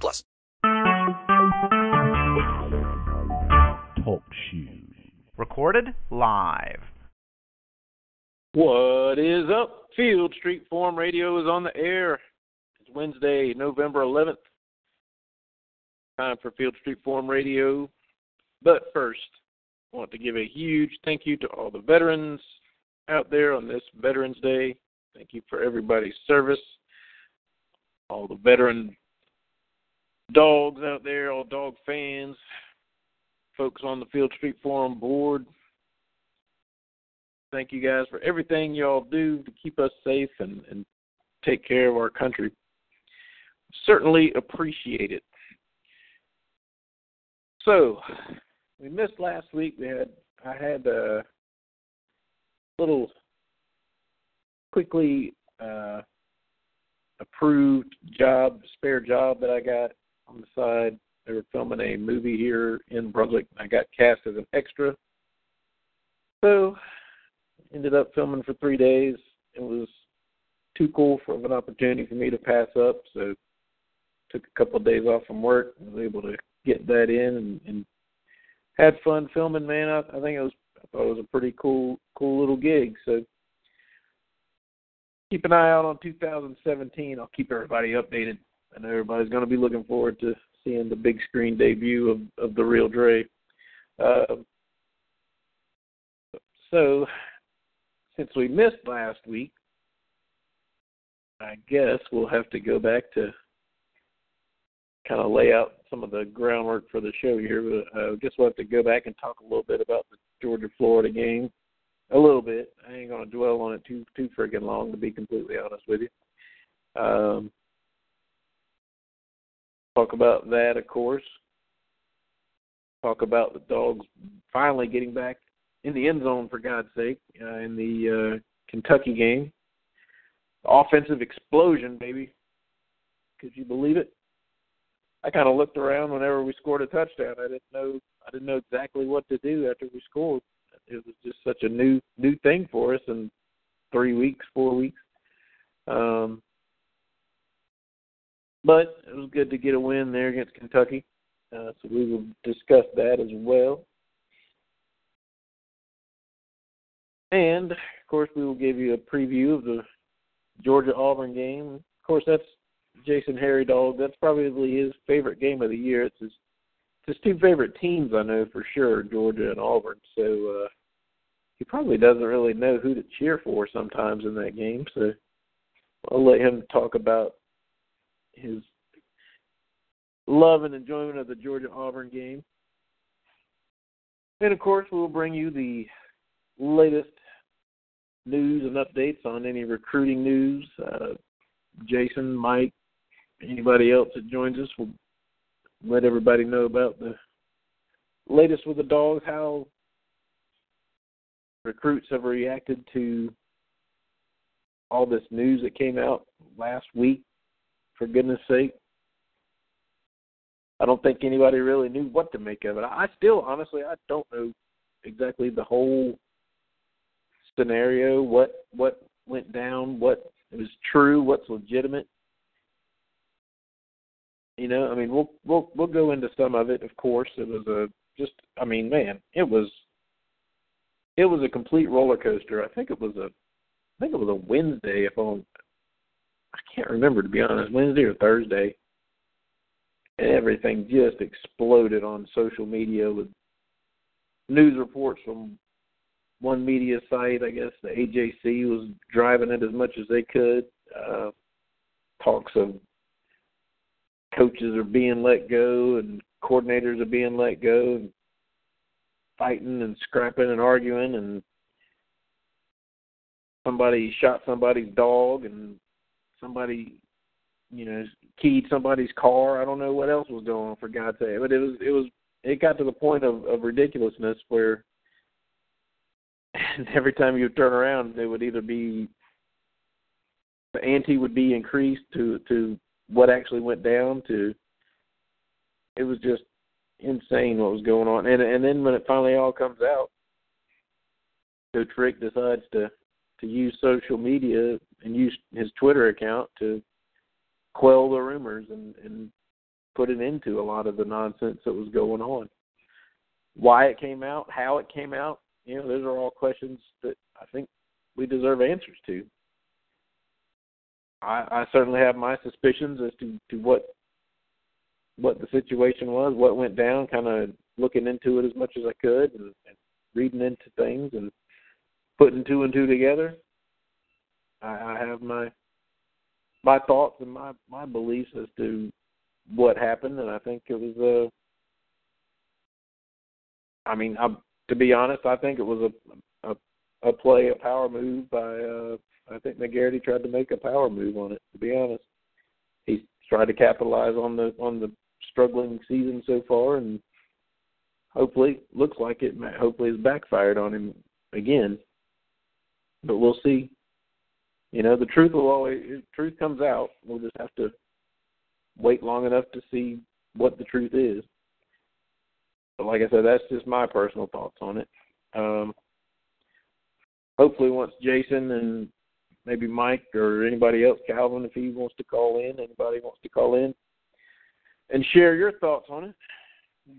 plus. Talk shoes. Recorded live. What is up? Field Street Forum Radio is on the air. It's Wednesday, November 11th. Time for Field Street Forum Radio. But first, I want to give a huge thank you to all the veterans out there on this Veterans Day. Thank you for everybody's service. All the veteran dogs out there, all dog fans, folks on the Field Street Forum board. Thank you guys for everything y'all do to keep us safe and, and take care of our country. Certainly appreciate it. So, we missed last week. We had I had a little quickly uh, approved job, spare job that I got on the side. They were filming a movie here in Brunswick. I got cast as an extra. So ended up filming for three days. It was too cool for an opportunity for me to pass up. So took a couple of days off from work was able to get that in and, and had fun filming. Man, I, I think it was I thought it was a pretty cool cool little gig. So keep an eye out on 2017. I'll keep everybody updated. Know everybody's going to be looking forward to seeing the big screen debut of of the real Dre. Uh, so since we missed last week, I guess we'll have to go back to kind of lay out some of the groundwork for the show here. But I uh, guess we'll have to go back and talk a little bit about the Georgia Florida game. A little bit. I ain't gonna dwell on it too too friggin' long, to be completely honest with you. Um, talk about that, of course. Talk about the dogs finally getting back in the end zone, for God's sake, uh, in the uh, Kentucky game. Offensive explosion, baby. Could you believe it? I kind of looked around whenever we scored a touchdown. I didn't know I didn't know exactly what to do after we scored. It was just such a new new thing for us in three weeks, four weeks. Um, but it was good to get a win there against Kentucky. Uh, so we will discuss that as well. And of course, we will give you a preview of the Georgia Auburn game. Of course, that's Jason Harry Dog. That's probably his favorite game of the year. It's his, his two favorite teams, I know for sure, Georgia and Auburn. So uh, he probably doesn't really know who to cheer for sometimes in that game. So I'll let him talk about his love and enjoyment of the Georgia Auburn game. And of course, we'll bring you the latest news and updates on any recruiting news. Uh, Jason, Mike, anybody else that joins us, we'll let everybody know about the latest with the dogs, how recruits have reacted to all this news that came out last week, for goodness sake. I don't think anybody really knew what to make of it. I still, honestly, I don't know exactly the whole scenario, what what went down, what was true, what's legitimate. You know, I mean, we'll we'll we'll go into some of it. Of course, it was a just. I mean, man, it was it was a complete roller coaster. I think it was a I think it was a Wednesday. If I'm, I can't remember to be honest, Wednesday or Thursday. Everything just exploded on social media with news reports from one media site. I guess the AJC was driving it as much as they could. Uh, talks of coaches are being let go and coordinators are being let go and fighting and scrapping and arguing and somebody shot somebody's dog and somebody you know, keyed somebody's car. I don't know what else was going on for God's sake. But it was it was it got to the point of, of ridiculousness where every time you turn around, it would either be the ante would be increased to to what actually went down to. It was just insane what was going on, and and then when it finally all comes out, Joe Trick decides to to use social media and used his Twitter account to quell the rumors and and put an end to a lot of the nonsense that was going on. Why it came out, how it came out, you know, those are all questions that I think we deserve answers to. I, I certainly have my suspicions as to, to what what the situation was, what went down, kind of looking into it as much as I could and, and reading into things and putting two and two together. I, I have my my thoughts and my my beliefs as to what happened, and I think it was a. I mean, I, to be honest, I think it was a a, a play, a power move by. uh I think McGarity tried to make a power move on it. To be honest, he tried to capitalize on the on the struggling season so far, and hopefully, looks like it. Hopefully, it's backfired on him again. But we'll see. You know, the truth will always truth comes out. We'll just have to wait long enough to see what the truth is. But like I said, that's just my personal thoughts on it. Um, hopefully, once Jason and maybe Mike or anybody else, Calvin, if he wants to call in, anybody wants to call in and share your thoughts on it,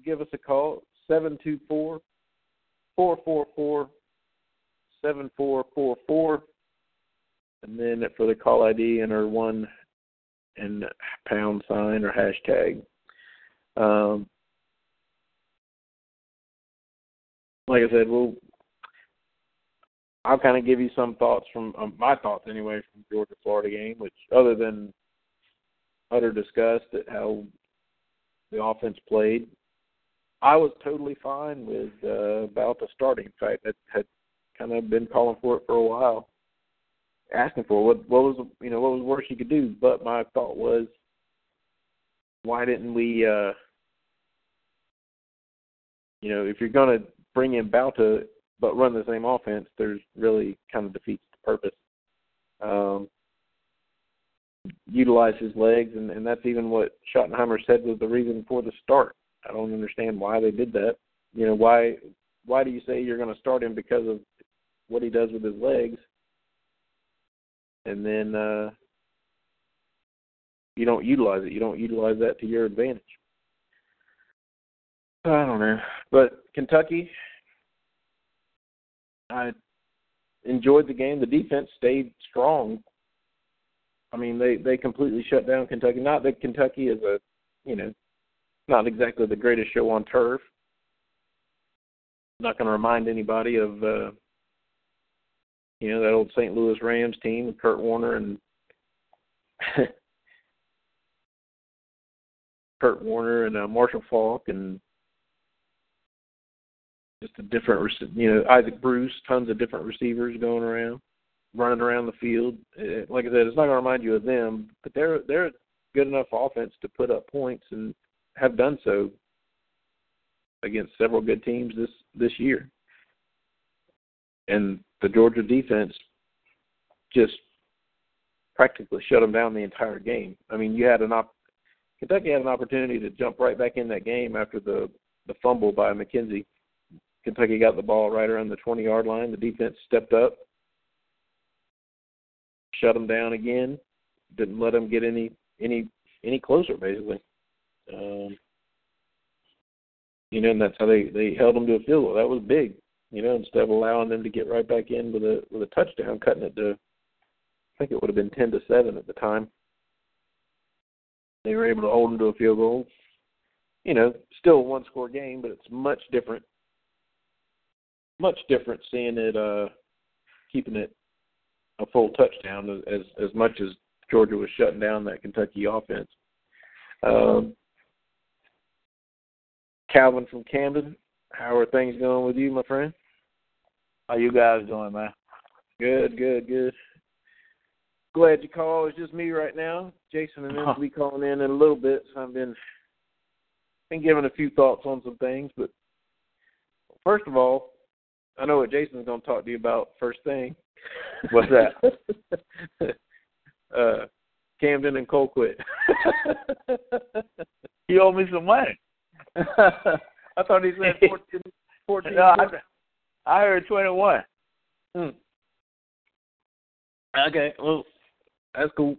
give us a call seven two four four four four seven four four four, and then for the call ID enter one and pound sign or hashtag. Um, like I said, we'll I'll kind of give you some thoughts from um, my thoughts anyway from Georgia Florida game, which other than utter disgust at how the offense played, I was totally fine with uh, about the starting. In fact, I had kind of been calling for it for a while, asking for what what was you know what was worse you could do. But my thought was, why didn't we? uh You know, if you're going to bring in Bauta but run the same offense, there's really kind of defeats the purpose. Um, utilize his legs, and, and that's even what Schottenheimer said was the reason for the start. I don't understand why they did that. You know, why why do you say you're going to start him because of what he does with his legs, and then uh, you don't utilize it? You don't utilize that to your advantage. I don't know, but Kentucky, I enjoyed the game. The defense stayed strong. I mean, they they completely shut down Kentucky. Not that Kentucky is a, you know, not exactly the greatest show on turf. Not going to remind anybody of, uh, you know, that old St. Louis Rams team with Kurt Warner and Kurt Warner and uh, Marshall Faulk and just a different, you know, Isaac Bruce, tons of different receivers going around, running around the field. Like I said, it's not going to remind you of them, but they're they're good enough offense to put up points and have done so against several good teams this this year. And the Georgia defense just practically shut them down the entire game. I mean, you had an op- Kentucky had an opportunity to jump right back in that game after the the fumble by McKenzie Kentucky got the ball right around the 20 yard line. The defense stepped up, shut them down again, didn't let them get any any any closer basically. Um, you know, and that's how they they held them to a field goal. That was big. You know, instead of allowing them to get right back in with a with a touchdown, cutting it to I think it would have been ten to seven at the time. They were able to hold them to a field goal. You know, still a one score game, but it's much different much different seeing it uh keeping it a full touchdown as as much as Georgia was shutting down that Kentucky offense. Um, Calvin from Camden, how are things going with you, my friend? How you guys doing, man? Good, good, good. glad you called. It's just me right now. Jason and them will be calling in in a little bit. So I've been been giving a few thoughts on some things. But first of all, I know what Jason's going to talk to you about first thing. What's that? uh, Camden and Colquitt. he owed me some money. I thought he said 14. 14 no, I, I heard 21. Hmm. Okay, well, that's cool.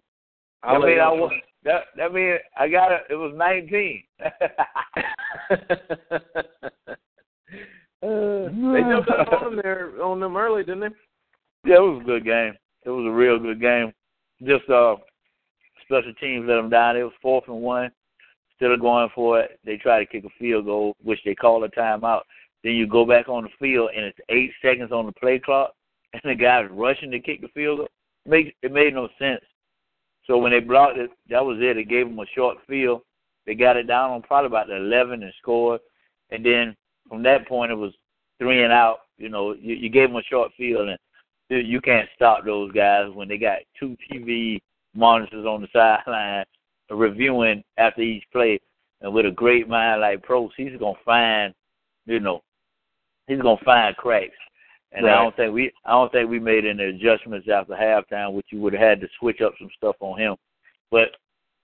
I mean, I was, that that mean I got it. It was 19. Uh, they jumped up on them there on them early, didn't they? Yeah, it was a good game. It was a real good game. Just uh, special teams let them down. It was fourth and one. Still going for it. They try to kick a field goal, which they call a timeout. Then you go back on the field, and it's eight seconds on the play clock, and the guy's rushing to kick the field goal. It made, it made no sense. So when they blocked it, that was it. It gave them a short field. They got it down on probably about the 11 and scored. And then from that point, it was three and out. You know, you, you gave them a short field, and you can't stop those guys when they got two TV monitors on the sideline reviewing after each play. And with a great mind like Propst, he's gonna find, you know, he's gonna find cracks. And right. I don't think we, I don't think we made any adjustments after halftime, which you would have had to switch up some stuff on him. But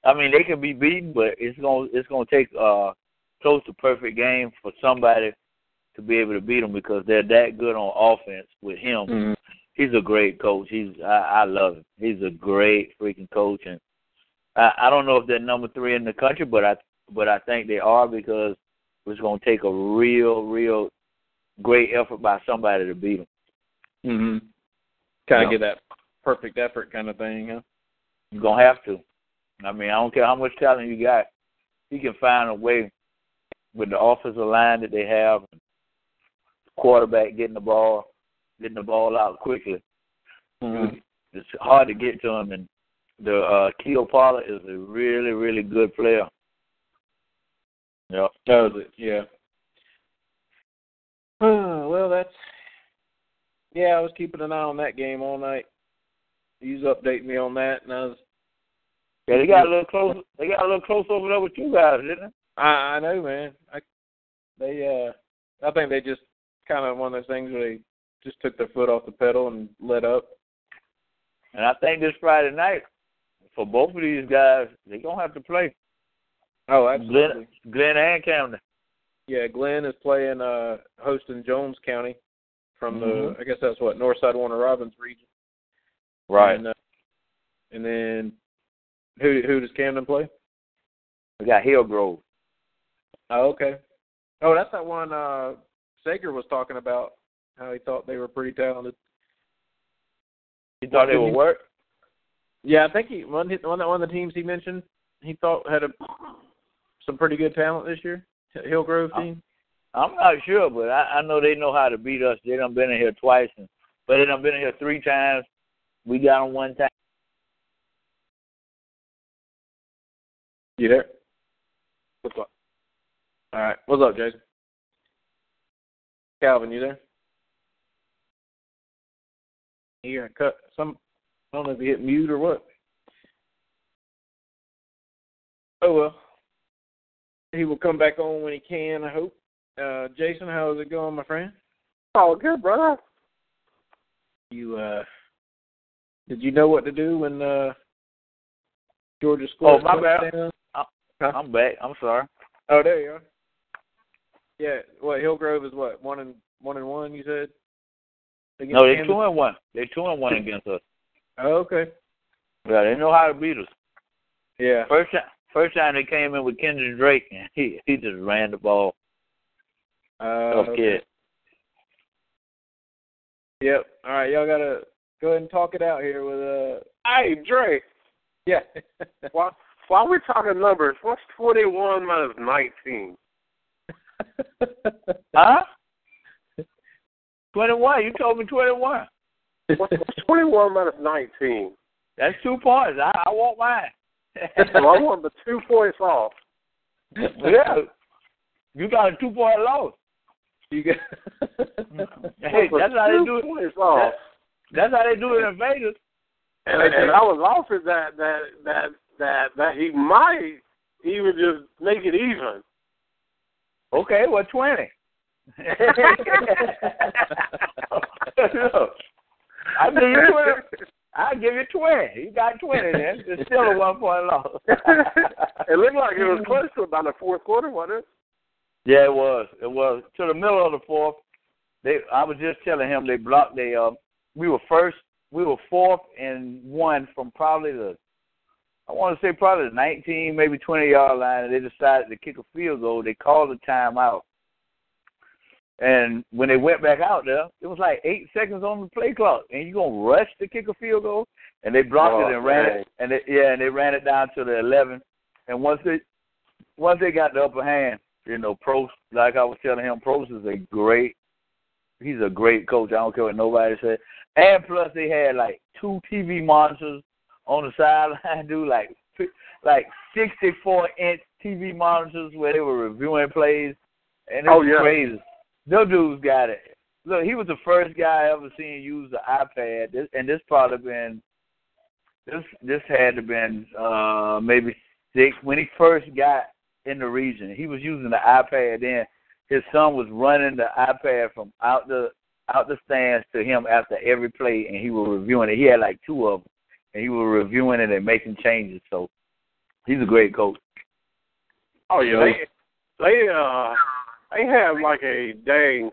I mean, they can be beaten, but it's gonna, it's gonna take uh close to perfect game for somebody to be able to beat them because they're that good on offense with him. Mm-hmm. He's a great coach. He's I, I love him. He's a great freaking coach, and I, I don't know if they're number three in the country, but I but I think they are because it's going to take a real, real great effort by somebody to beat them. Mhm. Kind of Yeah. get that perfect effort kind of thing, huh? You're gonna have to. I mean, I don't care how much talent you got. You can find a way with the offensive line that they have, quarterback getting the ball, getting the ball out quickly. Mm-hmm. It's hard to get to him, and the uh, Keel Pollard is a really, really good player. Yep. That was it. Yeah. Well, that's yeah. I was keeping an eye on that game all night. Was updating me on that, and I was. Yeah, they got a little close. They got a little close over there with you guys, didn't they? I I know, man. I they uh, I think they just kind of one of those things where they just took their foot off the pedal and let up. And I think this Friday night, for both of these guys, they're gonna have to play. Oh, absolutely. Glenn, Glenn and Camden. Yeah, Glenn is playing uh hosting Jones County from the Mhm. I guess that's what Northside Warner Robins region. Right. And, uh, and then who who does Camden play? We got Hillgrove. Oh, okay. Oh, that's that one uh Sager was talking about how he thought they were pretty talented. You thought they Didn't would he- work? Yeah, I think he one one one of the teams he mentioned he thought had a some pretty good talent this year. Hillgrove team. I'm not sure, but I, I know they know how to beat us. They done been in here twice, and but they done been in here three times. We got them one time. You there? What's up? All right. What's up, Jason? Calvin, you there? You got cut some I don't know if you hit mute or what. Oh well. He will come back on when he can, I hope. Uh Jason, how's it going, my friend? All good, brother. You uh did you know what to do when uh Georgia Oh, scored? my a bad. touchdown? I'm back. I'm sorry. Oh, there you are. Yeah, what Hillgrove is what one and one and one? You said. Against No, they Kansas? two and one. They're two and one against us. Oh, okay. Yeah, they know how to beat us. Yeah. First time, first time they came in with Kendrick Drake, and he he just ran the ball. Uh, Tough okay. kid. Yep. All right, y'all gotta go ahead and talk it out here with uh. Hey, Drake, Yeah. while, while we're talking numbers, what's 21 minus 19? Huh? Twenty one. You told me twenty one. What's, what's 21 minus 19? That's two points. I, I want mine. Well, I won the two points off. yeah. You got a two point loss. you got. Hey, that's how they do it. points off. That's how they do it in Vegas. and, and I was offered that that that that that he might even just make it even. Okay, well twenty. I give you twenty. I give you twenty. You got twenty then. It's still a one point loss. it looked like it was close to about the fourth quarter, wasn't it? Yeah, it was. It was to the middle of the fourth. They, I was just telling him they blocked. They, uh, we were first. We were fourth and one from probably the, I want to say probably the 19, maybe 20 yard line, and they decided to kick a field goal. They called a timeout. And when they went back out there, it was like eight seconds on the play clock, and you gonna rush to kick a field goal, and they blocked Oh, it and ran dang. it, and they, yeah, and they ran it down to the eleven. And once they once they got the upper hand, you know, Propst, like I was telling him, Propst is a great, he's a great coach. I don't care what nobody said. And plus, they had like two TV monitors on the sideline, dude, like like sixty four inch TV monitors where they were reviewing plays, and it Oh, was yeah. crazy. Those dudes got it. Look, he was the first guy I ever seen use the iPad, this, and this probably been this this had to been uh maybe six when he first got in the region. He was using the iPad then. His son was running the iPad from out the out the stands to him after every play, and he was reviewing it. He had like two of them, and he was reviewing it and making changes. So he's a great coach. Oh yeah, they they uh they have like a dang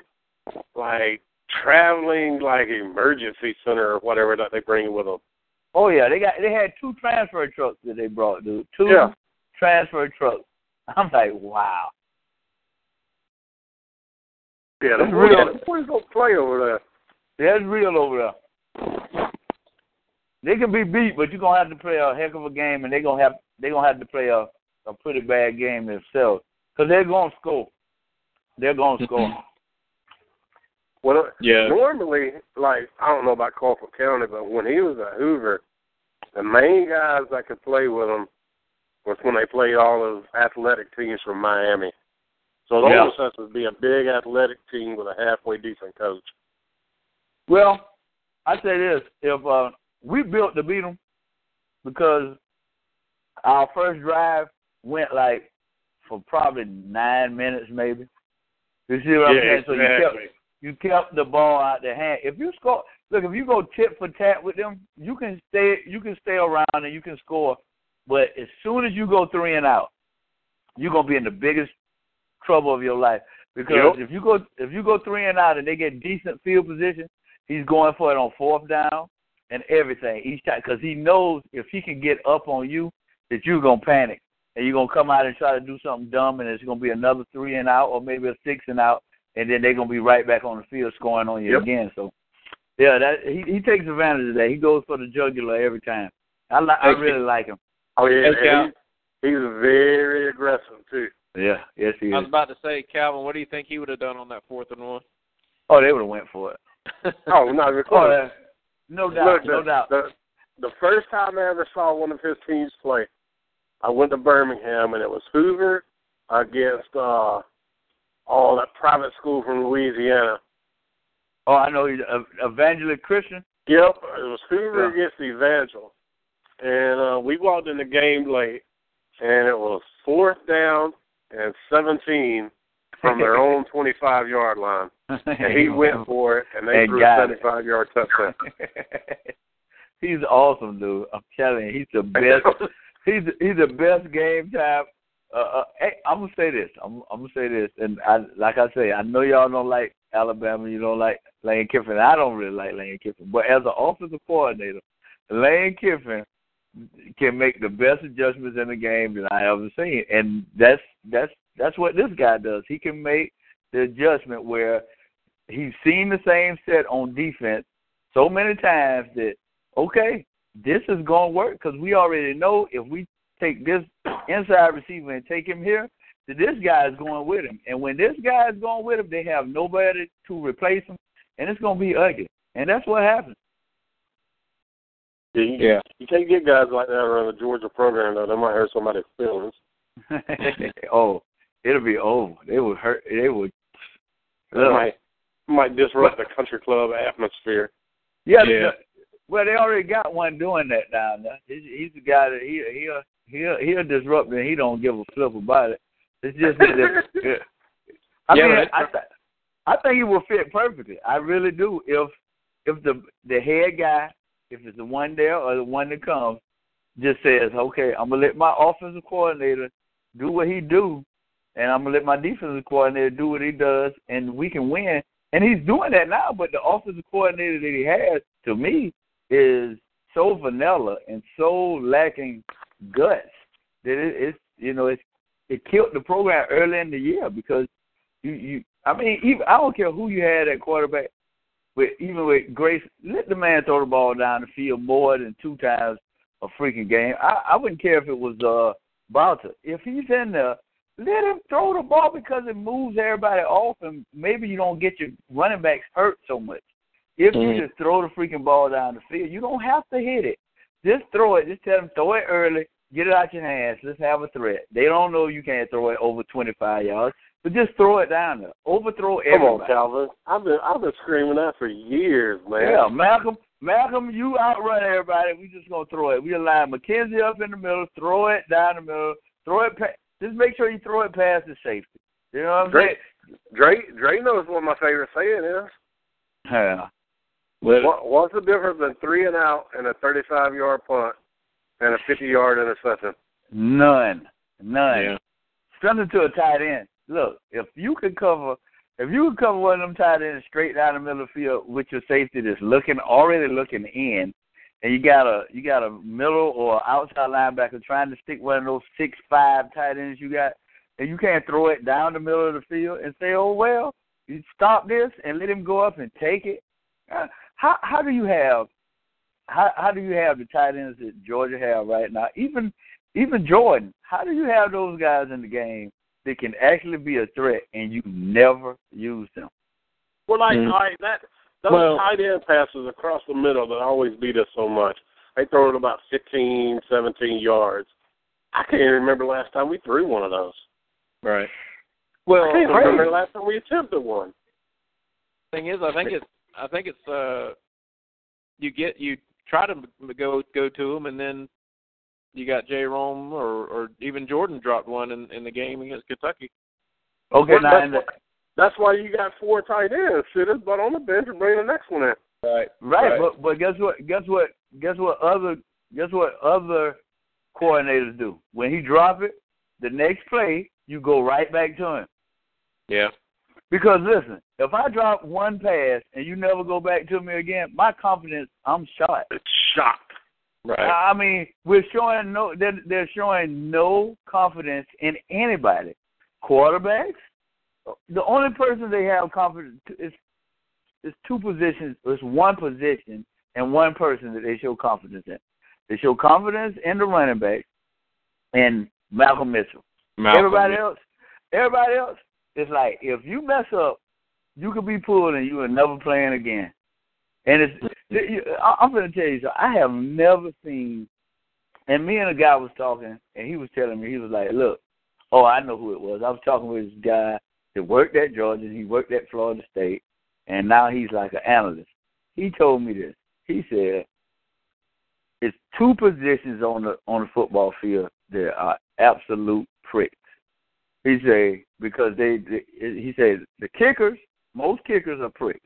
like traveling like emergency center or whatever that they bring with them. Oh yeah, they got they had two transfer trucks that they brought, dude. Two Yeah. transfer trucks. I'm like, wow. Yeah, That's real. the boys don't play over there. That's real over there. They can be beat, but you're gonna have to play a heck of a game, and they're gonna have they're gonna have to play a a pretty bad game themselves, because they're gonna score. They're gonna score. Well, Yeah. normally, like I don't know about Colquitt County, but when he was at Hoover, the main guys that could play with him was when they played all those athletic teams from Miami. So it Yeah. has to be a big athletic team with a halfway decent coach. Well, I say this: if uh, we built to beat them, because our first drive went like for probably nine minutes, maybe. You see what I'm saying? So you kept you kept the ball out their hand. If you score, look, if you go tit for tat with them, you can stay you can stay around and you can score. But as soon as you go three and out, you're gonna be in the biggest trouble of your life. Because Yep. if you go if you go three and out and they get decent field position, he's going for it on fourth down and everything each time because he knows if he can get up on you that you're gonna panic and you're gonna come out and try to do something dumb and it's gonna be another three and out or maybe a six and out and then they're gonna be right back on the field scoring on you Yep. again. So yeah, that he he takes advantage of that. He goes for the jugular every time. I li- I really like him. Oh yeah, Hey, and he's, he's very aggressive too. Yeah, yes he is. I was about to say, Calvin, what do you think he would have done on that fourth and one? Oh, they would have went for it. Oh, not even Oh, close. no doubt, Look, no doubt. The, the first time I ever saw one of his teams play, I went to Birmingham and it was Hoover against uh all that private school from Louisiana. Oh, I know he's a evangelist Christian. Yep, it was Hoover Yeah. against Evangel, and uh we walked in the game late, and it was fourth down and seventeen from their own twenty-five yard line, and he went for it, and they And threw a seventy-five yard touchdown. he's awesome, dude. I'm telling you, he's the best. He's he's the best game time. Uh, uh, hey, I'm gonna say this. I'm I'm gonna say this, and I like I say, I know y'all don't like Alabama. You don't like Lane Kiffin. I don't really like Lane Kiffin, but as an offensive coordinator, Lane Kiffin can make the best adjustments in the game that I ever seen, and that's that's that's what this guy does. He can make the adjustment where he's seen the same set on defense so many times that okay, this is going to work because we already know if we take this inside receiver and take him here, that this guy is going with him. And when this guy is going with him, they have nobody to replace him, and it's going to be ugly. And that's what happens. Yeah, you, Yeah. you can't get guys like that around the Georgia program though. They might hurt somebody's feelings. oh, it'll be over. They would hurt. They would. They might might disrupt the country club atmosphere. Yeah, Yeah. Well, they already got one doing that down there. He's, he's the guy that he he'll he'll he'll disrupt and he don't give a flip about it. It's just that. If, I Yeah, mean, but I th- I think he will fit perfectly. I really do. If if the the head guy, if it's the one there or the one that comes, just says, okay, I'm gonna let my offensive coordinator do what he do, and I'm gonna let my defensive coordinator do what he does, and we can win. And he's doing that now. But the offensive coordinator that he has, to me, is so vanilla and so lacking guts that it, it's you know it's it killed the program early in the year because you you I mean even I don't care who you had at quarterback, with even with Grace, let the man throw the ball down the field more than two times a freaking game. I I wouldn't care if it was uh Bauta. If he's in there, let him throw the ball because it moves everybody off and maybe you don't get your running backs hurt so much. If you mm-hmm. just throw the freaking ball down the field, you don't have to hit it. Just throw it. Just tell them throw it early. Get it out your hands. Let's have a threat. They don't know you can't throw it over 25 yards, but just throw it down there. Overthrow Come everybody. on, Calvin. I've been I've been screaming that for years, man. Yeah, Malcolm, Malcolm, you outrun everybody. We just gonna throw it. We line McKenzie up in the middle, throw it down the middle, throw it. Pa- just make sure you throw it past the safety. You know what I'm Dre, Dre, Dre knows what my favorite saying is. saying? Yeah. What, what's the difference between three and out and a 35 yard punt and a 50 yard interception? None. None. Yeah. Something to a tight end. Look, if you could cover, if you could cover one of them tight ends straight down the middle of the field with your safety that's looking already looking in, and you got a you got a middle or outside linebacker trying to stick one of those six five tight ends you got, and you can't throw it down the middle of the field and say, oh well, you stop this and let him go up and take it. Uh, How how do you have how how do you have the tight ends that Georgia have right now? Even even Jordan, how do you have those guys in the game that can actually be a threat and you never use them? Well, like, Mhm. all right, that those Well- tight end passes across the middle that always beat us so much. They throw it about 15, 17 yards. I can't even remember last time we threw one of those. Right. Well, I can't remember last time we attempted one. Thing is, I think it's I think it's uh you get you try to m- go go to him and then you got Jay Rome or or even Jordan dropped one in in the game against Kentucky. okay, Well, that's, why, that's why you got four tight ends. Sit his butt on the bench and bring the next one in. Right. right, but but guess what? Guess what? Guess what? Other guess what? Other coordinators do when he drop it, the next play you go right back to him. Yeah. Because listen, if I drop one pass and you never go back to me again, my confidence, I'm shot. It's shocked. Right. I mean, we're showing no, they're, they're showing no confidence in anybody. Quarterbacks, the only person they have confidence is is two positions. It's one position and one person that they show confidence in. They show confidence in the running back and Malcolm Mitchell. Malcolm, everybody else, everybody else, it's like if you mess up, you could be pulled and you are never playing again. And it's, mm-hmm. I- I'm going to tell you, so I have never seen. And me and a guy was talking, and he was telling me he was like, "Look, oh, I know who it was. I was talking with this guy that worked at Georgia. He worked at Florida State, and now he's like an analyst. He told me this. He said, "It's two positions on the on the football field that are absolute pricks." He said because they, they he said the kickers, most kickers are pricks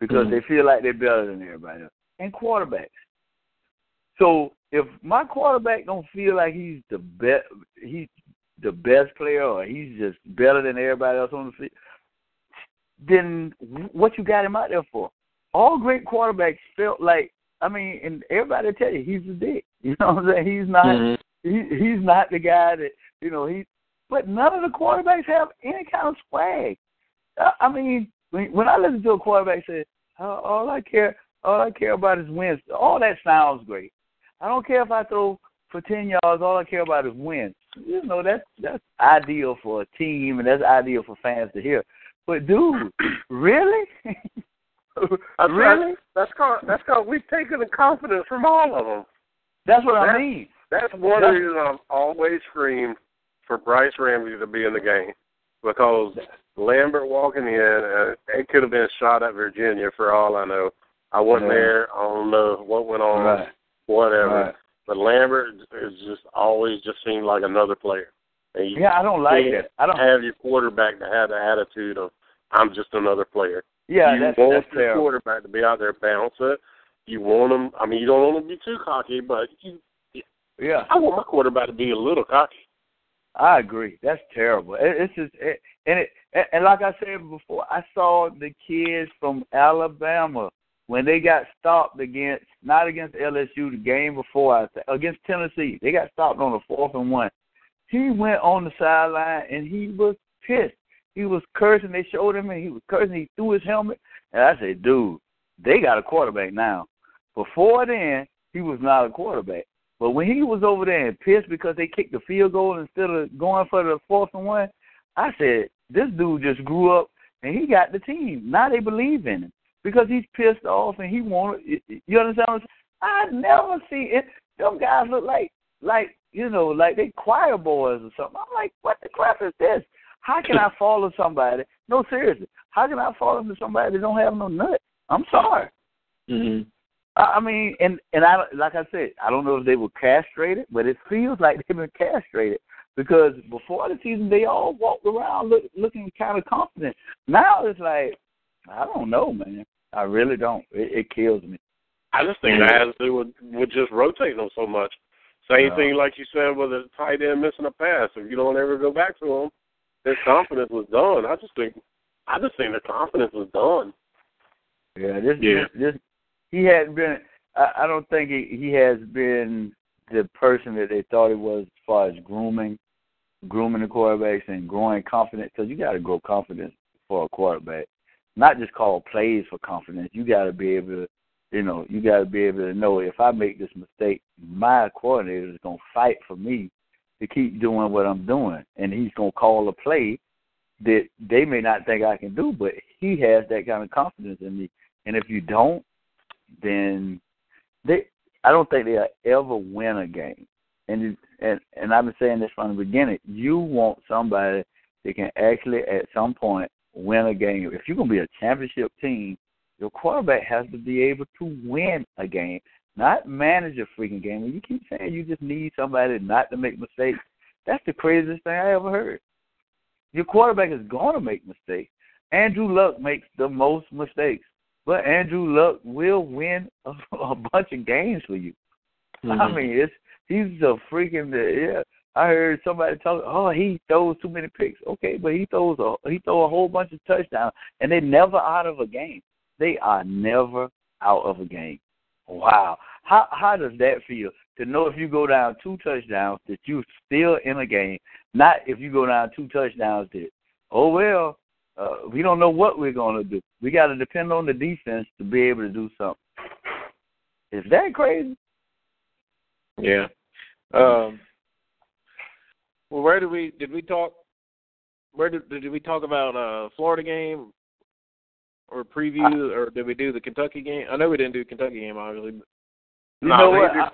because Mhm. they feel like they're better than everybody else, and quarterbacks. So if my quarterback don't feel like he's the best, he's the best player, or he's just better than everybody else on the field, then what you got him out there for? All great quarterbacks felt like I mean, and everybody tell you he's a dick. You know what I'm saying? He's not. Mhm. He he's not the guy that you know he. But none of the quarterbacks have any kind of swag. I, mean, when when I listen to a quarterback say, "Oh, "All I care, all I care about is wins," all that sounds great. I don't care if I throw for ten yards. All I care about is wins. You know that's that's ideal for a team, and that's ideal for fans to hear. But dude, really, That's really? That's called that's called we've taken the confidence from all of them. That's what I mean. That's one That's- reason I've always screamed for Brice Ramsey to be in the game because Lambert walking in, uh, it could have been shot at Virginia for all I know. I wasn't Yeah. there. I don't know what went on, Right. whatever. Right. But Lambert is just always just seemed like another player. And you Yeah, I don't like can't. I don't. have your quarterback to have the attitude of I'm just another player. Yeah, you that's want that's your terrible. quarterback to be out there bounce it. You want him. I mean, you don't want him to be too cocky, but you, Yeah, I want my quarterback to be a little cocky. I agree. That's terrible. It, it's just it, and it and, like I said before, I saw the kids from Alabama when they got stopped against not against LSU the game before I against Tennessee. They got stopped on the fourth and one. He went on the sideline and he was pissed. He was cursing. They showed him and he was cursing. He threw his helmet. And I said, dude, they got a quarterback now. Before then, he was not a quarterback. But when he was over there and pissed because they kicked the field goal instead of going for the fourth and one, I said, this dude just grew up and he got the team. Now they believe in him because he's pissed off and he wanted. You understand? What I'm saying? I never see it. Them guys look like like you know like they choir boys or something. I'm like, what the crap is this? How can I follow somebody? No, seriously, how can I follow somebody that don't have no nut? I'm sorry. Mm-hmm. I mean, and and I like I said, I don't know if they were castrated, but it feels like they've been castrated because before the season they all walked around look, looking kind of confident. Now it's like I don't know, man. I really don't. It, it kills me. I just think to do with, with just rotate them so much. Same Yeah. thing like you said with a tight end missing a pass. If you don't ever go back to him, their confidence was done. I just think, I just think the confidence was done. Yeah, this Yeah. this he hadn't been. I, I don't think he, he has been the person that they thought he was as far as grooming, grooming the quarterbacks and growing confidence. Because you got to grow confidence for a quarterback, not just call plays for confidence. You got to be able to, you know, you got to be able to know if I make this mistake, my coordinator is gonna fight for me to keep doing what I'm doing, and he's gonna call a play that they may not think I can do, but he has that kind of confidence in me. And if you don't, then they I don't think they'll ever win a game. And and and I've been saying this from the beginning. You want somebody that can actually at some point win a game. If you're gonna be a championship team, your quarterback has to be able to win a game, not manage a freaking game. And you keep saying you just need somebody not to make mistakes, that's the craziest thing I ever heard. Your quarterback is to make mistakes. Andrew Luck makes the most mistakes, but Andrew Luck will win a, a bunch of games for you. I mm-hmm. mean, it's he's a freaking uh, yeah. I heard somebody talk. Oh, he throws too many picks. Okay, but he throws a he throw a whole bunch of touchdowns, and they're never out of a game. They are never out of a game. Wow, how how does that feel to know if you go down two touchdowns that you're still in a game? Not if you go down two touchdowns that oh well, uh, we don't know what we're going to do. We got to depend on the defense to be able to do something. Is that crazy? Yeah. Um. Well, where did we did we talk? Where did did we talk about uh Florida game or preview or did we do the Kentucky game? I know we didn't do Kentucky game obviously. But You know what? I,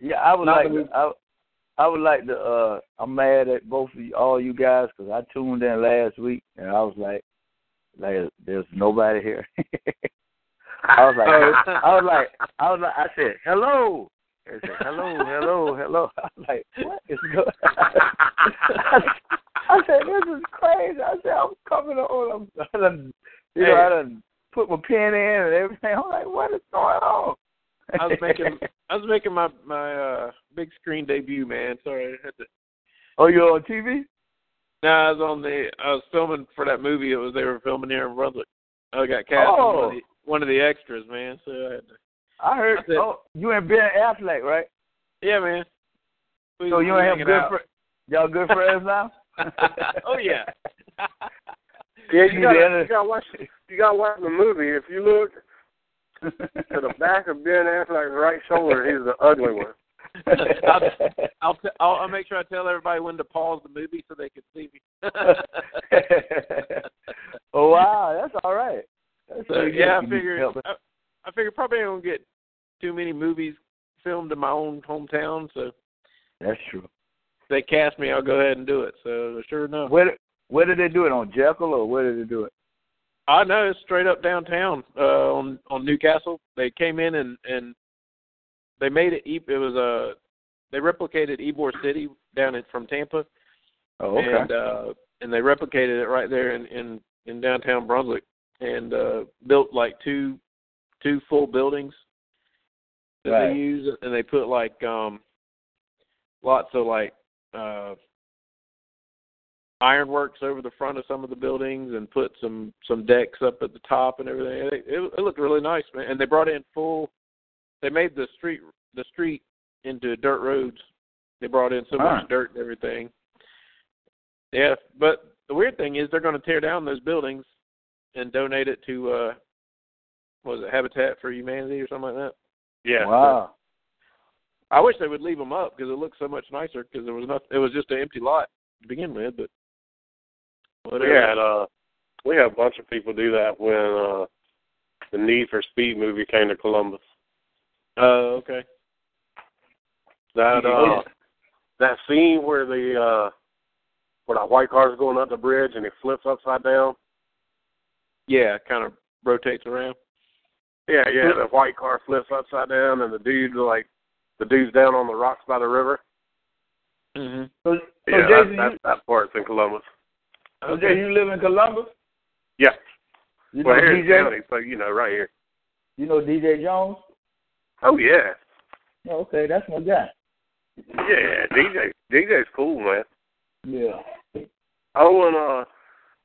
yeah, I would Not like to. I, I would like to. uh I'm mad at both of you, all you guys because I tuned in last week and I was like, like there's nobody here. I was like, I was like, I was like, I said hello. I said hello, hello, hello. I was like, what is going? I said this is crazy. I said I'm coming on. I'm, I done, you know, I done put my pen in and everything. I'm like, what is going on? I was making I was making my my uh big screen debut, man. Sorry, I had to. Oh, you're on TV? No, I was on the. I was filming for that movie. It was they were filming here in Brunswick. I got cast as one, Oh. of the, one of the extras, man. So I had to. I heard. That's it. Oh, you and Ben Affleck, right? Yeah, man. We, So you we and him good out. fr- Y'all good friends now? oh yeah. Yeah, You you gotta, did it. you gotta watch. You gotta watch the movie. If you look to the back of Ben Affleck's right shoulder, he's the ugly one. I'll, I'll, t- I'll I'll make sure I tell everybody when to pause the movie so they can see me. oh wow, that's all right. That's so pretty good. yeah, I You can figured. I, I figured probably I don't get too many movies filmed in my own hometown, so That's true. if they cast me, I'll go ahead and do it. So sure enough, Where did- where did they do it on Jekyll or where did they do it? I know it's straight up downtown uh, on on Newcastle. They came in and and they made it. It was a they replicated Ybor City down in, from Tampa, Oh, okay. and uh, and they replicated it right there in in, in downtown Brunswick, and uh, built like two two full buildings that Right. they use, and they put like um lots of like uh ironworks over the front of some of the buildings and put some some decks up at the top and everything. It, it, it looked really nice, man. And they brought in full. They made the street the street into dirt roads. They brought in so Ah. much dirt and everything. Yeah, but the weird thing is they're going to tear down those buildings and donate it to uh what was it Habitat for Humanity or something like that. Yeah. Wow. I wish they would leave them up because it looks so much nicer because there was nothing. It was just an empty lot to begin with, but We had uh we had a bunch of people do that when uh the Need for Speed movie came to Columbus. Oh, okay. That uh that scene where the uh where that white car's going up the bridge and it flips upside down. Yeah, kind of rotates around. Yeah, yeah, the white car flips upside down and the dude like the dude's down on the rocks by the river. Mm-hmm. So, so Yeah, Jason, that, that, that part's in Columbus. Jason, you live in Columbus? Yeah. You know well, here in DJ? county, so you know, right here. You know DJ Jones? Oh yeah. Oh, okay, that's my guy. Yeah, DJ DJ's cool, man. Yeah. Oh, and uh,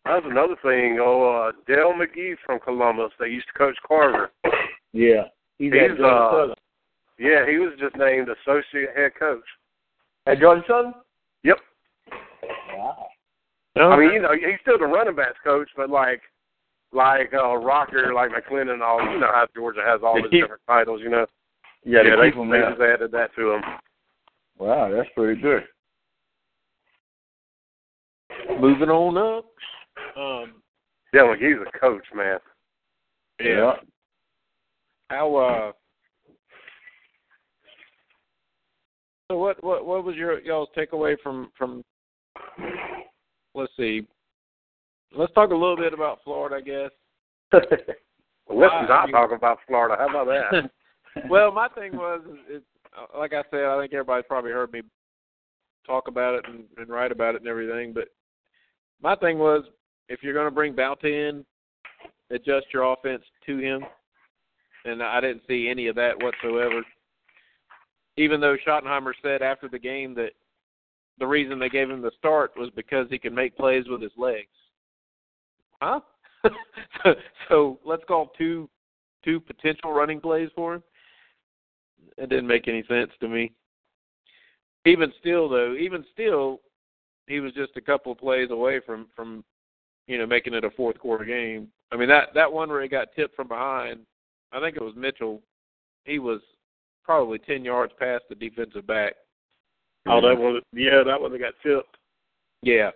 that's another thing. Oh, uh, Dell McGee from Columbus. They used to coach Carver. Yeah. He's, He's, at uh, Southern. Yeah, he was just named associate head coach. At Georgia Southern? Yep. Wow. I mean, you know, he's still the running backs coach, but like, like uh, Rocker, like McClendon, and all. You know how Georgia has all these different titles. You know. Yeah, they yeah, they, keep they there. just added that to him. Wow, that's pretty good. Moving on up. Um, Yeah, like he's a coach, man. yeah. How uh So what what what was your y'all's takeaway from from let's see. Let's talk a little bit about Florida, I guess. Let's Wow, not you- talk about Florida. How about that? well, my thing was, uh, like I said, I think everybody's probably heard me talk about it and, and write about it and everything. But my thing was, if you're going to bring Bauta in, adjust your offense to him. And I didn't see any of that whatsoever. Even though Schottenheimer said after the game that the reason they gave him the start was because he can make plays with his legs. Huh? so, so let's call two two potential running plays for him. It didn't make any sense to me. Even still, though, even still, he was just a couple of plays away from from you know making it a fourth quarter game. I mean that that one where he got tipped from behind, I think it was Mitchell. He was probably ten yards past the defensive back. Oh, that one. Yeah, that one that got tipped. Yeah,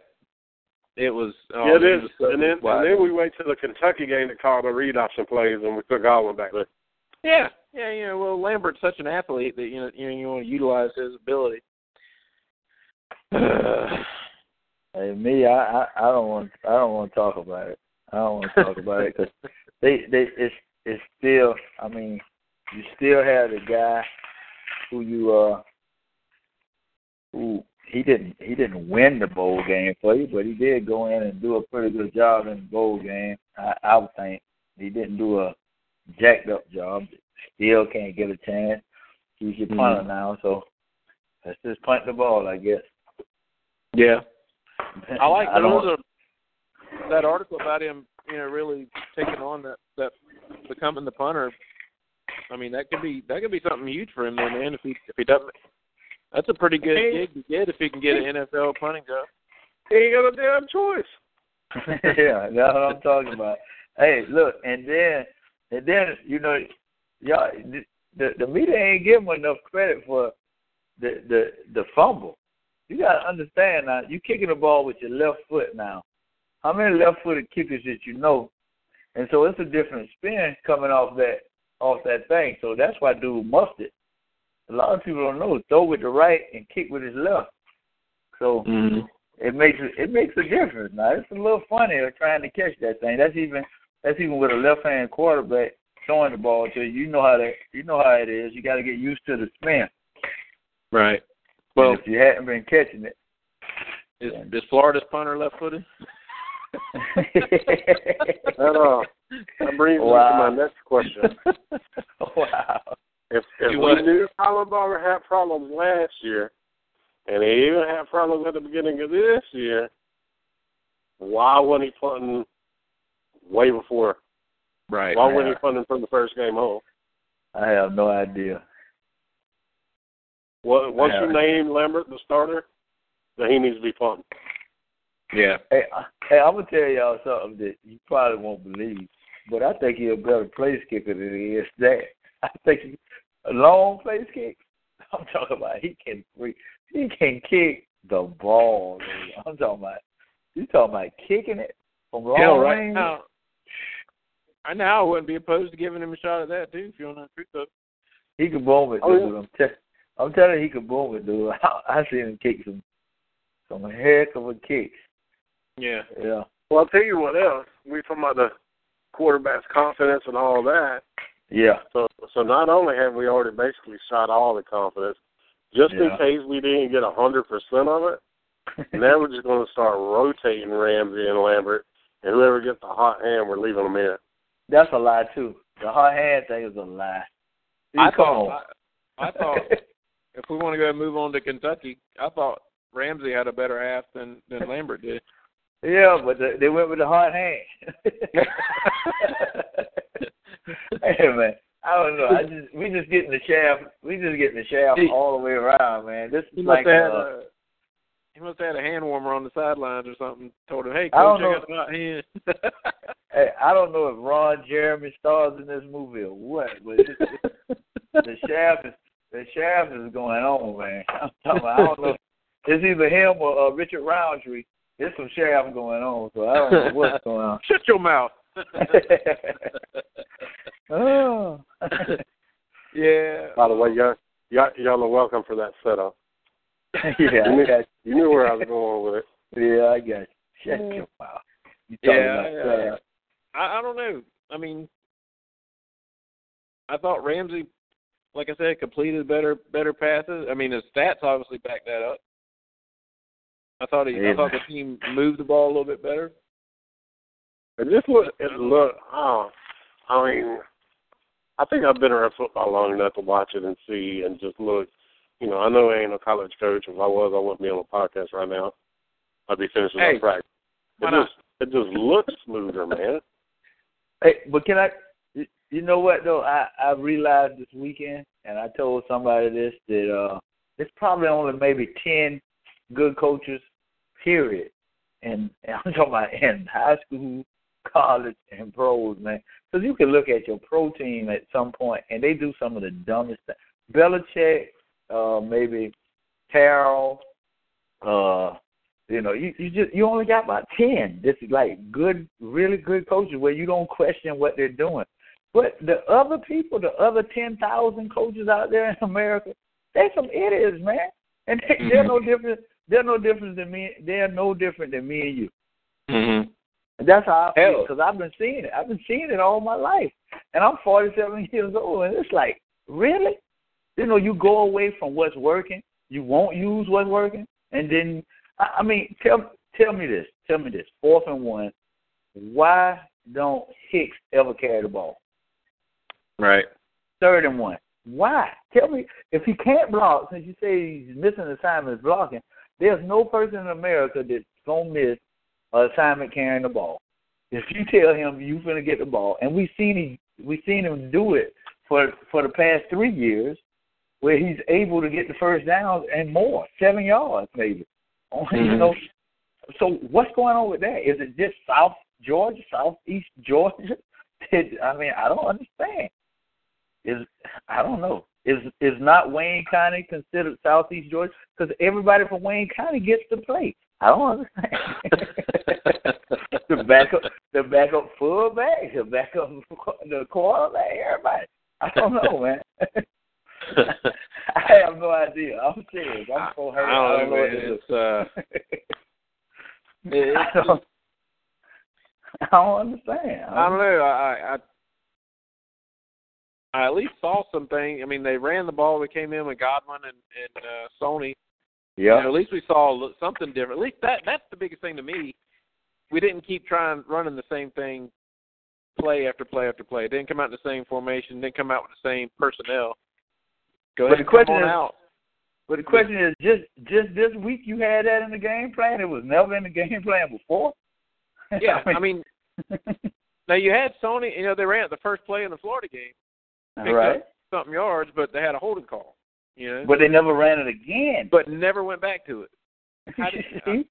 it was. Oh, yeah, it he is. was so And then wide. and then we went to the Kentucky game to call the read option plays, and we took Godwin back there. Yeah, yeah, you know. Well, Lambert's such an athlete that you know you know you want to utilize his ability. Hey, me, I, I, I don't want, I don't want to talk about it. I don't want to talk about it because they, they, it's, it's still. I mean, you still have the guy who you, uh, who he didn't, he didn't win the bowl game for you, but he did go in and do a pretty good job in the bowl game. I, I would think he didn't do a jacked up job. Still can't get a chance. He's your mm-hmm. punter now, so let's just punt the ball, I guess. yeah, I like I there don't, was a that article about him, you know, really taking on that that becoming the punter. I mean, that could be that could be something huge for him, though, man. If he if he doesn't, that's a pretty good gig to get if he can get an NFL punting job. He ain't got a damn choice. yeah, that's what I'm talking about. Hey, look, and then and then you know, y'all the the, the media ain't giving enough credit for the the the fumble. You gotta understand now. You kicking the ball with your left foot now. How many left-footed kickers that you know? And so it's a different spin coming off that off that thing. So that's why dude muffed it. A lot of people don't know. Throw with the right and kick with his left. So it makes it makes a difference. Now it's a little funny trying to catch that thing. That's even that's even with a left hand quarterback throwing the ball to you. You know how that you know how it is. You got to get used to the spin. Right. Well, Well, if you hadn't been catching it, is, is Florida's punter left-footed? That uh, that brings Wow. me to my next question. wow. If if You we what? knew Collin Barber had problems last year, and he even had problems at the beginning of this year, why wasn't he punting way before? Right. Why wasn't he punting from the first game home? I have no idea. What, once Yeah. you name Lambert the starter, then he needs to be punting. Yeah. Hey, I- hey, I'm gonna tell y'all something that you probably won't believe, but I think he's a better place kicker than he is that. I think he, a long place kick. I'm talking about he can free, he can kick the ball. man. I'm talking about you talking about kicking it from long Hell, right range. now, I now I wouldn't be opposed to giving him a shot at that too. If you want to truth up. He could boom it, Oh, dude. yeah. I'm, te- I'm telling you, he could boom it, dude. I, I seen him kick some some heck of a kick. Yeah. Yeah. Well, I'll tell you what else. We talking about the quarterback's confidence and all that. Yeah. So, so not only have we already basically shot all the confidence, just in case we didn't get a hundred percent of it, now we're just going to start rotating Ramsey and Lambert, and whoever gets the hot hand, we're leaving them in. That's a lie too. The hard hand thing is a lie. I Come thought. I, I thought if we want to go and move on to Kentucky, I thought Ramsey had a better half than than Lambert did. Yeah, but the, they went with the hard hand. hey man, I don't know. I just we just getting the shaft. We just getting the shaft He- all the way around, man. This is like had uh, a he must have had a hand warmer on the sidelines or something. Told him, "Hey, I don't coach, I got a hot hand." hey, I don't know if Ron Jeremy stars in this movie or what, but it's, the shaft is the shaft is going on, man. I'm talking about, I don't know. It's either him or uh, Richard Roundtree. There's some shaft going on, so I don't know what's going on. Shut your mouth. oh. yeah. By the way, y'all, y'all, y'all are welcome for that setup. yeah, You knew, you knew where I was going with it. Yeah, I got you. Shut mm. your mouth. You talking Yeah, about yeah. I, I don't know. I mean, I thought Ramsey, like I said, completed better better passes. I mean, his stats obviously back that up. I thought he, Yeah, I thought the team moved the ball a little bit better. It just look, it look. Oh, I mean, I think I've been around football long enough to watch it and see and just look. You know, I know I ain't a college coach. If I was, I wouldn't be on a podcast right now. I'd be finishing Hey, my practice. It why not? just, it just looks smoother, man. Hey, but can I? you- You know what though? I I realized this weekend, and I told somebody this that uh, it's probably only maybe ten good coaches, period. And, and I'm talking about in high school, college, and pros, man. Because you can look at your pro team at some point, and they do some of the dumbest stuff. Belichick, uh, maybe Carroll, uh, you know, you, you just you only got about ten. This is like good, really good coaches where you don't question what they're doing. But the other people, the other ten thousand coaches out there in America, they're some idiots, man. And they, they're no different. They're no different than me. They're no different than me and you. Mm-hmm. That's how I feel because I've been seeing it. I've been seeing it all my life, and I'm 47 years old, and it's like, really? You know, you go away from what's working, you won't use what's working, and then, I, I mean, tell tell me this, tell me this, fourth and one, why don't Hicks ever carry the ball? Right. Third and one, why? Tell me if he can't block, since you say he's missing assignments blocking, there's no person in America that's gonna miss assignment carrying the ball. If you tell him you finna get the ball, and we've seen him, we've seen him do it for for the past three years, where he's able to get the first down and more, seven yards maybe. Oh, you mm-hmm. know, so what's going on with that? Is it just South Georgia, Southeast Georgia? I mean, I don't understand. Is I don't know. Is is not Wayne County considered Southeast Georgia? Because everybody from Wayne County gets to play. I don't understand. the backup, the backup fullback, the backup, the quarterback, everybody. I don't know, man. I have no idea. I'm serious. I'm so hurt. I I don't don't know what man. do. It's uh, I don't, I don't understand. I don't know. I, I I at least saw something. I mean, they ran the ball. We came in with Godwin and and uh, Sony. Yeah. And at least we saw something different. At least that that's the biggest thing to me. We didn't keep trying running the same thing, play after play after play. Didn't come out in the same formation. Didn't come out with the same personnel. Go But ahead, the question come on is- out. But the question is, just just this week you had that in the game plan? It was never in the game plan before. Yeah, I mean, now you had Sony. You know, they ran it the first play in the Florida game, picked right. up something yards, but they had a holding call. But they never ran it again. but never went back to it. Did- see?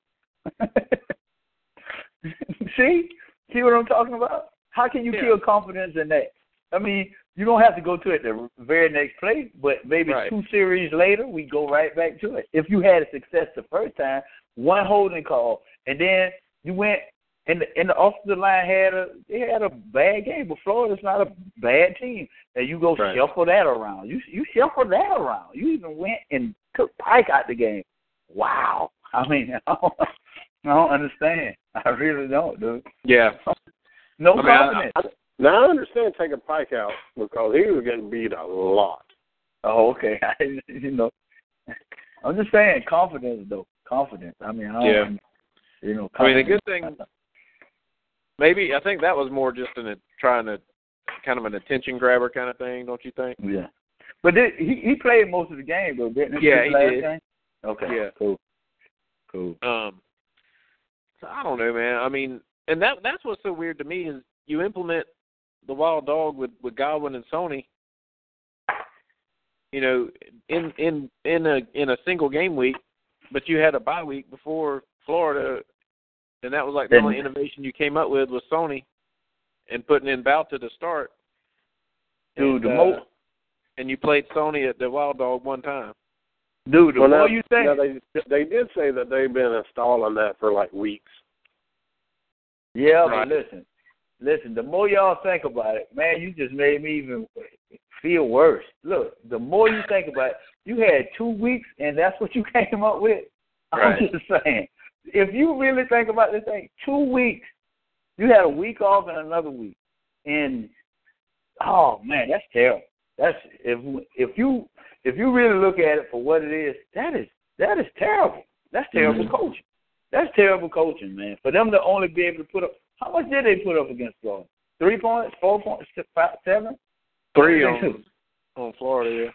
see, see what I'm talking about? How can you Yeah. kill confidence in that? I mean, you don't have to go to it the very next play, but maybe Right. two series later, we go right back to it. If you had a success the first time, one holding call, and then you went and the, and the offensive line had a they had a bad game, but Florida's not a bad team, and you go Right. shuffle that around. You you shuffle that around. You even went and took Pyke out the game. Wow. I mean, I don't, I don't understand. I really don't, dude. Yeah. No I mean, I- confidence. I, now I understand taking Pyke out because he was getting beat a lot. Oh, okay. I, you know, I'm just saying confidence though. Confidence. I mean, I don't, Yeah. You know, I mean, the good thing, maybe I think that was more just in a trying to kind of an attention grabber kind of thing, don't you think? Yeah. But did, he he played most of the game though, didn't he? Yeah, he did. Game? Okay. Yeah. Cool. Cool. Um, so I don't know, man. I mean, and that that's what's so weird to me is you implement the wild dog with with Godwin and Sony. You know, in in in a in a single game week, but you had a bye week before Florida, and that was like the only innovation you came up with was Sony, and putting in Bauta to start. Dude, the and, mo- uh, and you played Sony at the Wild Dog one time. Dude, the Well, more now, you think, now they they did say that they've been installing that for like weeks. yeah, Right. but listen, listen. The more y'all think about it, man, you just made me even feel worse. Look, the more you think about it, you had two weeks, and that's what you came up with. Right. I'm just saying, if you really think about this thing, two weeks, you had a week off and another week, and oh man, that's terrible. That's if if you if you really look at it for what it is, that is that is terrible. That's terrible Mhm. coaching. That's terrible coaching, man. For them to only be able to put up, how much did they put up against Florida? Three points, four points, six, five, seven. Three on on Florida. Yeah.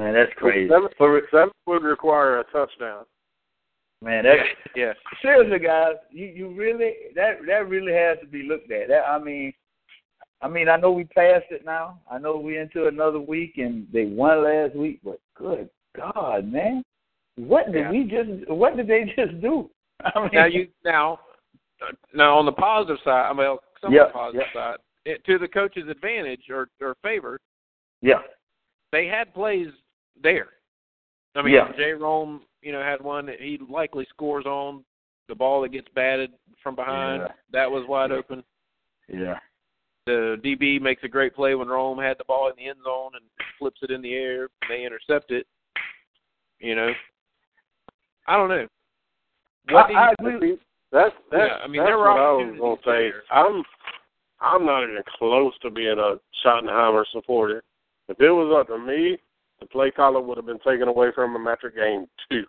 Man, that's crazy. Seven, For seven would require a touchdown. Man, that's Yeah. seriously, guys, you you really that that really has to be looked at. That I mean, I mean, I know we passed it now. I know we into another week and they won last week, but good God, man, what did Yeah. we just? What did they just do? I mean, now you now now on the positive side, I mean, some Yeah, of the positive yeah. side, it, to the coach's advantage or or favor, yeah, they had plays there. I mean, Yeah. Jay Rome, you know, had one that he likely scores on the ball that gets batted from behind. Yeah. That was wide open. yeah, The DB makes a great play when Rome had the ball in the end zone and flips it in the air and they intercept it. You know, I don't know. What do you, I, I agree. That's that's, Yeah, I mean, that's there were what I was gonna say. there. I'm I'm not even close to being a Schottenheimer supporter. If it was up to me, the play caller would have been taken away from him after game two.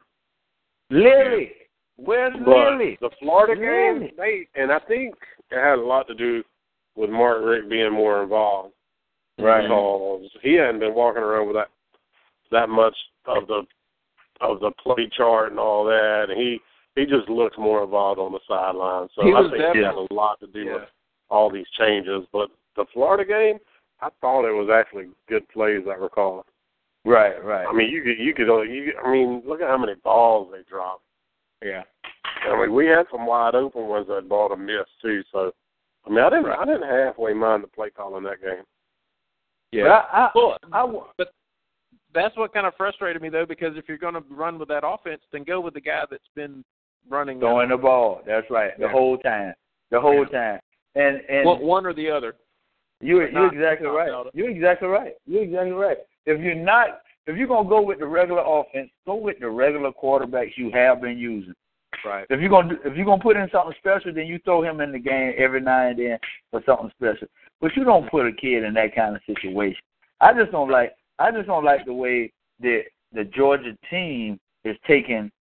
Lily, where's But Lily? the Florida Really? game, they and I think it had a lot to do with Mark Richt being more involved. Right. Because he hadn't been walking around with that that much of the of the play chart and all that. And he he just looks more involved on the sideline. So He I think it definitely- has a lot to do Yeah. with all these changes. But the Florida game, I thought it was actually good plays I recall. Right, right. I mean, you could you could you, I mean, look at how many balls they dropped. yeah. I mean, we had some wide open ones that ball to miss too. So, I mean, I didn't I didn't halfway mind the play call in that game. Yeah. But I, I, Well, I, wa- but that's what kind of frustrated me though, because if you're going to run with that offense, then go with the guy that's been running that throwing the ball. That's right. The Yeah. whole time. The whole time. And and One, one or the other. you but you're not- exactly not right. Delta. You're exactly right. You're exactly right. If you're not if you're gonna go with the regular offense, go with the regular quarterbacks you have been using. Right. If you're gonna if you're gonna put in something special, then you throw him in the game every now and then for something special. But you don't put a kid in that kind of situation. I just don't like. I just don't like the way that the Georgia team is taking,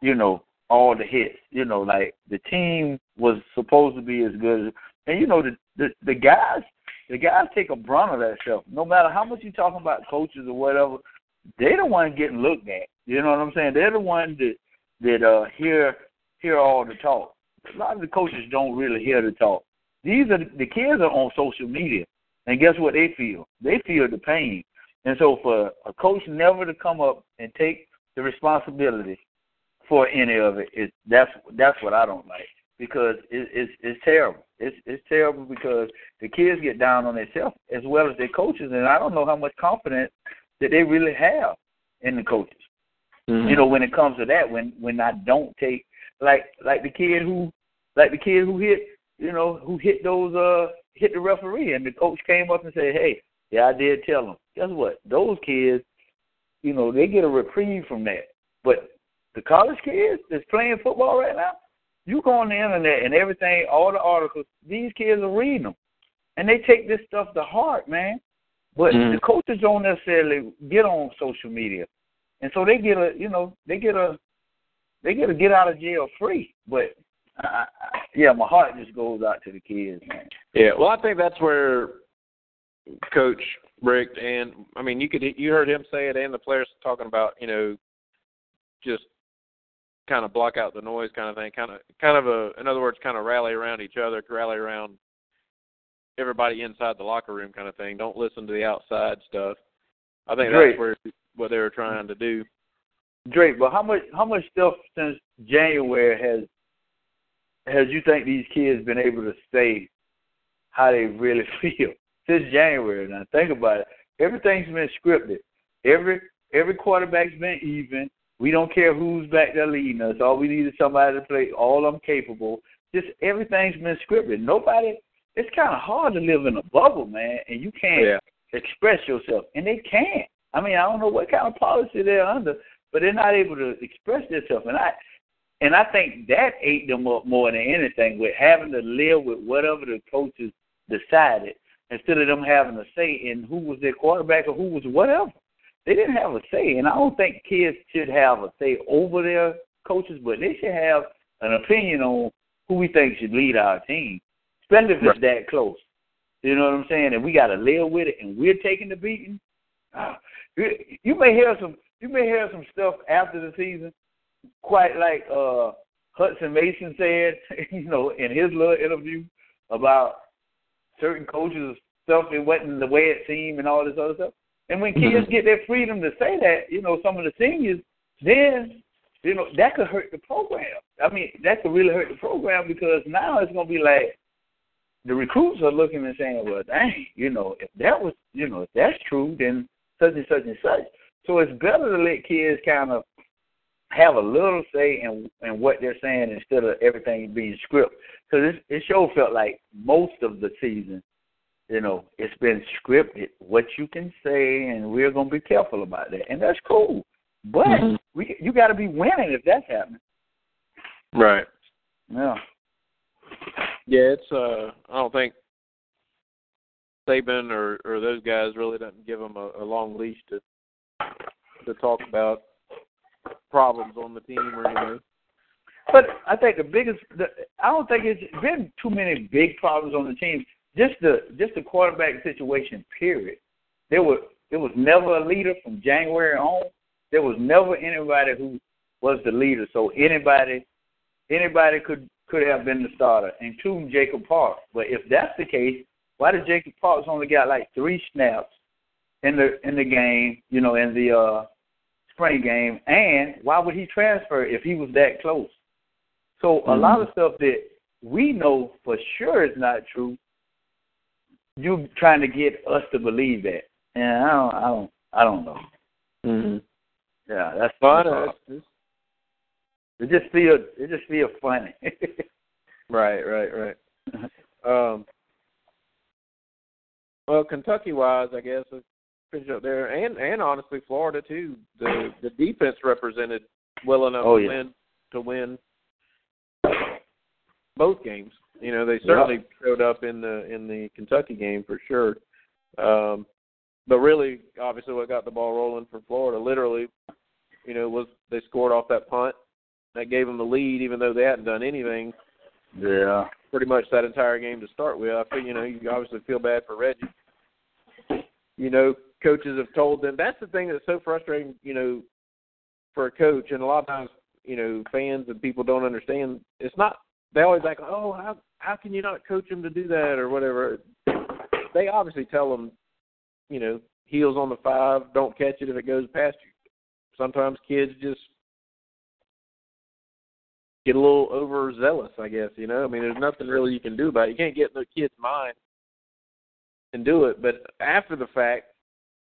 you know, all the hits. You know, like the team was supposed to be as good as, and you know the the, the guys, the guys take a brunt of that stuff. No matter how much you talking about coaches or whatever, they're the ones getting looked at. You know what I'm saying? They're the ones that that uh hear hear all the talk. A lot of the coaches don't really hear the talk. These are the kids are on social media, and guess what they feel? They feel the pain. And so for a coach never to come up and take the responsibility for any of it is that's that's what I don't like because it, it's it's terrible. It's it's terrible because the kids get down on themselves as well as their coaches, and I don't know how much confidence that they really have in the coaches. Mm-hmm. You know, when it comes to that, when when I don't take like like the kid who like the kid who hit you know who hit those uh hit the referee and the coach came up and said, hey, yeah, I did tell him. Guess what? Those kids, you know, they get a reprieve from that. But the college kids that's playing football right now, you go on the internet and everything, all the articles, these kids are reading them, and they take this stuff to heart, man. But mm-hmm. the coaches don't necessarily get on social media and so they get a you know they get a they get a get out of jail free. But I, I, yeah, my heart just goes out to the kids, man. Yeah, well, I think that's where Coach Richt and I mean you could you heard him say it and the players talking about you know just kind of block out the noise kind of thing, kind of kind of a in other words, kind of rally around each other, rally around everybody inside the locker room kind of thing. Don't listen to the outside stuff. I think that's where what they were trying to do. Drake, but how much how much stuff since January has has you think these kids been able to say how they really feel since January? Now think about it. Everything's been scripted. Every every quarterback's been even. We don't care who's back there leading us. All we need is somebody to play. All I'm capable. Just everything's been scripted. Nobody. It's kind of hard to live in a bubble, man, and you can't yeah. express yourself, and they can't. I mean, I don't know what kind of policy they're under, but they're not able to express themselves. And I and I think that ate them up more than anything with having to live with whatever the coaches decided instead of them having a say in who was their quarterback or who was whatever. They didn't have a say, and I don't think kids should have a say over their coaches, but they should have an opinion on who we think should lead our team, especially if it's that close. You know what I'm saying? And we got to live with it, and we're taking the beating. You may hear some you may hear some stuff after the season, quite like uh Hutson Mason said, you know, in his little interview about certain coaches stuff it wasn't the way it seemed and all this other stuff. And when kids mm-hmm. get their freedom to say that, you know, some of the seniors, then you know that could hurt the program. I mean, that could really hurt the program because now it's gonna be like the recruits are looking and saying, "Well, dang, you know, if that was, you know, if that's true, then such and such and such. So it's better to let kids kind of have a little say in in what they're saying instead of everything being scripted. Because it, it sure felt like most of the season, you know, it's been scripted what you can say, and we're gonna be careful about that, and that's cool. But mm-hmm. we you got to be winning if that's happening. Right. Yeah. Yeah, it's uh I don't think Saban or or those guys really doesn't give them a, a long leash to to talk about problems on the team or anything. But I think the biggest, the, I don't think it's been too many big problems on the team. Just the just the quarterback situation. Period. There was there was never a leader from January on. There was never anybody who was the leader. So anybody anybody could could have been the starter, including Jacob Park. But if that's the case, why did Jacob Parks only got like three snaps in the in the game, you know, in the uh spring game? And why would he transfer if he was that close? So a mm-hmm. lot of stuff that we know for sure is not true. You trying to get us to believe that, and I don't, I don't, I don't know. Mm-hmm. Yeah, that's fun. It just feel, it just feel funny. right, right, right. Um, well, Kentucky wise, I guess finish up there, and and honestly, Florida too. The the defense represented well enough oh, to yeah. win to win both games. You know, they certainly yeah. showed up in the in the Kentucky game for sure. Um, but really, obviously, what got the ball rolling for Florida, literally, you know, was they scored off that punt that gave them the lead, even though they hadn't done anything. Yeah. Pretty much that entire game to start with. I feel, you know, you obviously feel bad for Reggie. You know, coaches have told them that's the thing that's so frustrating. You know, for a coach, and a lot of times, you know, fans and people don't understand. It's not. They always like, oh, how how can you not coach them to do that or whatever? They obviously tell them, you know, heels on the five, don't catch it if it goes past you. Sometimes kids just get a little overzealous, I guess. You know, I mean, there's nothing really you can do about it. You can't get in the kid's mind and do it. But after the fact,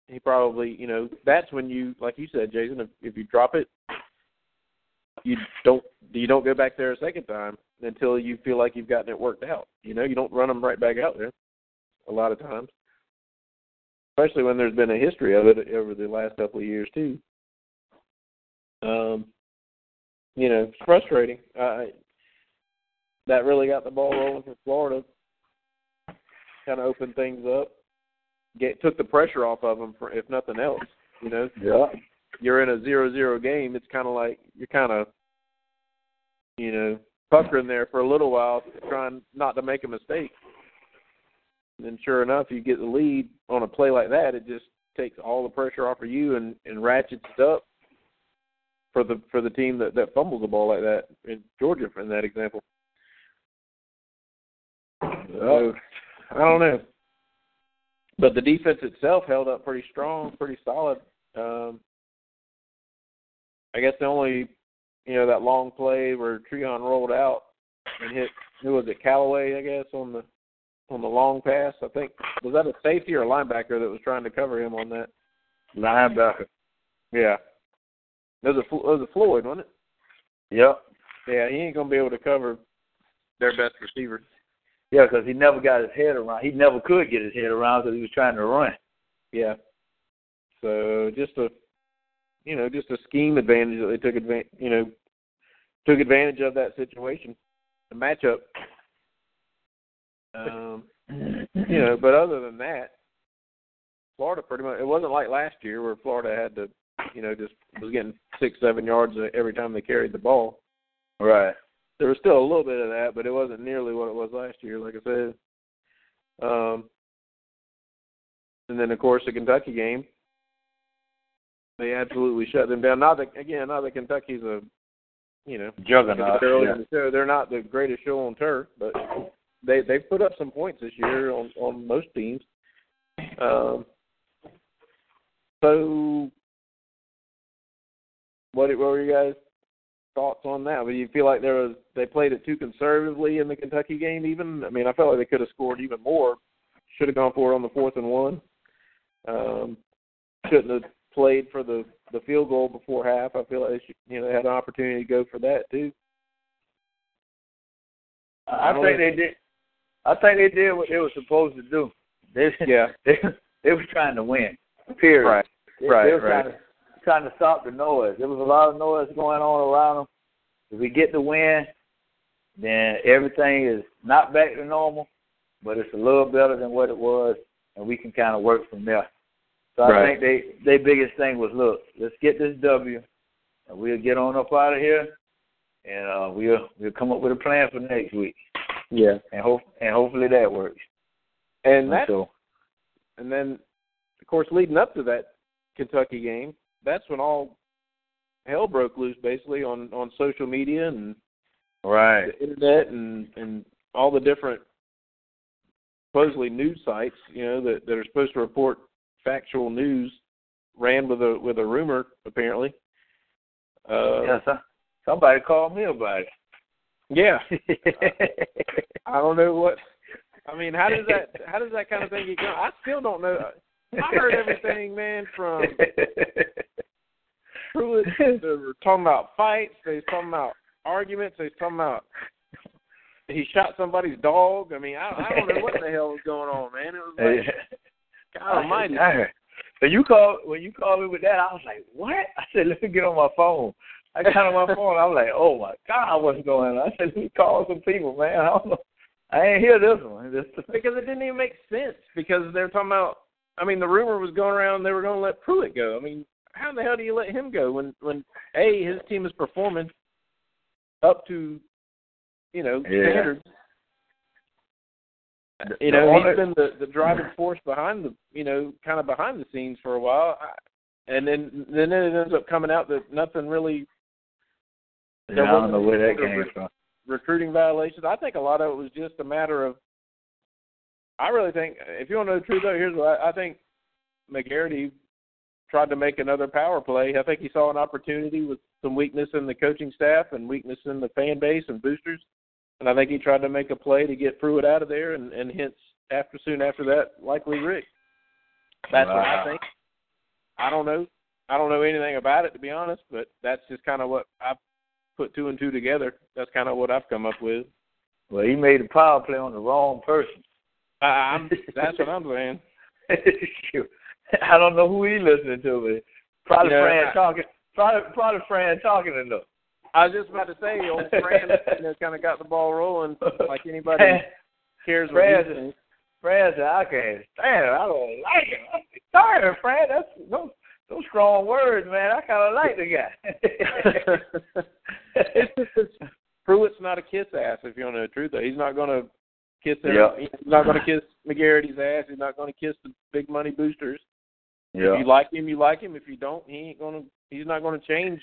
he probably, you know, that's when you, like you said, Jason, if, if you drop it, you don't you don't go back there a second time until you feel like you've gotten it worked out. You know, you don't run them right back out there a lot of times, especially when there's been a history of it over the last couple of years too. Um, you know, it's frustrating. Uh, that really got the ball rolling for Florida. Kind of opened things up. Get took the pressure off of them, for, if nothing else. You know. Yeah. You're in a zero-zero game. It's kind of like you're kind of, you know, puckering there for a little while, trying not to make a mistake. And sure enough, you get the lead on a play like that. It just takes all the pressure off of you and and ratchets it up for the for the team that that fumbles the ball like that in Georgia in that example. So, I don't know, but the defense itself held up pretty strong, pretty solid. Um, I guess the only you know that long play where Treon rolled out and hit who was it Callaway I guess on the on the long pass. I think was that a safety or a linebacker that was trying to cover him on that. Linebacker. Yeah. It was a, it was a Floyd, wasn't it? Yep. Yeah, he ain't gonna be able to cover their best receiver. Yeah, because he never got his head around. He never could get his head around because he was trying to run. Yeah. So just a, you know, just a scheme advantage that they took advantage, you know, took advantage of that situation, the matchup. Um, you know, but other than that, Florida pretty much. It wasn't like last year where Florida had to you know, just was getting six, seven yards every time they carried the ball. Right. There was still a little bit of that, but it wasn't nearly what it was last year, like I said. Um, and then, of course, the Kentucky game, they absolutely shut them down. Not that again, not that Kentucky's a, you know, juggernaut. Yeah. the show, they're not the greatest show on turf, but they they put up some points this year on on most teams. Um, so what, what were you guys' thoughts on that? Do you feel like there was they played it too conservatively in the Kentucky game? Even I mean, I felt like they could have scored even more. Should have gone for it on the fourth and one. Um, shouldn't have played for the the field goal before half. I feel like they should, you know they had an opportunity to go for that too. I, I think they did. I think they did what they were supposed to do. They, yeah, they they were trying to win. Period. Right. They, right. They were right. Trying to, trying to stop the noise. There was a lot of noise going on around them. If we get the win, then everything is not back to normal, but it's a little better than what it was, and we can kind of work from there. So I right. think they their biggest thing was, look, let's get this W, and we'll get on up out of here, and uh, we'll we'll come up with a plan for next week. Yeah, and hope and hopefully that works. And that, so, and then, of course, leading up to that Kentucky game, that's when all hell broke loose basically on on social media and right the internet and and all the different supposedly news sites you know that that are supposed to report factual news ran with a with a rumor apparently uh yeah so, somebody called me about it yeah I don't know what I mean how does that how does that kind of thing get going I still don't know I heard everything man from Pruitt, they were talking about fights. They were talking about arguments. They were talking about he shot somebody's dog. I mean, I, I don't know what the hell was going on, man. It was like God Almighty. So you called when you called me with that, I was like, "What?" I said, "Let me get on my phone." I got on my phone. I was like, "Oh my God, what's going on?" I said, "Let me call some people, man. I don't know. I ain't hear this one." This because it didn't even make sense because they're talking about. I mean, the rumor was going around they were going to let Pruitt go. I mean, how the hell do you let him go when when a his team is performing up to you know Yeah. standards? The- You know, he's been the the driving force behind the you know kind of behind the scenes for a while, I, and then then it ends up coming out that nothing really Yeah, I don't know where that came from. recruiting violations. I think a lot of it was just a matter of. I really think, if you want to know the truth, though, here's what I, I think. McGarity tried to make another power play. I think he saw an opportunity with some weakness in the coaching staff and weakness in the fan base and boosters, and I think he tried to make a play to get Pruitt out of there, and, and hence after soon after that, likely Richt. That's what I think. I don't know. I don't know anything about it to be honest, but that's just kind of what I've put two and two together. That's kind of what I've come up with. Well, he made a power play on the wrong person. I, I'm, that's what I'm saying. I don't know who he listening to, but probably You know, Fran I- talking. Probably, probably Fran talking enough. I was just about to say, old Fran, know, kind of got the ball rolling like anybody cares what Fran, he thinks. Fran said, "I can't stand it. I don't like it. I'm tired, Fran. That's those those strong words, man. I kind of like the guy." it's just it's, Pruitt's not a kiss ass. If you want to know the truth, though, he's not going to kiss. Him. Yeah. He's not going to kiss McGarity's ass. He's not going to kiss the big money boosters. yeah. If you like him, you like him. If you don't, he ain't going to. He's not going to change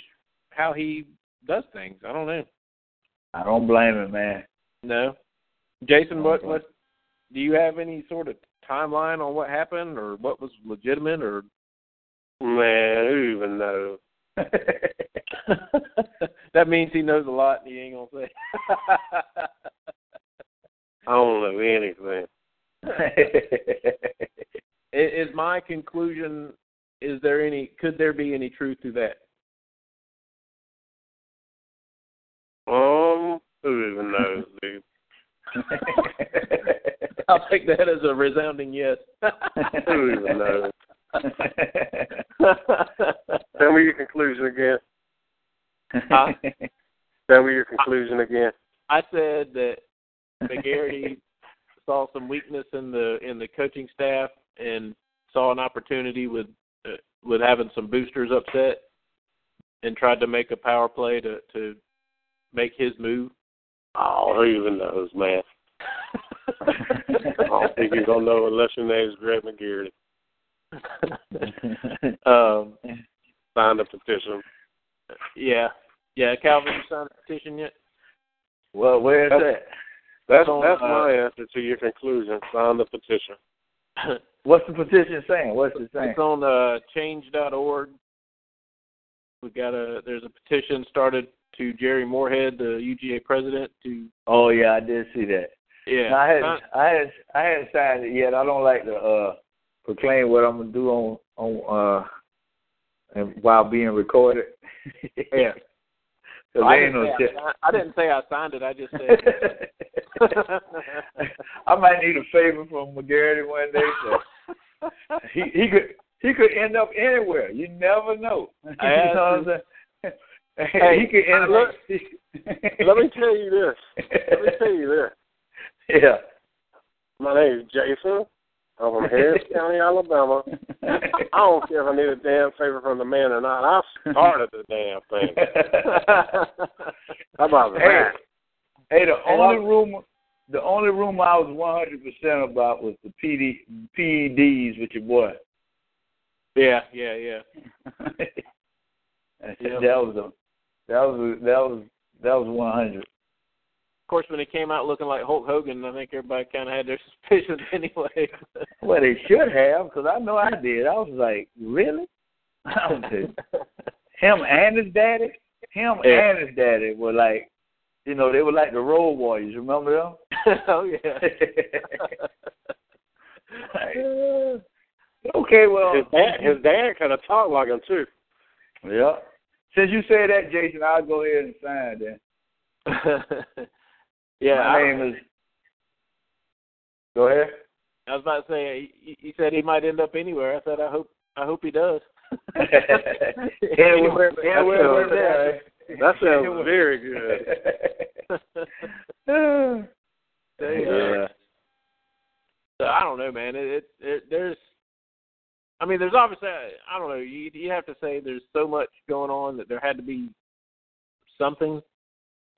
how he does things. I don't know. I don't blame him, man. No. Jason, what Okay. what do you have any sort of timeline on what happened or what was legitimate or Man, who even knows? that means he knows a lot and he ain't gonna say. I don't know anything. Is my conclusion is there any could there be any truth to that? Um, who even knows, dude? I'll take that as a resounding yes. Who even knows? Tell me your conclusion again. Huh? Tell me your conclusion again. I said that McGarity saw some weakness in the in the coaching staff and saw an opportunity with uh, with having some boosters upset and tried to make a power play to to make his move. Oh, who even knows, man? I don't think you're gonna know unless your name is Greg McGarity. um, Signed the petition. yeah, yeah. Calvin, you signed a petition yet? well, where's that? That's on, that's uh, my answer to your conclusion. Sign the petition. What's the petition saying? What's it saying? It's on uh, change.org. We got a there's a petition started to Jere Morehead, the UGA president, to Oh yeah, I did see that. yeah. No, I hadn't, uh, I hadn't, I hadn't signed it yet. I don't like to uh proclaim what I'm gonna do on on uh and while being recorded. Yeah. Cause I, didn't no say. I, signed- I didn't say I signed it. I just said. I might need a favor from McGarity one day. So he he could he could end up anywhere. You never know. you know what I'm saying? Hey, he could end look. Let me tell you this. Let me tell you this. Yeah. My name is Jason. I'm from Harris County, Alabama. I don't care if I need a damn favor from the man or not. I started the damn thing. How about Hey, that? hey, the And only I- rumor, the only rumor I was one hundred percent about was the PD, PEDs with your boy. yeah, yeah, yeah. that was a, that was that was that was one hundred. Of course, when he came out looking like Hulk Hogan, I think everybody kind of had their suspicions anyway. Well, they should have, because I know I did. I was like, really? I was like, him and his daddy, him Yeah. and his daddy were like, you know, they were like the Road Warriors. Remember them? oh yeah. okay, well, His dad, his dad kind of talked like him too. yeah. Since you say that, Jason, I'll go ahead and sign then. yeah, My I, name is. Go ahead. I was about to say he, he said he might end up anywhere. I said I hope I hope he does. yeah, we're, yeah, we're, there. That sounds very good. yeah. So I don't know, man. It, it, it there's, I mean, there's obviously, I don't know. You you have to say there's so much going on that there had to be something,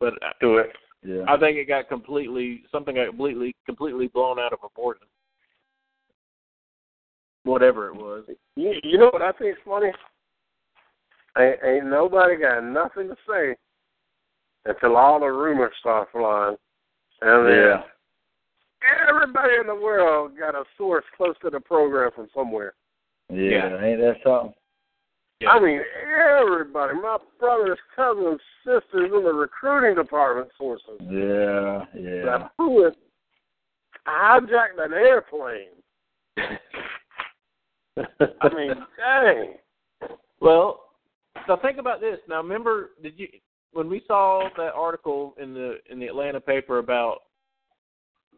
but Do it. Yeah. I think it got completely something got completely completely blown out of proportion. Whatever it was. You, you know what I think is funny? Ain't, ain't nobody got nothing to say until all the rumors start flying. And then Yeah. everybody in the world got a source close to the program from somewhere. Yeah, ain't that something? I mean, everybody, my brothers, cousins, sisters in the recruiting department sources. Yeah, yeah. That who had hijacked an airplane. I mean, dang. Well, now think about this. Now, remember, did you when we saw that article in the in the Atlanta paper about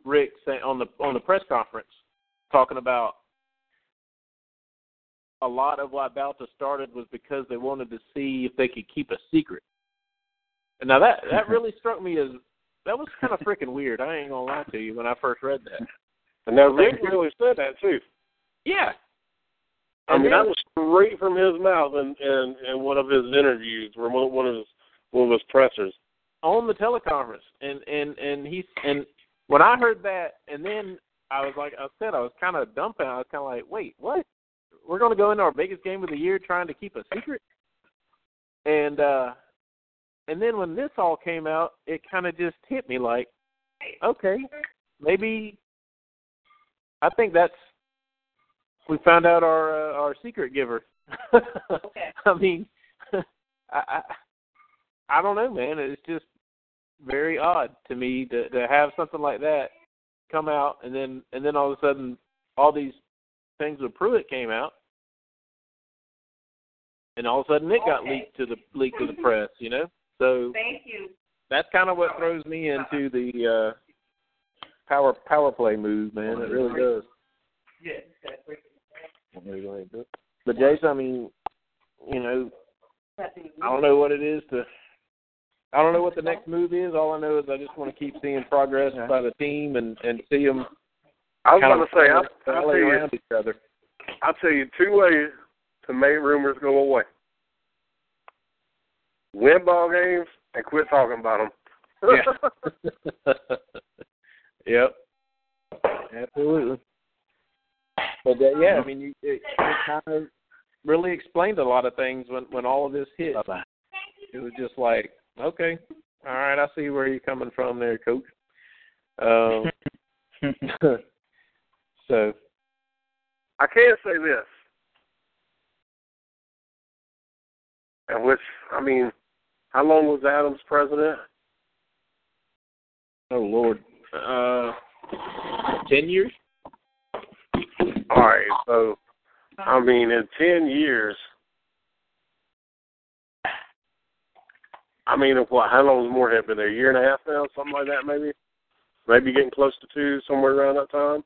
Richt saying on the on the press conference talking about a lot of why Bauta started was because they wanted to see if they could keep a secret. And now that that really struck me as that was kind of freaking weird. I ain't gonna lie to you when I first read that. And now Richt really said that too. Yeah, I mean, that was straight from his mouth in, in, in one of his interviews, or one one of his one of his pressers. on the teleconference and and and he and when I heard that and then I was like I said I was kind of dumbfounded. I was kind of like, wait, what? We're going to go into our biggest game of the year trying to keep a secret? And uh and then when this all came out, it kind of just hit me like, okay, maybe I think that's we found out our uh, our secret giver. okay. I mean, I, I I don't know, man. It's just very odd to me to to have something like that come out, and then and then all of a sudden, all these things with Pruitt came out, and all of a sudden it got leaked to the leaked to the press. You know, so Thank you. that's kind of what throws me into the uh power power play move, man. It really does. Yeah. But Jason, I mean, you know, I don't know what it is to. I don't know what the next move is. All I know is I just want to keep seeing progress by the team and and see them. I was going to say, I'll, I'll tell you, each other. I'll tell you two ways to make rumors go away: win ball games and quit talking about them. Yeah. yep. Absolutely. But uh, yeah, I mean, you, it, it kind of really explained a lot of things when when all of this hit. It was just like, okay, all right, I see where you're coming from there, coach. Um, so I can say this, and which I mean, how long was Adams president? Oh Lord, uh, ten years. All right, so I mean, in ten years, I mean, what? How long has Morehead been there? A year and a half now, something like that, maybe. Maybe getting close to two, somewhere around that time.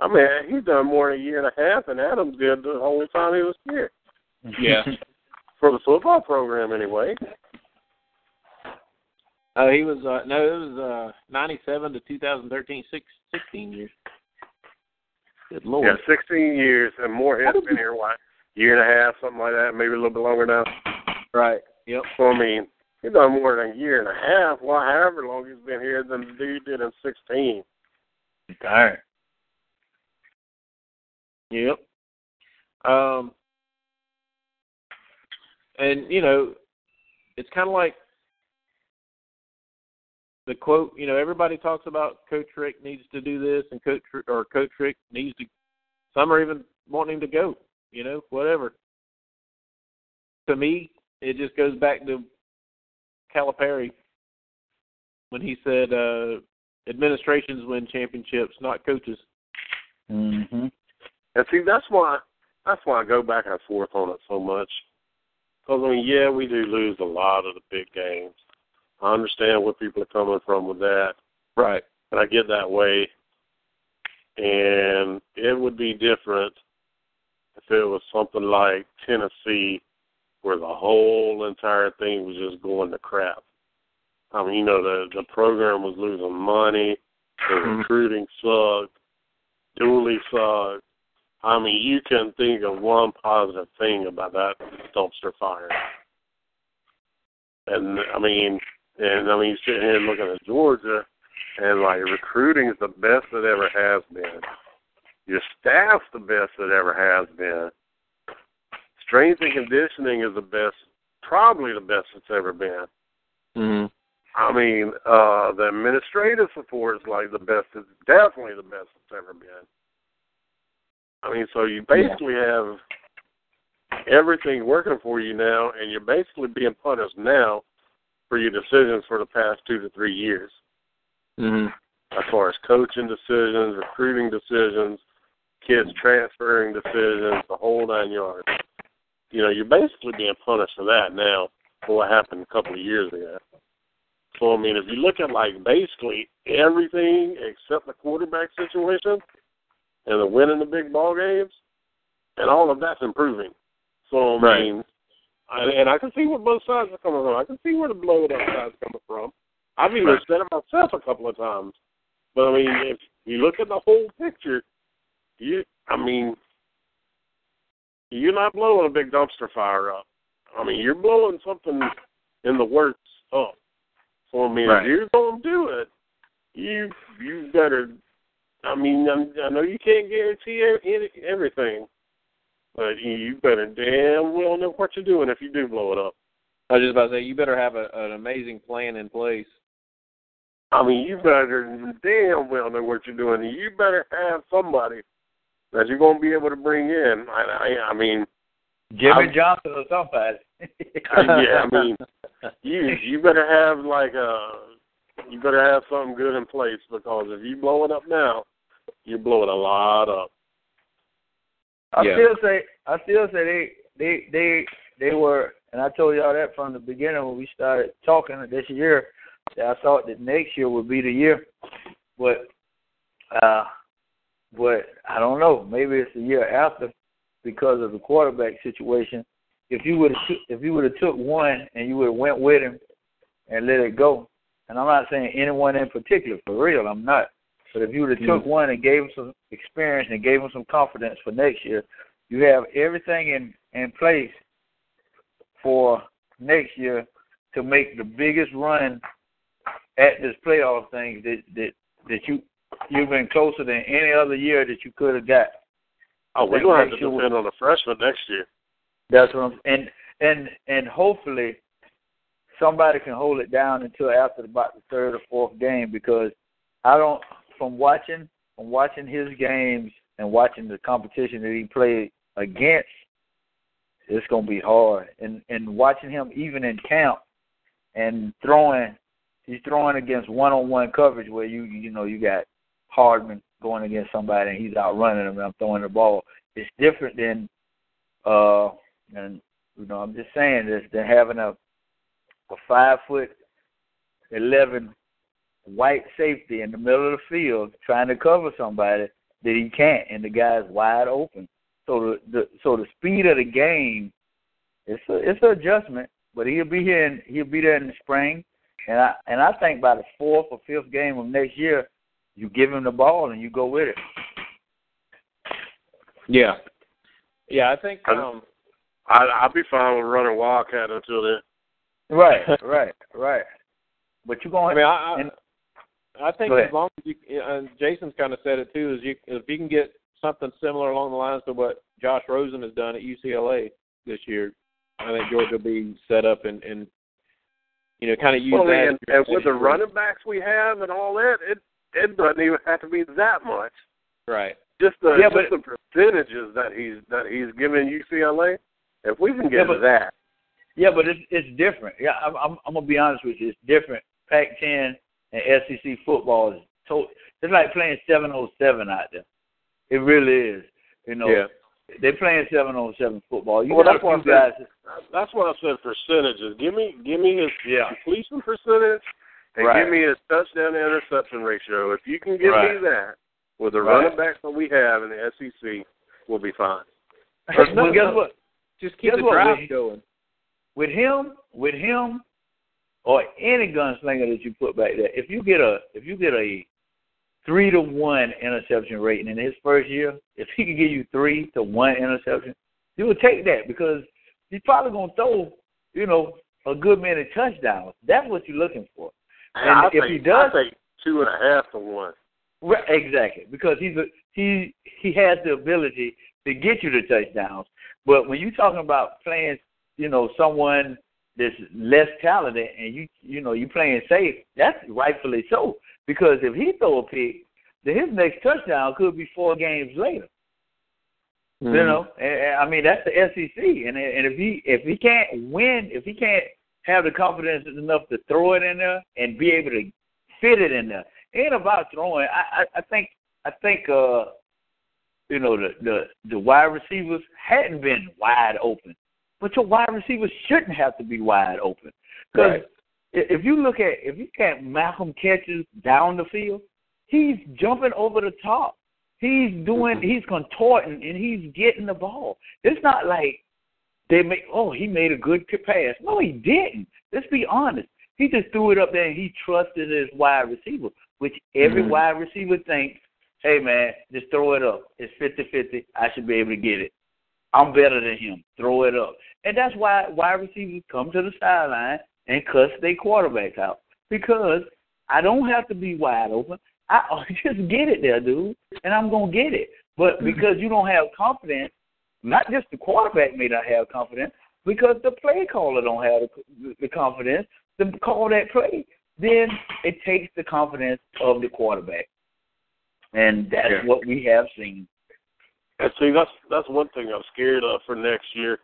I mean, he's done more than a year and a half than Adams did the whole time he was here Yeah. for the football program, anyway. Oh, he was uh, no, it was uh, ninety-seven to 2013, six, 16 years. Good lord. Yeah, sixteen years, and Morehead's been here what year and a half, something like that, maybe a little bit longer now. Right. Yep. So I mean, he's done more than a year and a half. Well, however long he's been here than the dude did in sixteen. Darn. Yep. Um, and you know, it's kind of like the quote. You know, everybody talks about Coach Richt needs to do this, and Coach or Coach Richt needs to. Some are even wanting him to go. You know, whatever. To me, it just goes back to Calipari when he said, uh, "Administrations win championships, not coaches." Mhm. And see, that's why that's why I go back and forth on it so much. Because I mean, yeah, we do lose a lot of the big games. I understand where people are coming from with that, Right. and I get that way. And it would be different if it was something like Tennessee, where the whole entire thing was just going to crap. I mean, you know, the the program was losing money, the mm-hmm. recruiting sucked, Dooley sucked. I mean, you can think of one positive thing about that dumpster fire. And I mean, and I mean, sitting here looking at Georgia, and like recruiting is the best it ever has been. Your staff's the best it ever has been. Strength and conditioning is the best, probably the best it's ever been. Mm-hmm. I mean, uh the administrative support is like the best. It's definitely the best it's ever been. I mean, so you basically have everything working for you now, and you're basically being punished now for your decisions for the past two to three years, Mm-hmm. as far as coaching decisions, recruiting decisions, kids transferring decisions, the whole nine yards. You know, you're basically being punished for that now for what happened a couple of years ago. So I mean, if you look at like basically everything except the quarterback situation and the winning the big ball games, and all of that's improving. So I Right. mean, I, and I can see where both sides are coming from. I can see where the blow up side's coming from. I've even Right. said it myself a couple of times. But I mean, if you look at the whole picture, you, I mean, you're not blowing a big dumpster fire up. I mean, you're blowing something in the works up. So I mean, Right. if you're gonna do it, you you better. I mean, I'm, I know you can't guarantee e- any- everything, but you- you better damn well know what you're doing if you do blow it up. I was just about to say you better have a, an amazing plan in place. I mean, you better damn well know what you're doing. and You better have somebody that you're going to be able to bring in. I, I, I mean, Jimmy I'm- Johnson or somebody. Uh, yeah, I mean, you you better have like a you better have something good in place because if you blow it up now, you're blowing a lot up. I Yeah. still say I still say they they they they were and I told y'all that from the beginning when we started talking this year that I thought that next year would be the year. But uh but I don't know. Maybe it's the year after because of the quarterback situation. If you would if you would have took one and you would have went with him and let it go, and I'm not saying anyone in particular for real, I'm not. But if you would have took mm-hmm. one and gave him some experience and gave him some confidence for next year, you have everything in in place for next year to make the biggest run at this playoff thing that that that you you've been closer than any other year that you could have got. Oh, we're going to have to depend on the freshman next year. That's what I'm and and and hopefully somebody can hold it down until after about the third or fourth game because I don't from watching from watching his games and watching the competition that he played against, it's gonna be hard. And and watching him even in camp and throwing he's throwing against one on one coverage where you you know you got Hardman going against somebody and he's outrunning him and I'm throwing the ball. It's different than uh and you know, I'm just saying this than having a a five foot eleven white safety in the middle of the field trying to cover somebody that he can't and the guy's wide open. So the, the so the speed of the game it's a it's an adjustment, but he'll be here in he'll be there in the spring. And I and I think by the fourth or fifth game of next year, you give him the ball and you go with it. Yeah. Yeah, I think um I, I'll be fine with running Wildcat until then. Right, right, right. But you're going I mean I I, and- I think as long as you and Jason's kind of said it too is you if you can get something similar along the lines of what Josh Rosen has done at UCLA this year, I think Georgia will be set up and and you know kind of use Well, that. and, and with the running backs we have and all that, it it doesn't even have to be that much. right. Just the Yeah, just but- the percentages that he's that he's giving UCLA. If we can get Yeah, to but- that, Yeah, but it's it's different. Yeah, I'm I'm, I'm gonna be honest with you. It's different. Pac-10 and SEC football is to, it's like playing 707 out there. It really is. You know, Yeah. they're playing 707 football. You Well, got that's a what few I guys. that's what I said percentages. Give me give me his Yeah. completion percentage and Right. give me his touchdown to interception ratio. If you can give Right. me that with the Right. running backs that we have in the SEC, we'll be fine. well, guess what? Just keep Guess the what, drive Lee? going. With him, with him, or any gunslinger that you put back there, if you get a if you get a three to one interception rating in his first year, if he can give you three to one interception, you would take that because he's probably gonna throw, you know, a good many touchdowns. That's what you're looking for. And I if think, he does, I think two and a half to one. Right, exactly, because he's a, he he has the ability to get you the touchdowns. But when you're talking about playing, you know, someone that's less talented and you you know you playing safe, that's rightfully so. Because if he throw a pick, then his next touchdown could be four games later. Mm-hmm. You know, and, and, I mean that's the SEC, and and if he if he can't win, if he can't have the confidence enough to throw it in there and be able to fit it in there, it ain't about throwing. I I, I think I think uh you know the the the wide receivers hadn't been wide open, but your wide receivers shouldn't have to be wide open because Right. if you look at if you can't Malcolm catches down the field, he's jumping over the top. He's doing he's contorting and he's getting the ball. It's not like they make oh he made a good pass. No, he didn't. Let's be honest. He just threw it up there and he trusted his wide receiver, which every Mhm. wide receiver thinks, hey man, just throw it up. It's fifty fifty. I should be able to get it. I'm better than him. Throw it up. And that's why wide receivers come to the sideline and cuss their quarterbacks out. Because I don't have to be wide open. I just get it there, dude, and I'm gonna get it. But mm-hmm. because you don't have confidence, not just the quarterback may not have confidence, because the play caller don't have the, the confidence to call that play, then it takes the confidence of the quarterback, and that's Yeah. what we have seen. And see, that's that's one thing I'm scared of for next year,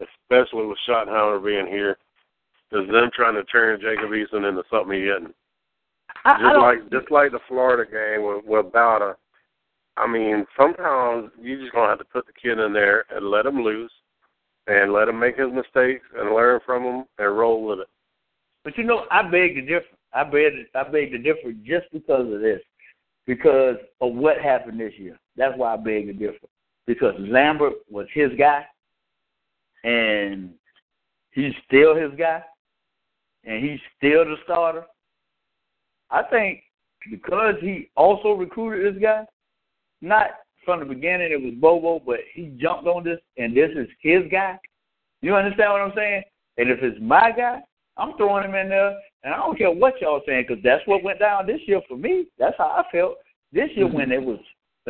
especially with Schottenheimer being here, is them trying to turn Jacob Eason into something he isn't. I, I Just don't, like just like the Florida game with with Bauta. I mean, sometimes you just gonna have to put the kid in there and let him loose, and let him make his mistakes and learn from them and roll with it. But you know, I beg to differ. I beg, I beg to differ just because of this, because of what happened this year. That's why I beg to differ. Because Lambert was his guy, and he's still his guy, and he's still the starter. I think because he also recruited this guy, not from the beginning it was Bobo, but he jumped on this, and this is his guy. You understand what I'm saying? And if it's my guy, I'm throwing him in there, and I don't care what y'all saying, because that's what went down this year for me. That's how I felt this year mm-hmm. when it was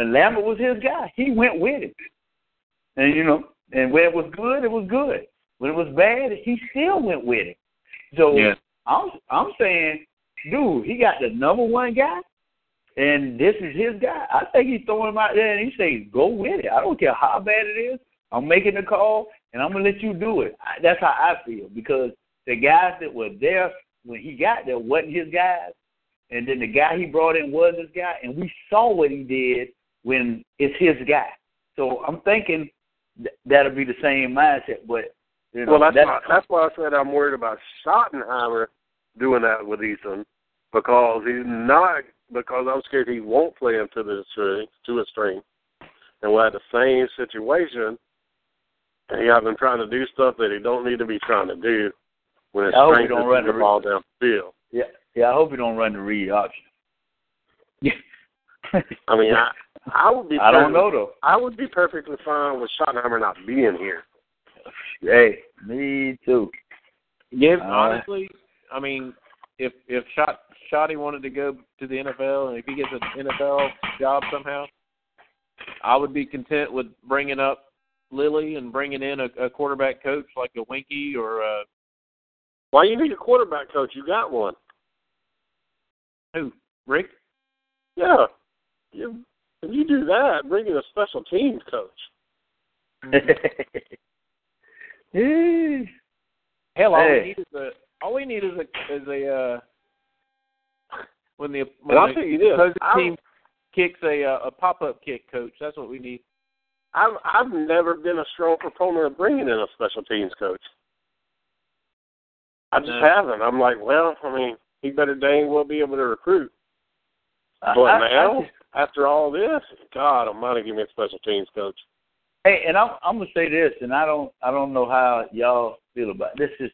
when Lambert was his guy. He went with it, and you know, and when it was good, it was good. When it was bad, he still went with it. So Yeah. I'm I'm saying, dude, he got the number one guy, and this is his guy. I think he's throwing him out there, and he say, go with it. I don't care how bad it is. I'm making the call, and I'm gonna let you do it. I, that's how I feel because the guys that were there when he got there wasn't his guys, and then the guy he brought in was his guy, and we saw what he did when it's his guy. So I'm thinking th- that'll be the same mindset. But you know, well, that's that's why, that's why I said I'm worried about Schottenheimer doing that with Eason because he's not because I'm scared he won't play him to the string to his strength, and we'll have the same situation. And he have been trying to do stuff that he don't need to be trying to do when his I hope he strength don't is run the the ball down the field. yeah, yeah. I hope he don't run the read option. I mean, I I would be I don't know though. I would be perfectly fine with Schottenheimer not being here. Hey, me too. Yeah, Uh, honestly, I mean, if if Shot Shotty wanted to go to the NFL and if he gets an NFL job somehow, I would be content with bringing up Lilly and bringing in a, a quarterback coach like a Winky or uh Why you need a quarterback coach? You got one. who Richt. Yeah. You if you do that, bring in a special teams coach. Hell, all Hey. we need is a all we need is a is a uh, when the when I'll the tell you this, opposing I- team kicks a uh, a pop up kick, coach. That's what we need. I've I've never been a strong proponent of bringing in a special teams coach. I just No. haven't. I'm like, well, I mean, he better dang well be able to recruit. I- But I- I now, just- after all this, God Almighty, give me a special teams coach. Hey, and I'm I'm gonna say this, and I don't I don't know how y'all feel about it. this. Is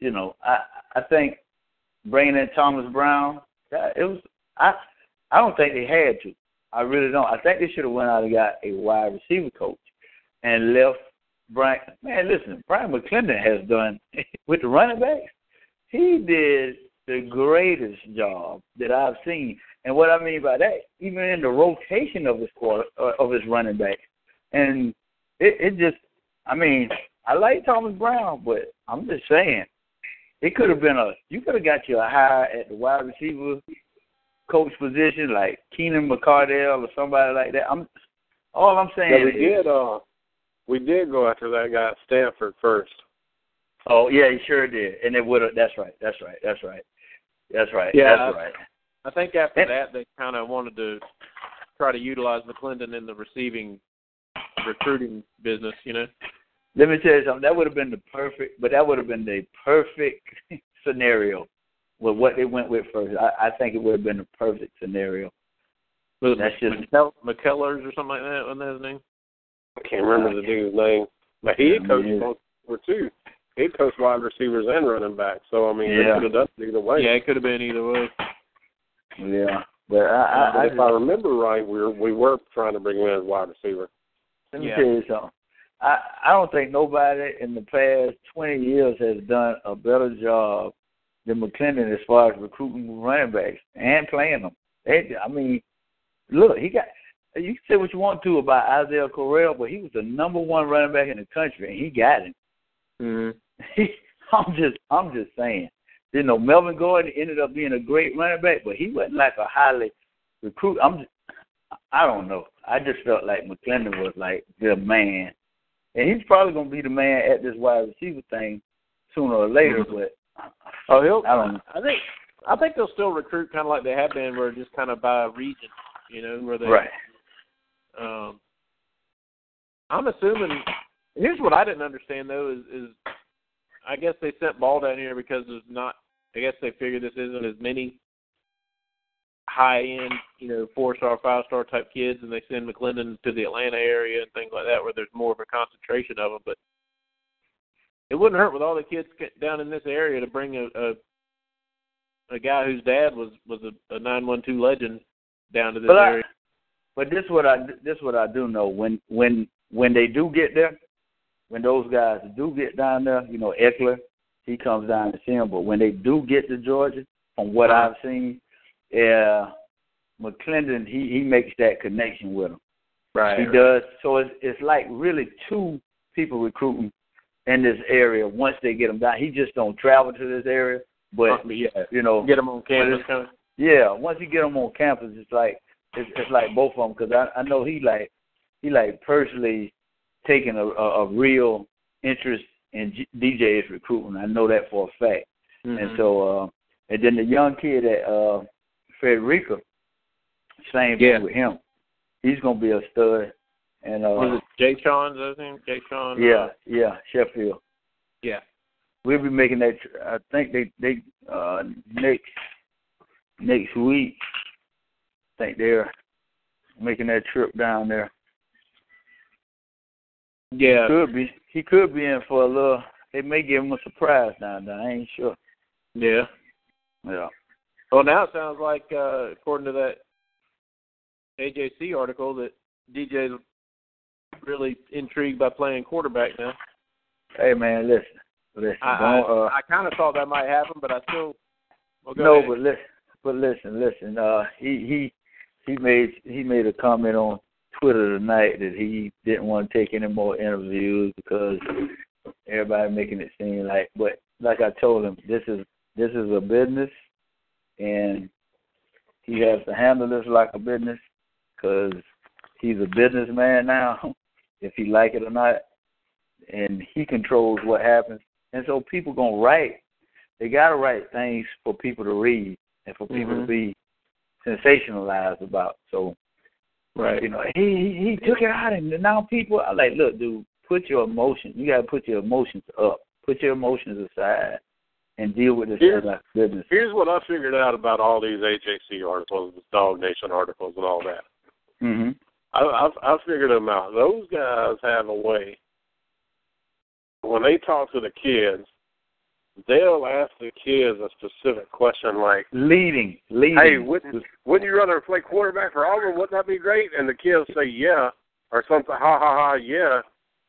you know I I think bringing in Thomas Brown, it was I I don't think they had to. I really don't. I think they should have went out and got a wide receiver coach and left Brian. Man, listen, Brian McClendon has done with the running backs. He did the greatest job that I've seen. And what I mean by that, even in the rotation of his quarter, uh, of his running back, and it, it just, I mean, I like Thomas Brown, but I'm just saying, it could have been a, you could have got you a hire at the wide receiver coach position, like Keenan McCardell or somebody like that. I'm, all I'm saying yeah, we is, did. Uh, we did go after that guy at Stanford first. Oh yeah, he sure did, and it would have. That's right. That's right. That's right. That's right. Yeah, that's right. I think after that they kind of wanted to try to utilize McClendon in the receiving recruiting business. You know. Let me tell you something. That would have been the perfect, but that would have been the perfect scenario with what they went with first. I, I think it would have been the perfect scenario. Was That's it just- McKell- McKellers or something like that? Wasn't that his name? I can't remember the dude's name, but he Yeah, coached me both or two. He coached wide receivers and running backs. So I mean, they Yeah. could have done either way. Yeah, it could have been either way. Yeah, but I, I, but I if just, I remember right, we were we were trying to bring in as wide receiver. let me Yeah. tell you something. I I don't think nobody in the past twenty years has done a better job than McClendon as far as recruiting running backs and playing them. They, I mean, look, he got. You can say what you want to about Isaiah Crowell, but he was the number one running back in the country, and he got him. Mm-hmm. I'm just I'm just saying. You know, Melvin Gordon ended up being a great running back, but he wasn't like a highly recruit. I'm just, I don't know. I just felt like McClendon was like the man, and he's probably gonna be the man at this wide receiver thing sooner or later. But Oh, he'll. I don't know. I think. I think they'll still recruit kind of like they have been, where just kind of by region, you know, where they. right, Um, I'm assuming. Here's what I didn't understand though is, is I guess they sent Ball down here because there's not. I guess they figured this isn't as many high end, you know, four star, five star type kids, and they send McClendon to the Atlanta area and things like that, where there's more of a concentration of them. But it wouldn't hurt with all the kids down in this area to bring a a, a guy whose dad was was a, a nine one two legend down to this But I- area. but this what I this what I do know when when when they do get there, when those guys do get down there, you know, Eckler, he comes down to see him. But when they do get to Georgia, from what uh-huh. I've seen, yeah, McClendon he he makes that connection with them. Right. He does. So it's it's like really two people recruiting in this area. Once they get them down, he just don't travel to this area, but uh, yeah. you know, Get them on campus, kind of. yeah. Once you get them on campus, it's like it's, it's like both of them because I I know he like he like personally taking a a, a real interest in G- DJ's recruiting. I know that for a fact. Mm-hmm. And so, uh, and then the young kid at uh, Frederica, same Yeah. thing with him. He's gonna be a stud. And uh, was it Jay Sean? Is that his name? Jay Sean? yeah, yeah, Sheffield. Yeah. We'll be making that. I think they they uh, next next week. I think they're making that trip down there. Yeah. Could be. He could be in for a little. They may give him a surprise now. there. I ain't sure. Yeah. Yeah. Well, now it sounds like, uh, according to that AJC article, that DJ's really intrigued by playing quarterback now. Hey man, listen, listen. I uh, I, kind of thought that might happen, but I still. Well, go no, ahead. but listen, but listen, listen. Uh, he he he made he made a comment on Twitter tonight that he didn't want to take any more interviews because everybody making it seem like. But like I told him, this is this is a business, and he has to handle this like a business because he's a businessman now, if he like it or not, and he controls what happens. And so people gonna write they got to write things for people to read and for people Mhm. to be sensationalized about. So, Right. you know, he he, he took it out, and now people are like, "Look, dude, put your emotions. You got to put your emotions up. Put your emotions aside, and deal with this Here's- thing like business." Here's what I figured out about all these AJC articles, the Dog Nation articles, and all that. hmm I, I I figured them out. Those guys have a way. When they talk to the kids, they'll ask the kids a specific question like, Leading, leading. "Hey, wouldn't wouldn't you rather play quarterback for Auburn? Wouldn't that be great?" And the kids say, "Yeah," or something, "Ha ha ha, yeah."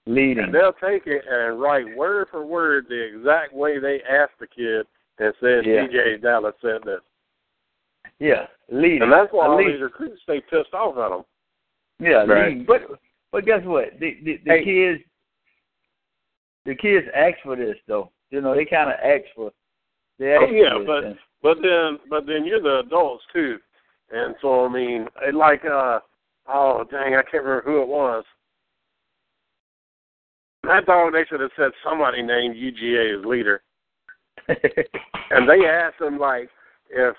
leading. And they'll take it and write word for word the exact way they asked the kid and said, Yeah. "DJ Dallas said this," Yeah, leading. and that's why A all lead- these recruits stay pissed off at them. Yeah, Right. leading. But but guess what? The the, the Hey. kids the kids ask for this though. You know, they kind of ask for. They ask Oh, yeah, but- and- But then, but then you're the adults too, and so I mean, like, uh, oh dang, I can't remember who it was. That dog, they should have said somebody named UGA as leader, and they asked them like, if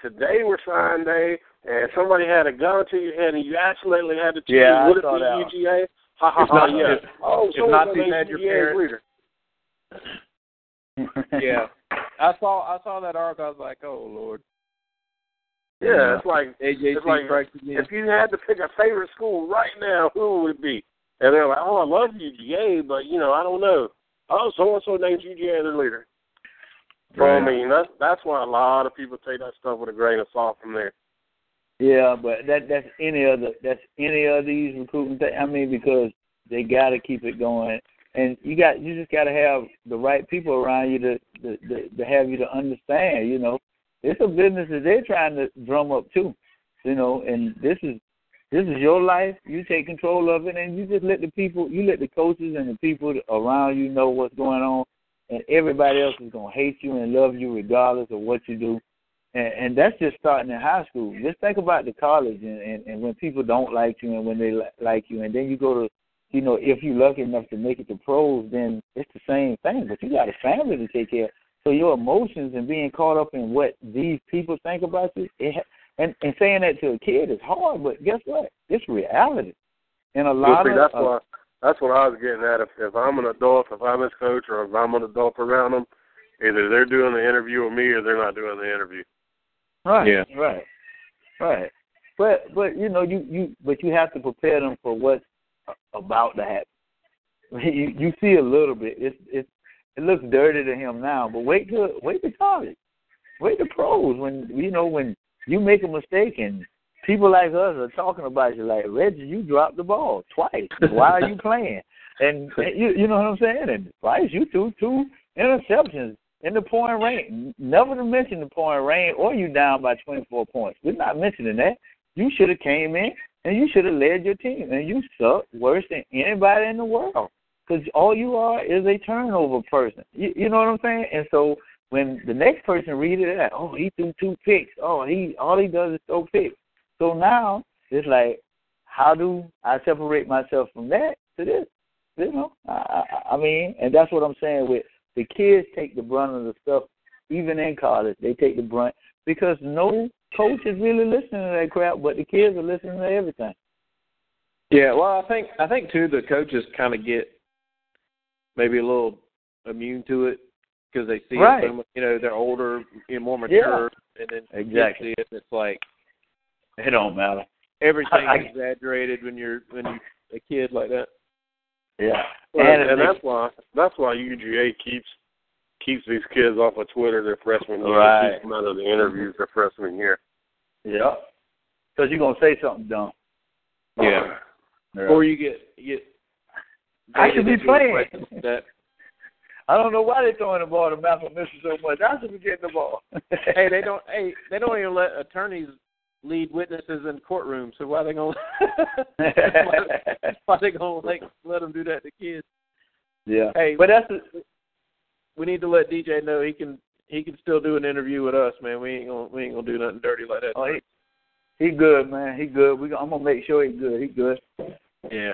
today were sign day and somebody had a gun to your head and you accidentally had to choose, Yeah, would it be. UGA? Ha ha ha, not- yeah. if- oh, if so not, and had your parents- leader. Yeah. I saw I saw that article. I was like, oh lord. Yeah, uh, it's like AJC It's like- If you had to pick a favorite school right now, who would it be? And they're like, oh, I love UGA, but you know, I don't know. Oh, so and so named UGA their leader. So I mean, that's that's why a lot of people take that stuff with a grain of salt from there. Yeah, but that that's any other that's any of these recruiting thing. I mean, because they got to keep it going, and you got you just got to have the right people around you to, to to to have you to understand. You know, it's a business that they're trying to drum up too. You know, and this is this is your life. You take control of it, and you just let the people, you let the coaches and the people around you know what's going on, and everybody else is gonna hate you and love you regardless of what you do and, and that's just starting in high school. Just think about the college and, and, and when people don't like you and when they li- like you, and then you go to, you know, if you're lucky enough to make it to pros, then it's the same thing. But you got a family to take care. of. So your emotions and being caught up in what these people think about you, it, and and saying that to a kid is hard. But guess what? It's reality. And a lot See, of that's uh, what that's what I was getting at. If if I'm an adult, if I'm his coach, or if I'm an adult around them, either they're doing the interview with me or they're not doing the interview. Right. Yeah. Right. Right. But but you know you you but you have to prepare them for what's about that. You you see a little bit. It's it's it looks dirty to him now, but wait to wait till college. Wait till pros when you know when you make a mistake and people like us are talking about you like Reggie, you dropped the ball twice. Why are you playing? And, and you you know what I'm saying? And twice you threw two interceptions in the pouring rain. Never to mention the pouring rain or you down by 24 points. We're not mentioning that. You should have came in and you should have led your team, and you suck worse than anybody in the world. Because all you are is a turnover person. You, you know what I'm saying? And so when the next person reads it, like, oh, he threw two picks. Oh, he all he does is throw picks. So now it's like, how do I separate myself from that to this? You know, I, I, I mean, and that's what I'm saying with the kids take the brunt of the stuff, even in college. They take the brunt because no coach is really listening to that crap, but the kids are listening to everything. Yeah, well, I think I think too the coaches kind of get maybe a little immune to it because they see Right. it, you know, they're older, and more mature, and then Exactly. see it, it's like It don't matter. everything's I- exaggerated when you're when you're a kid like that. Yeah, Well, and, and, that's why that's why UGA keeps keeps these kids off of Twitter their freshman year, Right. keeps them out of the interviews their freshman year. yeah, because you're gonna say something dumb. Yeah. Yeah. Or you get you get. I should be baited into playing. That I don't know why they're throwing the ball to Malcolm Mitchell so much. I should be getting the ball. hey, they don't. Hey, they don't even let attorneys lead witnesses in courtrooms. So why they gonna? why, why they gonna like let them do that to kids? yeah, Hey, but that's the, we need to let DJ know he can he can still do an interview with us, man. We ain't gonna we ain't gonna do nothing dirty like that. oh he he good man. He good. We I'm gonna make sure he good. He good. yeah,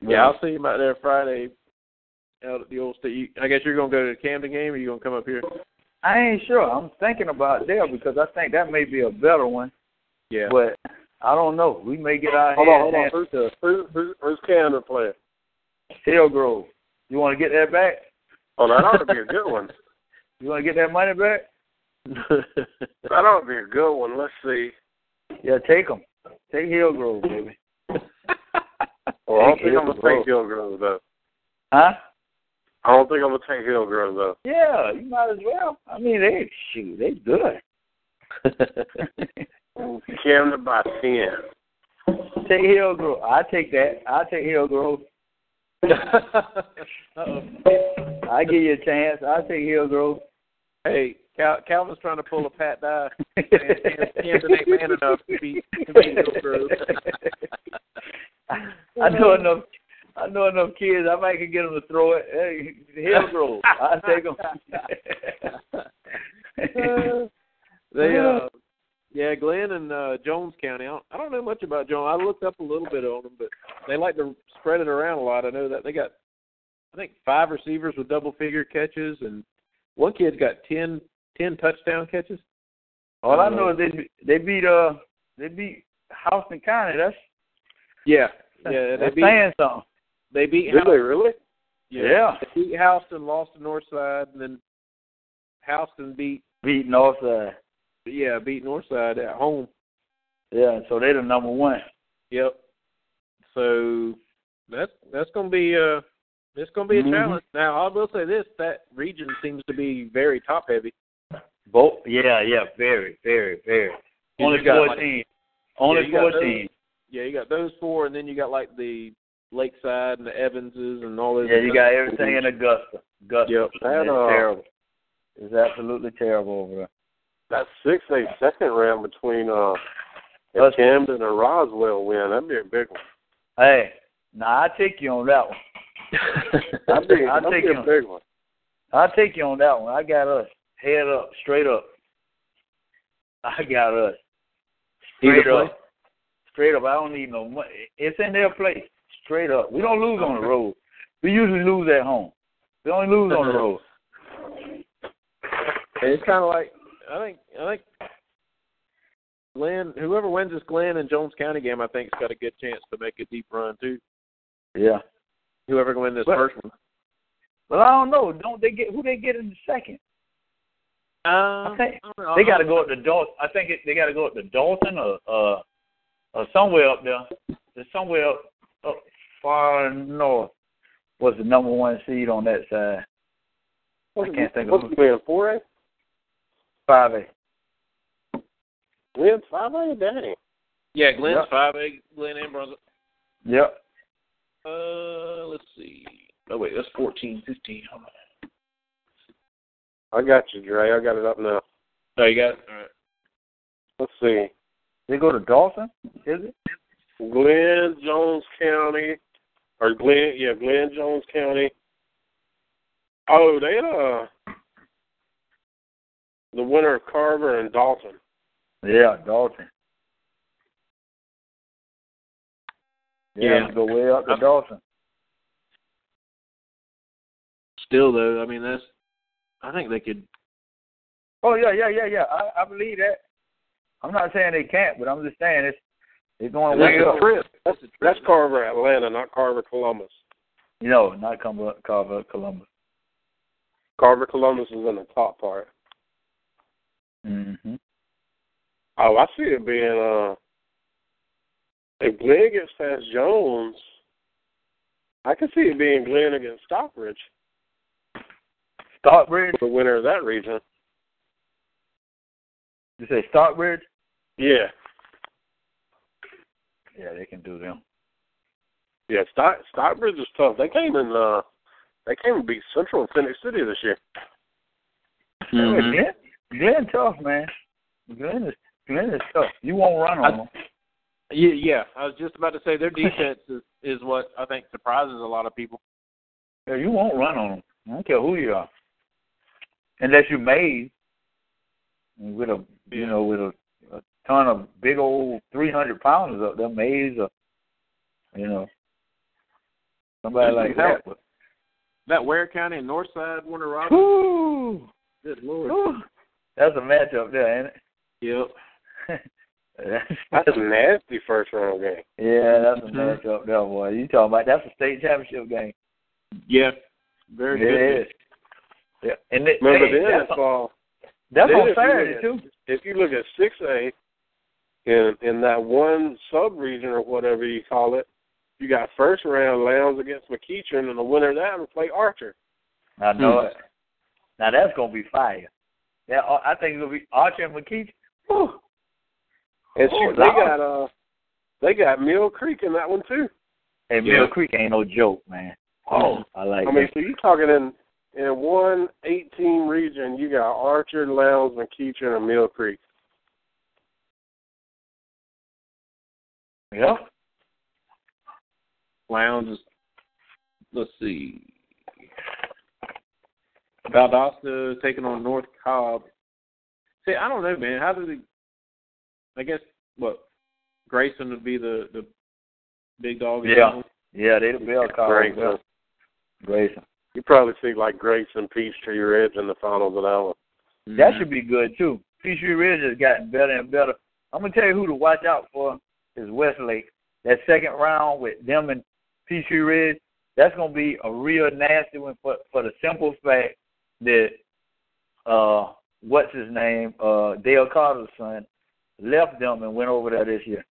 yeah. I'll see him out there Friday out at the old state. I guess you're gonna go to the Camden game, or you gonna come up here? I ain't sure. I'm thinking about there because I think that may be a better one. Yeah. But I don't know. We may get our Hold on, hold on. Who's who, who, who's Camden playing? Hillgrove. You want to get that back? Oh, that ought to be a good one. You want to get that money back? That ought to be a good one. Let's see. Yeah, take them. Take Hillgrove, baby. Well, oh, I don't Take think I'm gonna take Hillgrove though. Huh? I don't think I'm gonna take Hillgrove though. Yeah, you might as well. I mean, they shoot, they good. Camden by ten. take Hillgrove. I take that. I take Hillgrove. Uh-oh. I give you a chance. I take Hillgrove. Hey, Cal- Calvin's trying to pull a Pat Dye. Camden ain't man enough to beat to Hillgrove. I know enough. I know enough kids. I might could get them to throw it. Hey, Hillgrove. I take them. They uh yeah, Glynn and uh Jones County. I don't, I don't know much about Jones. I looked up a little bit on them, but they like to spread it around a lot. I know that they got I think five receivers with double figure catches and one kid's got ten ten touchdown catches. All I know is they they beat uh they beat Houston County. That's Yeah. Yeah, they that's beat saying something. they beat Did they Houston. really? Yeah. They beat Houston, lost to Northside, and then Houston beat Beat Northside. yeah, beat Northside at home. Yeah, so they're the number one. Yep. So that's that's gonna be uh it's gonna be a Mhm. challenge. Now I will say this, that region seems to be very top heavy. Both. Yeah, yeah, very, very, very. You Only just got, like- fourteen. Only Yeah, you got those- fourteen. Yeah, you got those four and then you got like the Lakeside and the Evanses and all those Yeah, you got everything in Augusta. Augusta. Yep. It's That, uh, terrible. It's absolutely terrible over there. That six A second round between uh Us- Camden and Roswell win, that'd be a big one. Hey, now I take you on that one. I'll take him. a big one. I'll take you on that one. I got us head up, straight up. I got us straight Either up, straight up. I don't need no money. It's in their place, straight up. We don't lose on the road. We usually lose at home. We only lose on the road. And it's kinda like I think I think Glynn whoever wins this Glynn and Jones County game I think's got a good chance to make a deep run too. Yeah. Whoever can win this But- first one. Well, I don't know. Don't they get who they get in the second? Um, I think I they got to go up to Dalton. I think it, they got to go up to Dalton or uh, or somewhere up there. There's somewhere up, up far north. Was the number one seed on that side? I can't think of What's who. it win? Four A? Five A. Win five A? Dang. Yeah, Glynn's Yep. five A, Glynn and Brunswick. Yep. Uh, let's see. Oh wait, that's fourteen, fifteen. Hold on. I got you, Dre. I got it up now. Oh, you got it. All right. Let's see. They go to Dalton. Is it? Glynn Jones County, or Glynn, yeah, Glynn Jones County. Oh, they uh, the winner of Carver and Dalton. Yeah, Dalton. Yeah, Yeah. go way up to Dawson. Still though, I mean that's. I think they could. Oh yeah, yeah, yeah, yeah. I, I believe that. I'm not saying they can't, but I'm just saying it's it's going And way that's up. a trip. That's, that's Carver Atlanta, not Carver Columbus. No, not Carver, Carver Columbus. Carver Columbus is in the top part. Mm-hmm. Oh, I see it being uh, if Glynn gets past Jones, I can see it being Glynn against Stockbridge, Stockbridge. the winner of that region. You say Stockbridge? Yeah, Yeah, they can do them. yeah. Stock Stockbridge is tough. They came in uh, they came and beat Central and Phenix City this year. Hey, Glynn, Glynn tough man. Glynn is Glynn is tough. You won't run on them. Yeah, yeah. I was just about to say their defense is is what I think surprises a lot of people. Yeah, you won't run on them. I don't care who you are, unless you're made with a you know with a, a ton of big old three hundred pounders up there, Mays or you know somebody like that. But, That Ware County and Northside Warner Robins. whoo, Good lord. whoo, that's a matchup there, ain't it? that's, That's a nasty first round game. yeah, that's a matchup there, boy. You talking about that's a state championship game? Yeah. Very it good. is. Yeah, and it, Remember hey, then that's, it's all that's then on if Saturday look too. if you look at six A in in that one sub region or whatever you call it, you got first round Lowndes against McEachern, and the winner of that will play Archer. I know Hmm. it. Now that's gonna be fire. Yeah, I think it'll be Archer and McKeith. Whew. And Oh, shoot, they got uh, they got Mill Creek in that one too. Hey, Mill Creek ain't no joke, man. Oh, I like I mean, so you're talking in in one eighteen region, you got Archer, Lowndes, McEachern, and Mill Creek. Yeah. Lowndes is, let's see, Valdosta taking on North Cobb. See, I don't know, man. How does he? I guess what Grayson would be the the big dog. Yeah. that? Yeah, they the bell cow. Grayson. Grayson. You probably see like Grayson, Peachtree Ridge in the finals of that one. That should be good too. Peachtree Ridge has gotten better and better. I'm gonna tell you who to watch out for is Westlake. That second round with them and Peachtree Ridge, that's gonna be a real nasty one for for the simple fact that uh what's his name? Uh Dale Carter's son left them and went over there this year.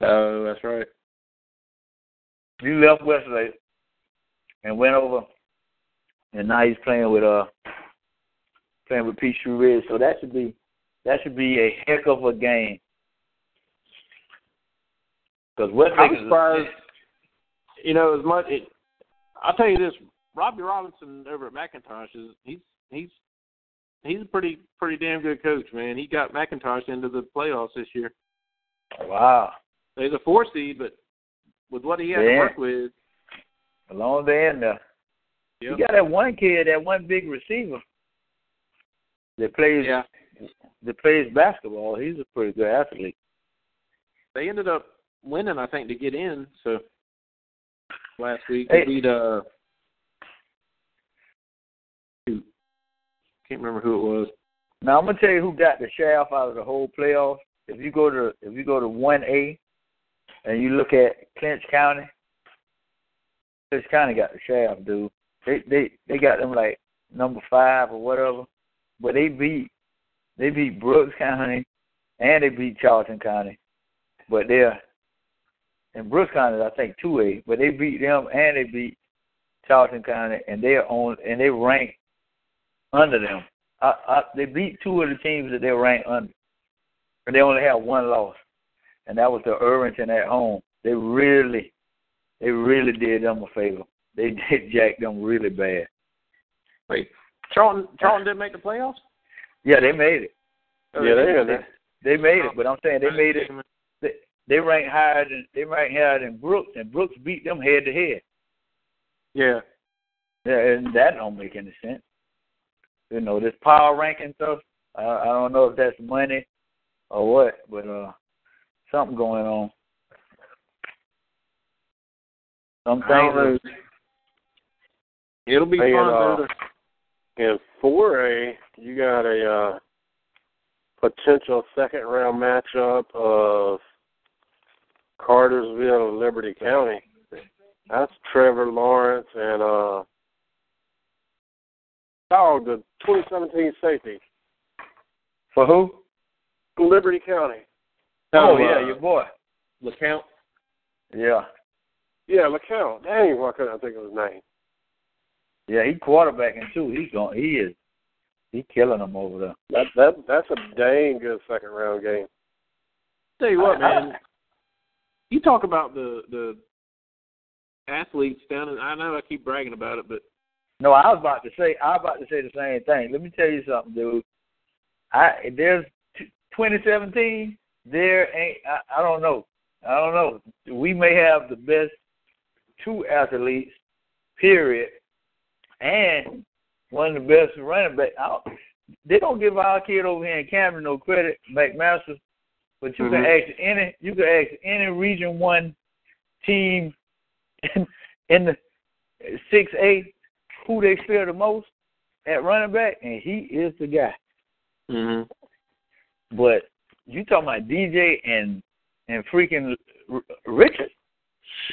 Oh, that's right. He left Westlake and went over and now he's playing with uh playing with Peachtree Ridge. So that should be that should be a heck of a game. Because Westlake I'm is surprised. You know, as much. It, I'll tell you this: Robbie Robinson over at McIntosh is he's he's he's a pretty pretty damn good coach, man. He got McIntosh into the playoffs this year. wow. He's a four seed, but with what he had to work with, Along there in there. Yep. You got that one kid, that one big receiver that plays yeah, that plays basketball. He's a pretty good athlete. they ended up winning, I think, to get in. So last week Hey. they beat uh, shoot, can't remember who it was. Now I'm gonna tell you who got the shaft out of the whole playoff. If you go to if you go to one A and you look at Clinch County, Clinch County got the shaft, dude. They they they got them like number five or whatever. But they beat they beat Brooks County and they beat Charlton County. But they're in Brooks County I think two A, but they beat them and they beat Charlton County and they're on and they rank under them. I, I, they beat two of the teams that they were ranked under, but they only had one loss, and that was the Irvington at home. They really, they really did them a favor. They did jack them really bad. Wait, Charlton Charlton didn't make the playoffs. Yeah, they made it. Oh, yeah, they they're did. They made it, but I'm saying they oh, made it. They, they ranked higher than they ranked higher than Brooks, and Brooks beat them head to head. Yeah, Yeah, and that don't make any sense. You know, this power ranking stuff. I, I don't know if that's money or what, but uh, something going on. Some I don't things. It'll be fun. and, uh, In four A, you got a uh, potential second round matchup of Cartersville and Liberty County. That's Trevor Lawrence and uh oh the twenty seventeen safety. For who? Liberty County. Oh, uh, yeah, your boy. LeCounte. Yeah, Yeah, LeCounte. Dang, why couldn't I think of his name? yeah, he quarterbacking too. He's going. He is. He killing them over there. That that that's a dang good second round game. tell you what, I- I- man. You talk about the the athletes down in. I know I keep bragging about it, but No, I was about to say. I was about to say the same thing. Let me tell you something, dude. I there's t- 2017. There ain't. I, I don't know. I don't know. We may have the best two athletes, period, and one of the best running back. I they don't give our kid over here in Cameron no credit, McMaster. But you can mm-hmm. ask any. You can ask any Region One team in, in the six A who they fear the most at running back, and he is the guy. mm-hmm. But you talking about DJ and and freaking R- Richard?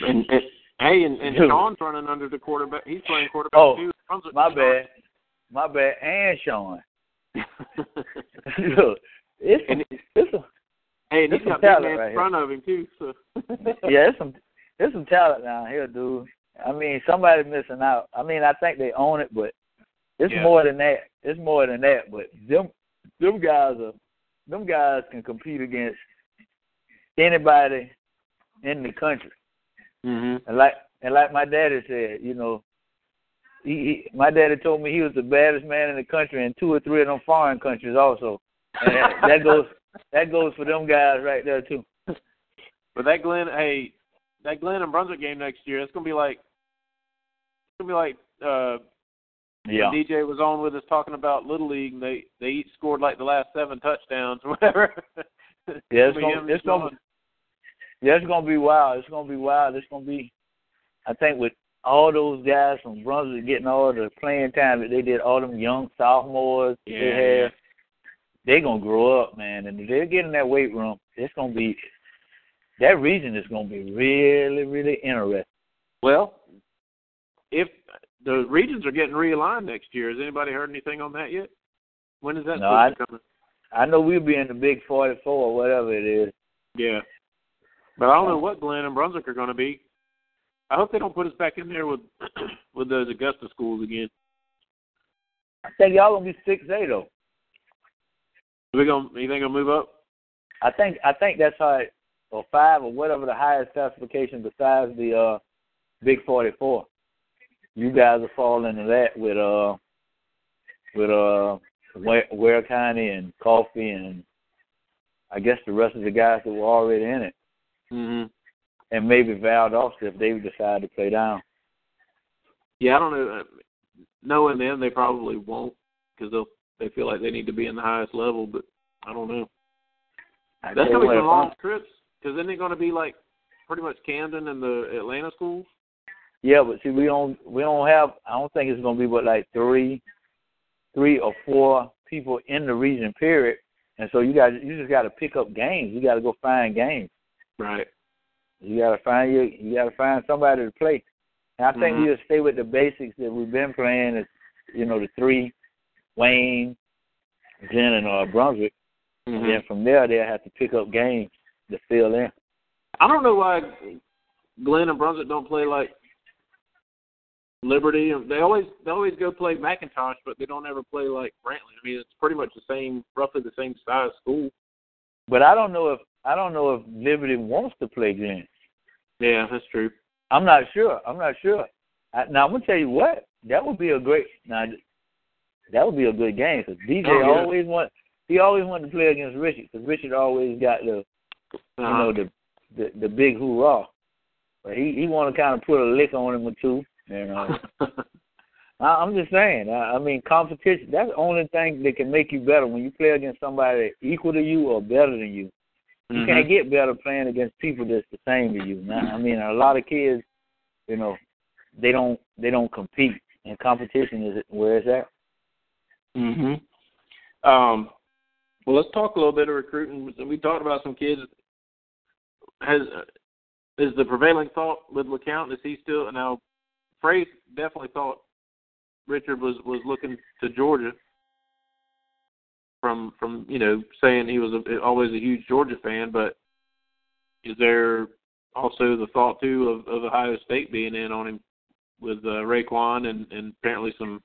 and, and hey, and, and Dude. Sean's running under the quarterback. He's playing quarterback Oh, too. My Sean. bad, my bad, and Sean. Look, it's And it's a, hey, and he's got some big talent man right in here. front of him too. So yeah, it's some there's some talent down here, dude. I mean, somebody's missing out. I mean, I think they own it, but it's Yeah. more than that. It's more than that. But them them guys are them guys can compete against anybody in the country. Mm-hmm. And like and like my daddy said, you know, he, he my daddy told me he was the baddest man in the country in two or three of them foreign countries also. And that, that goes that goes for them guys right there too. But that Glynn, hey, that Glynn and Brunswick game next year, it's gonna be like, it's gonna be like uh, Yeah. DJ was on with us talking about Little League. And they they each scored like the last seven touchdowns or whatever. Yeah, it's gonna it's gonna Sean. yeah, it's gonna be wild. It's gonna be wild. It's gonna be I think with all those guys from Brunswick getting all the playing time that they did, all them young sophomores Yeah, they have, they're gonna grow up, man. And if they're getting that weight room, it's gonna be that region is gonna be really, really interesting. Well, if the regions are getting realigned next year, has anybody heard anything on that yet? When is that No, to come? I know we'll be in the big forty four or whatever it is. Yeah. But I don't know what Glynn and Brunswick are going to be. I hope they don't put us back in there with with those Augusta schools again. I think y'all gonna be six A though. We going? You think they'll move up? I think I think that's how it, or five or whatever the highest classification besides the uh Big Forty Four. You guys are falling into that with uh with uh Ware, Ware County and Coffee and I guess the rest of the guys that were already in it, Mm-hmm. and maybe Valdosta if they decide to play down. Yeah, I don't know. Uh, Knowing them, they probably won't because they'll they feel like they need to be in the highest level. But I don't know. I That's going to be some long trips because then they're going to be like pretty much Camden and the Atlanta schools. Yeah, but see, we don't we don't have. I don't think it's gonna be but like three, three or four people in the region. Period. And so you got you just got to pick up games. You got to go find games. Right. You got to find you. You got to find somebody to play. And I think Mhm. we'll stay with the basics that we've been playing. Is you know the three, Wayne, Jen, and uh, Brunswick. Mhm. And then from there they'll have to pick up games to fill in. I don't know why Glynn and Brunswick don't play like Liberty. They always they always go play McIntosh, but they don't ever play like Brantley. I mean, it's pretty much the same, roughly the same size school. But I don't know if I don't know if Liberty wants to play Glynn. Yeah, that's true. I'm not sure. I'm not sure. I, now I'm gonna tell you what. That would be a great. Now that would be a good game because DJ Oh, yeah. always want. He always wanted to play against Richard because Richard always got the you Uh-huh. know the the the big hoorah. But he he want to kind of put a lick on him or two. You know. I, I'm just saying. I, I mean, competition. That's the only thing that can make you better when you play against somebody equal to you or better than you. You Mhm. can't get better playing against people that's the same to you. Now, I mean, a lot of kids, you know, they don't they don't compete, and competition is where it's at. Mhm. Um. Well, let's talk a little bit of recruiting. We talked about some kids. Has is the prevailing thought with LeCounte is he still now? Frey definitely thought Richard was was looking to Georgia. From from you know saying he was a, always a huge Georgia fan, but is there also the thought too of, of Ohio State being in on him with uh, Raekwon and and apparently some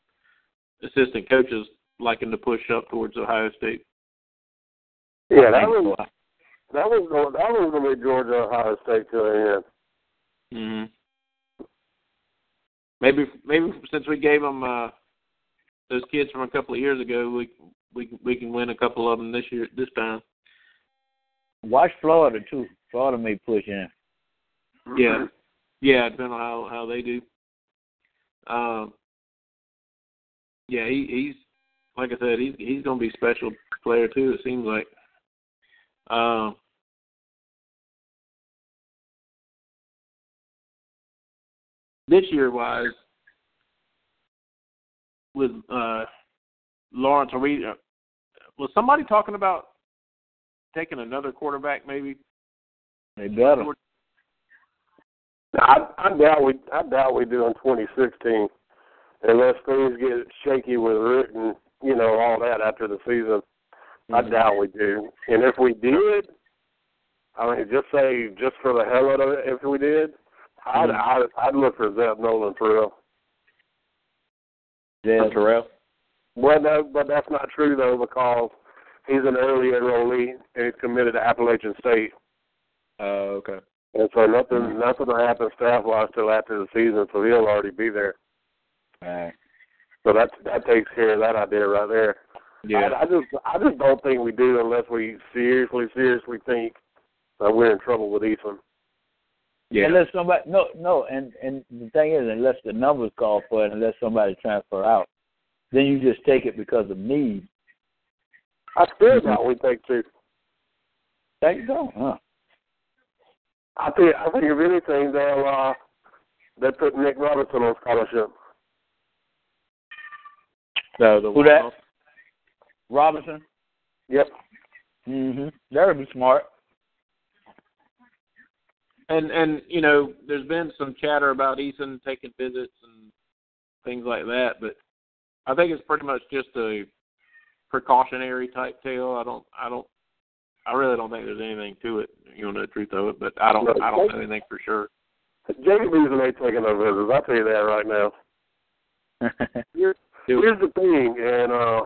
assistant coaches liking to push up towards Ohio State. Yeah, that was. That was going that was going to be Georgia Ohio State to the end. Mm-hmm. Maybe maybe since we gave them uh, those kids from a couple of years ago, we we we can win a couple of them this year this time. Watch Florida too. Florida may push in. Yeah, yeah, depending on how how they do. Um, yeah, he he's like I said, he's he's gonna be a special player too. It seems like. Um, this year wise, with uh, Lawrence, are we? Uh, was somebody talking about taking another quarterback? Maybe. They better. I, I doubt we I doubt we do in 2016 unless things get shaky with Root and you know all that after the season. I mm-hmm. doubt we do. And if we did, I mean, just say just for the hell of it, if we did, I'd, mm-hmm. I'd I'd look for Zeb Noland for real. Yeah. Terrell. Well, no, but that's not true though because he's an early enrollee and he's committed to Appalachian State, Oh, okay. and so nothing mm-hmm. nothing will happen staff wise till after the season, so he'll already be there. Right. So that that takes care of that idea right there. Yeah. I, I just I just don't think we do unless we seriously seriously think that we're in trouble with Eason. Yeah. Unless somebody no no and and the thing is unless the numbers call for it, unless somebody transfer out, then you just take it because of need. I still doubt we take two. There you go. Huh. I think I think if anything they'll uh they put Nick Robinson on scholarship. No, the Who that? Robinson. Yep. Mhm. That'd be smart. And and you know, there's been some chatter about Eason taking visits and things like that, but I think it's pretty much just a precautionary type tale. I don't I don't I really don't think there's anything to it. You know the truth of it, but I don't I don't know anything for sure. Jacob Eason ain't taking no visits. I'll tell you that right now. Here's, here's the thing, and uh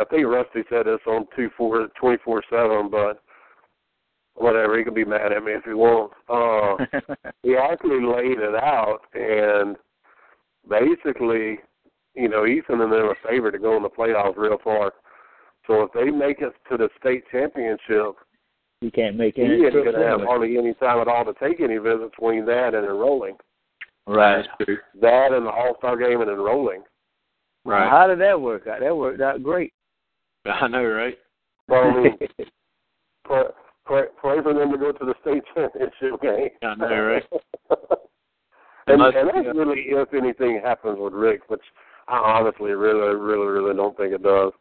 I think Rusty said this on two four twenty four seven, but whatever, he can be mad at me if he wants. Uh he actually laid it out and basically, you know, Eason and them are favored to go in the playoffs real far. So if they make it to the state championship, you can't make he any isn't going to have hardly any time at all to take any visits between that and enrolling. Right. That and the All Star game and enrolling. Right. How did that work out? That worked out great. I know, right? So I mean, pray, pray, pray for them to go to the state championship game. I know, right? and, Unless- and that's really if anything happens with Richt, which I honestly really, really, really don't think it does.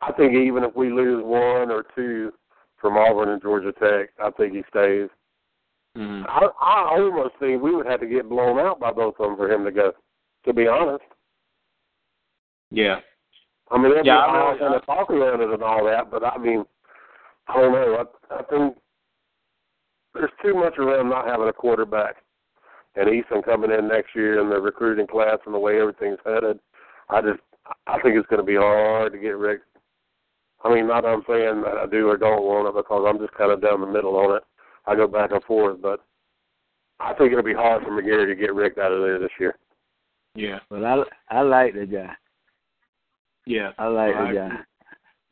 I think even if we lose one or two from Auburn and Georgia Tech, I think he stays. Mm-hmm. I, I almost think we would have to get blown out by both of them for him to go. To be honest, Yeah. I mean, there'd Yeah, be I all really- kind of talk around it and all that, but I mean, I don't know. I, I think there's too much around not having a quarterback, and Eason coming in next year in the recruiting class and the way everything's headed. I just, I think it's going to be hard to get Richt. I mean, not that I'm saying that I do or don't want it because I'm just kind of down the middle on it. I go back and forth, but I think it'll be hard for McGarity to get Richt out of there this year. Yeah. But I I like the guy. Yeah. I like I the guy.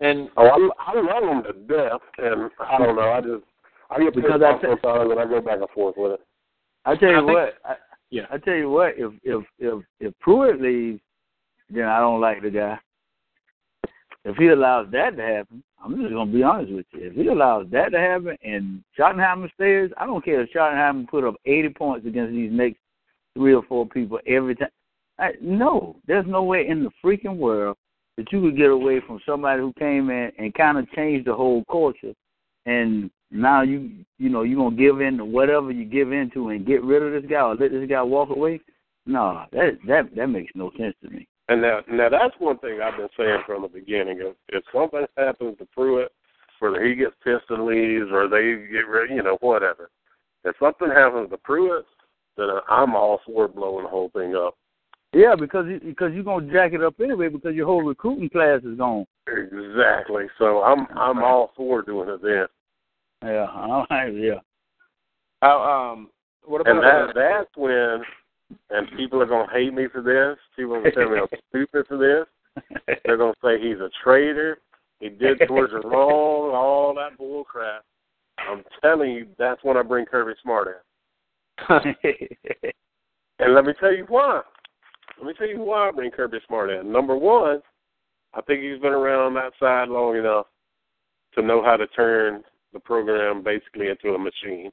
And Oh, I, I love him to death, and I don't know. I just I get pissed Because I off sometimes, and I go back and forth with it. I tell you I think- what. I, Yeah. I tell you what. If if if if Pruitt leaves, then I don't like the guy. If he allows that to happen, I'm just gonna be honest with you. If he allows that to happen and Schottenheimer stays, I don't care if Schottenheimer put up 80 points against these next three or four people every time. I, no, there's no way in the freaking world that you could get away from somebody who came in and kind of changed the whole culture, and now you you know you're gonna give in to whatever you give into and get rid of this guy or let this guy walk away. No, that that that makes no sense to me. And now, now that's one thing I've been saying from the beginning. If, if something happens to Pruitt, whether he gets pissed and leaves or they get rid, you know, whatever. If something happens to Pruitt, then I'm all for blowing the whole thing up. Yeah, because you, because you're gonna jack it up anyway because your whole recruiting class is gone. Exactly. So I'm I'm all for doing it then. Yeah, I, yeah. how um what about And that that's when, and people are gonna hate me for this. People are gonna tell me I'm stupid for this. They're gonna say he's a traitor. He did Georgia wrong. All that bull crap. I'm telling you, that's when I bring Kirby Smart in. And let me tell you why. Let me tell you why I bring Kirby Smart in. Number one, I think he's been around that side long enough to know how to turn the program basically into a machine.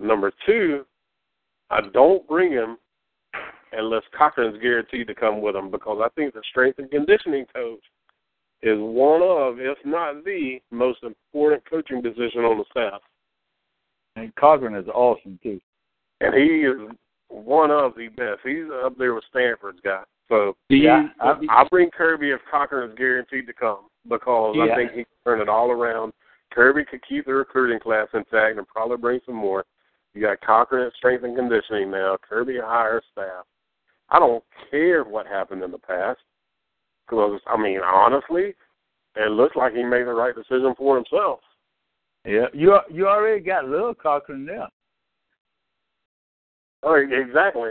Number two, I don't bring him unless Cochran's guaranteed to come with him because I think the strength and conditioning coach is one of, if not the most important coaching position on the staff. and Cochran is awesome too. And he is one of the best. He's up there with Stanford's guy. So do you Yeah, I, I'll bring Kirby if Cochran is guaranteed to come because Yeah. I think he can turn it all around. Kirby could keep the recruiting class intact and probably bring some more. You got Cochran at strength and conditioning now. Kirby hires staff. I don't care what happened in the past because I mean honestly, it looks like he made the right decision for himself. Yeah, you you already got Lil Cochran there. Oh, exactly.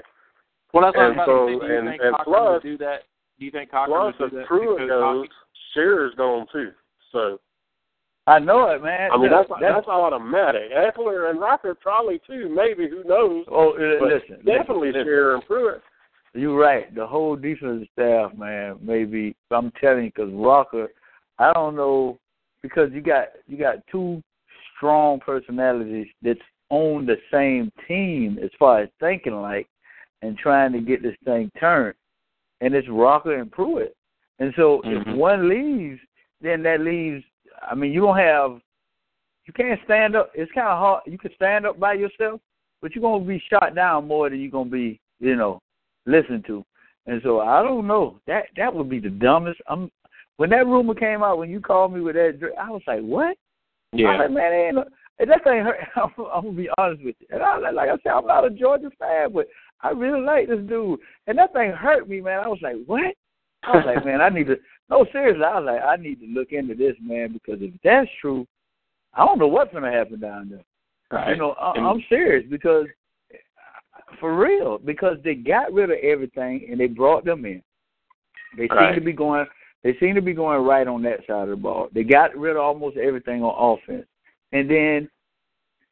Well, that's what I was And about so- Do you and- think and Cochran plus- would do that? Do you think Cochran Plus, would do that? Pruitt because goes, Cochran- Sherrer's gone too. So I know it, man. I mean Look, that's that's automatic. Ekeler and Rocker probably too. Maybe who knows? oh, uh, listen, definitely listen, listen. Sherrer and Pruitt. You're right. The whole defensive staff, man, maybe I'm telling you, because Walker, I don't know, because you got you got two strong personalities that's on the same team as far as thinking like and trying to get this thing turned, and it's Rocker and Pruitt. And so Mhm. if one leaves, then that leaves. I mean, you don't have, you can't stand up. It's kind of hard. You can stand up by yourself, but you're gonna be shot down more than you're gonna be, you know, listened to. And so I don't know. That that would be the dumbest. I'm when that rumor came out when you called me with that, I was like, what? Yeah. I was like, man, ain't no, and that thing hurt. I'm, I'm gonna be honest with you. And I like I said, I'm not a Georgia fan, but I really like this dude. And that thing hurt me, man. I was like, what? I was like, man, I need to. No, seriously, I was like, I need to look into this, man, because if that's true, I don't know what's gonna happen down there. Right. You know, I, And- I'm serious because for real, because they got rid of everything and they brought them in. They seem Right. to be going. They seem to be going right on that side of the ball. They got rid of almost everything on offense, and then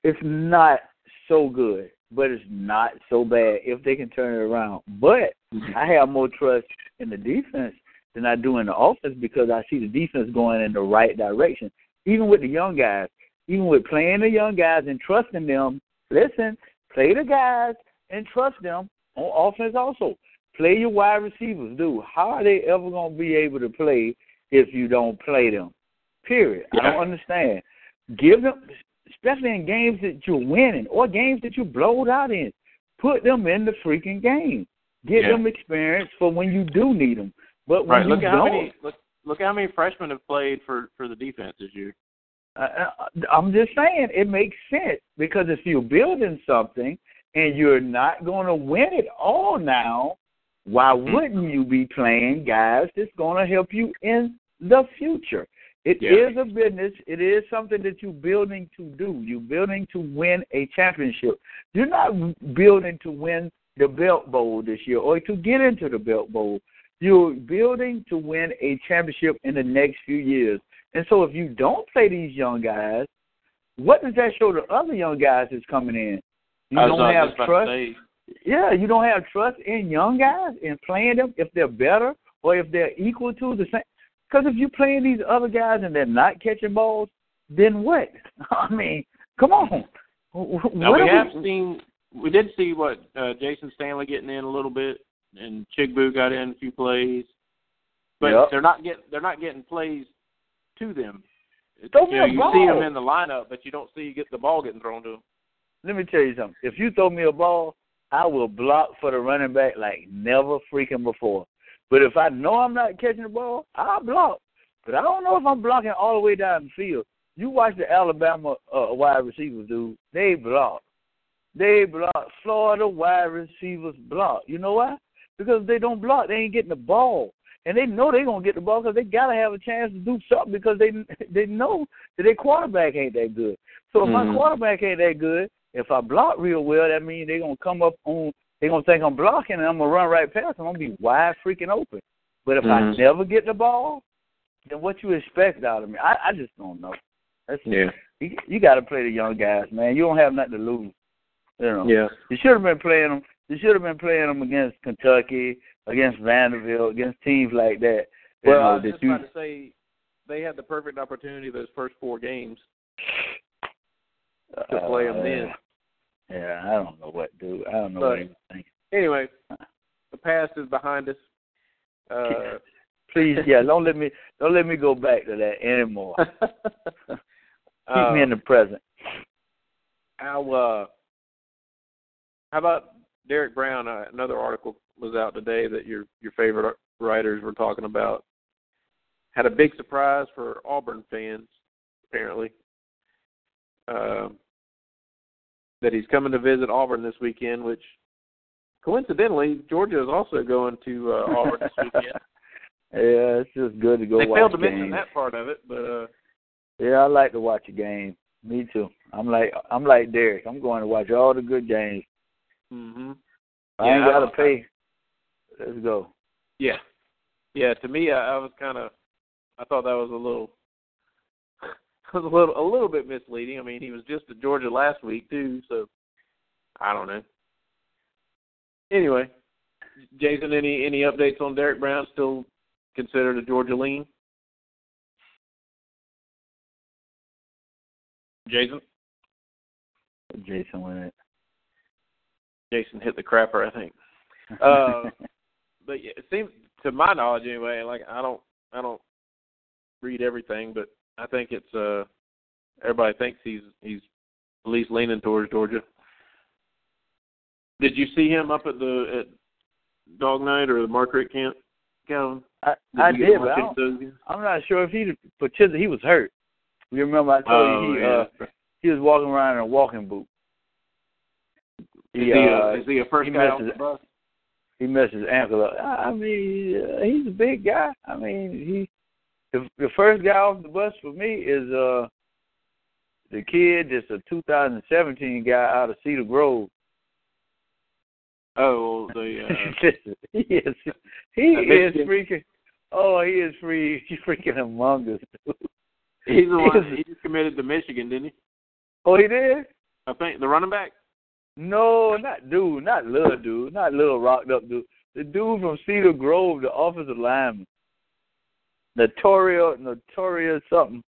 it's not so good, but it's not so bad if they can turn it around. But I have more trust in the defense than I do in the offense because I see the defense going in the right direction. Even with the young guys, even with playing the young guys and trusting them. Listen, play the guys and trust them on offense also. Play your wide receivers, dude. How are they ever going to be able to play if you don't play them? Period. I don't understand. Give them, especially in games that you're winning or games that you blowed out in, put them in the freaking game. Get Yeah. them experience for when you do need them. But when Right. you Look at how don't, many look look how many freshmen have played for for the defense this year. Uh, I'm just saying it makes sense because if you're building something and you're not going to win it all now, why Mm-hmm. wouldn't you be playing guys that's going to help you in the future? It is Yeah. a business. It is something that you're building to do. You're building to win a championship. You're not building to win the Belk Bowl this year or to get into the Belk Bowl. You're building to win a championship in the next few years. And so if you don't play these young guys, what does that show the other young guys that's coming in? You don't have to trust. Yeah, you don't have trust in young guys and playing them if they're better or if they're equal to the same. Because if you're playing these other guys and they're not catching balls, then what? I mean, come on. Wh- Now what we have seen, we did see what uh, Jayson Stanley getting in a little bit, and Chigbu got in a few plays, but Yep. they're not getting they're not getting plays to them. Throw you me know, you ball. see them in the lineup, but you don't see you get the ball getting thrown to them. Let me tell you something. If you throw me a ball, I will block for the running back like never freaking before. But if I know I'm not catching the ball, I'll block. But I don't know if I'm blocking all the way down the field. You watch the Alabama uh, wide receivers, dude. They block. They block. Florida wide receivers block. You know why? Because if they don't block, they ain't getting the ball. And they know they're going to get the ball because they got to have a chance to do something because they they know that their quarterback ain't that good. So if my Mhm. quarterback ain't that good, if I block real well, that means they're gonna come up on. They're gonna think I'm blocking, and I'm gonna run right past them. I'm gonna be wide freaking open. But if I Mhm. never get the ball, then what you expect out of me? I, I just don't know. That's Yeah. you, you got to play the young guys, man. You don't have nothing to lose. You know. Yeah. You should have been playing them. You should have been playing them against Kentucky, against Vanderbilt, against teams like that. You Well, know, I was that just you, about to say they had the perfect opportunity those first four games to play them then. Yeah, I don't know what, dude. I don't know But- what he was thinking. Anyway, the past is behind us. Uh, Please, yeah, don't let me don't let me go back to that anymore. Keep uh, me in the present. how uh, how about Derrick Brown? Uh, another article was out today that your your favorite writers were talking about. Had a big surprise for Auburn fans, apparently. Um, that he's coming to visit Auburn this weekend, which coincidentally Georgia is also going to uh, Auburn this weekend. Yeah, it's just good to go they watch failed to games. mention that part of it, but uh, Yeah, I like to watch a game. Me too. I'm like I'm like Derrick. I'm going to watch all the good games. hmm I Yeah, ain't gotta pay. Let's go. yeah, yeah. To me, I, I was kind of, I thought that was a little, was a little, a little bit misleading. I mean, he was just at Georgia last week too, so I don't know. Anyway, Jason, any any updates on Derrick Brown? Still considered a Georgia lean? Jason, Jason went it. Jason hit the crapper, I think. Uh, but yeah, it seems to my knowledge anyway. Like I don't, I don't read everything, but I think it's uh, everybody thinks he's he's at least leaning towards Georgia. Did you see him up at the at Dog Night or the Margaret camp, Calvin? I I you get did, but I watch don't, any of those games? I'm not sure if he participated. He was hurt. You remember I told Oh, you he yeah. uh he was walking around in a walking boot. is, He, he uh, a, is he a first he guy the bus? he messed his ankle up. I I mean, uh, he's a big guy. I mean, he the the first guy off the bus for me is uh the kid that's a 2017 guy out of Cedar Grove. Oh, the uh, he is he is freaking. Oh, he is free. He's freaking among us. dude. he's the one. He He just committed to Michigan, didn't he? Oh, he did. I think the running back. No, not dude, not little dude, not little rocked up dude. The dude from Cedar Grove, the offensive lineman. Notorious, notorious something.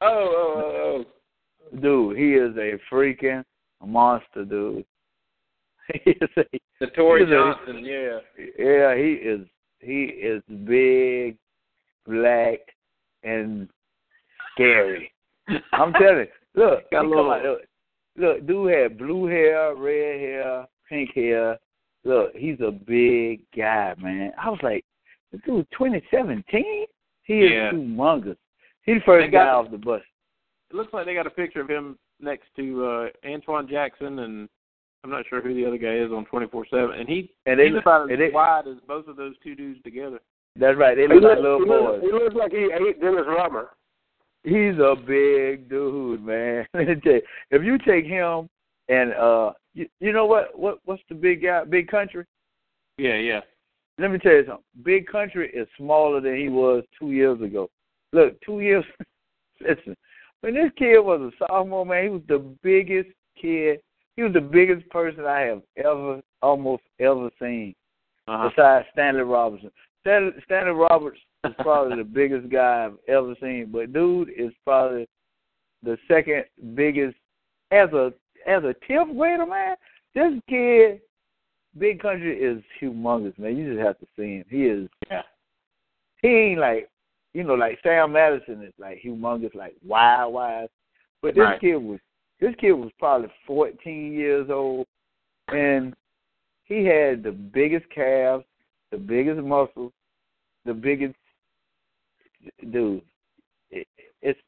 Oh, oh, oh, oh, Dude, he is a freaking monster, dude. He is a, oh. The Tory a- Johnson. Yeah. yeah, he is. He is big, black, and scary. I'm telling you. Look, Got a little- out, look, look, dude had blue hair, red hair, pink hair. Look, he's a big guy, man. I was like, this dude, 2017? He is Yeah. humongous. He's the first got- guy off the bus. It looks like they got a picture of him next to uh Antoine Jackson and I'm not sure who the other guy is on twenty four seven. And he And they, he's about as and they, wide as both of those two dudes together. that's right. They He look like looks, little he, boys. looks, he looks like he ate Dennis Rodman. He's a big dude, man. Let me tell you, if you take him and uh, you, you know what? What what's the big guy? Big country. Yeah, yeah. Let me tell you something. Big country is smaller than he was two years ago. Look, two years. listen, when this kid was a sophomore, man, he was the biggest kid. He was the biggest person I have ever, almost ever seen. Uh-huh. besides Stanley Robertson. Stanley, Stanley Roberts is probably the biggest guy I've ever seen, but dude is probably the second biggest as a as a tenth grader, man. This kid, Big Country, is humongous, man. You just have to see him. He is. Yeah. He ain't like you know, like Sam Madison is like humongous, like wild, wise. But this Right. kid was this kid was probably fourteen years old, and he had the biggest calves, the biggest muscles, the biggest dude. It, it's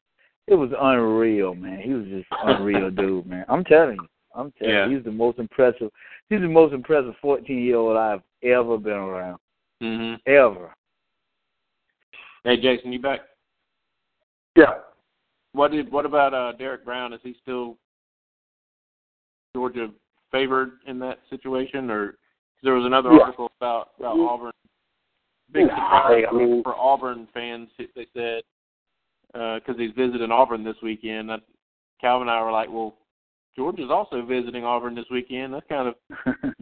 it was unreal, man. He was just unreal, dude, man. I'm telling you, I'm telling Yeah. you, he's the most impressive. He's the most impressive 14 year old I've ever been around, Mhm. ever. Hey Jason, you back? Yeah. What did what about uh Derrick Brown? Is he still Georgia favored in that situation, or there was another Yeah. article about about Auburn? Big Yeah, surprise I mean- for Auburn fans. They said because he's visiting Auburn this weekend. That, Calvin and I were like, well, Georgia's also visiting Auburn this weekend. That's kind of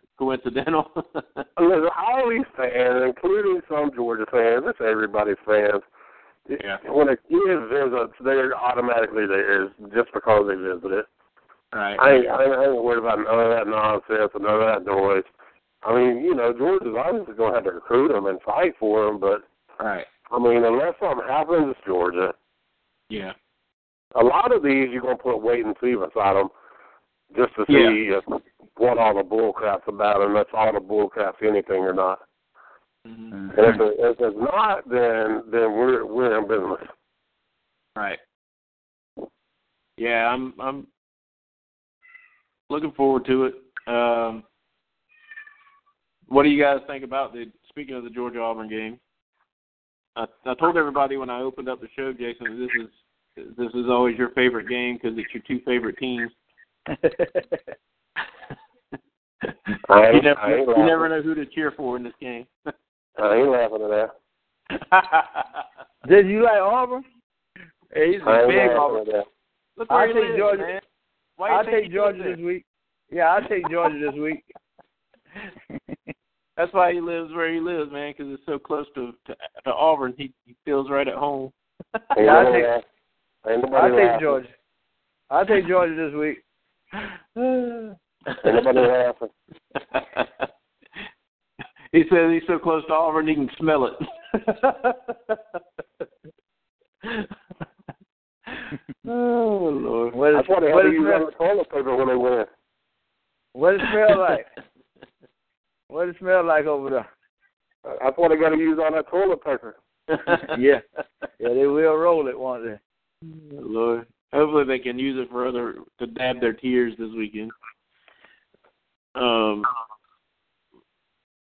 coincidental. Listen, all these fans, including some Georgia fans, it's everybody's fans. Yeah. When a kid visits, they're automatically theirs just because they visited. right. I ain't, I ain't, I ain't worried about none of that nonsense and none of that noise. I mean, you know, Georgia's obviously going to have to recruit them and fight for them, but right. I mean, unless something happens, it's Georgia. Yeah. A lot of these you're going to put wait and see beside them just to see if, what all the bull crap's about and if all the bull crap's anything or not. hmm And if, it, if it's not, then then we're we're in business. Right. Yeah, I'm I'm looking forward to it. Um, what do you guys think about the? Speaking of the Georgia Auburn game, I, I told everybody when I opened up the show, Jason, this is this is always your favorite game because it's your two favorite teams. I you never, I ain't you laughing. never know who to cheer for in this game. I ain't laughing at that. Did you like Auburn? hey, he's I a big Auburn. at. Look where I'll he take lives, Georgia. man. Why I'll take Georgia this week. Yeah, I'll take Georgia this week. That's why he lives where he lives, man, because it's so close to, to to Auburn. He he feels right at home. Yeah, I nobody think- laugh- ain't nobody I'll take. Georgia. I'll take Georgia this week. Ain't nobody laughing. he says he's so close to Auburn he can smell it. oh Lord. What is, That's why they have what to is use smell, toilet paper when they win. what does it smell like? What does it smell like over there? I thought they got to use all that toilet paper. Yeah. Yeah, they will roll it, won't they? Lord. Hopefully they can use it for other to dab their tears this weekend. Um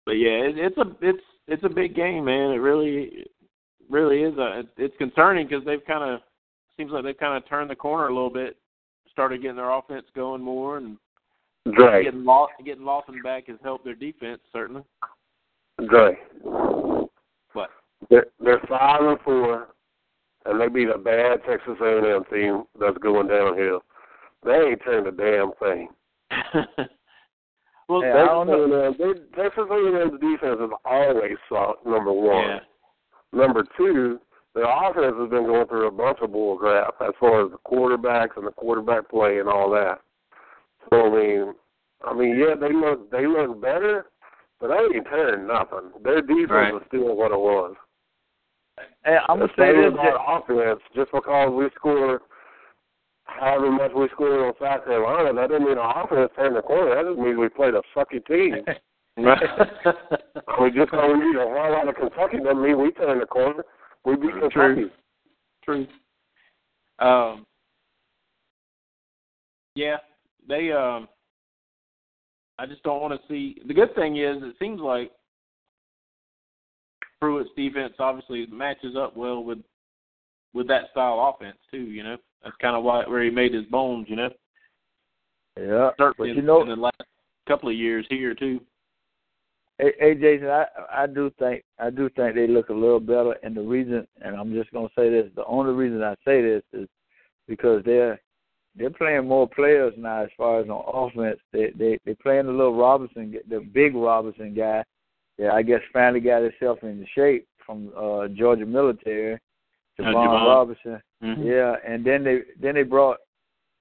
but yeah, it, it's a it's it's a big game, man. It really really is a it's concerning because they've kind of seems like they've kind of turned the corner a little bit, started getting their offense going more, and Dre, getting lost getting Lawson back has helped their defense certainly. Dre. But They're, they're five and four, and they beat a bad Texas A&M team that's going downhill. They ain't turned a damn thing. well, Hey, I. A&M, they, Texas A&M's defense has always sucked. Number one. yeah, Number two, their offense has been going through a bunch of bull crap as far as the quarterbacks and the quarterback play and all that. So I mean, I mean, yeah, they look they look better, but they ain't turned nothing. Their defense Right. is still what it was. Hey, I'm gonna say this. about offense, just because we score however much we scored on South Carolina, that doesn't mean our offense turned the corner. That just means we played a sucky team. Mean, just because we beat a hell out of Kentucky doesn't mean we turned the corner. We beat True. Kentucky. True. Um. Yeah, they. Um. I just don't want to see. The good thing is, it seems like Pruitt's defense obviously matches up well with with that style offense too. You know, that's kind of why where he made his bones. You know, Yeah, certainly but in, you know, in the last couple of years here too. Hey, hey Jason, I I do think I do think they look a little better, and the reason, and I'm just gonna say this, the only reason I say this is because they're they're playing more players now as far as on offense. They they they playing the little Robinson, the big Robinson guy. Yeah, I guess finally got himself in shape from uh Georgia military. Uh, Jovon Jovon. Robinson. Mhm. Yeah, and then they then they brought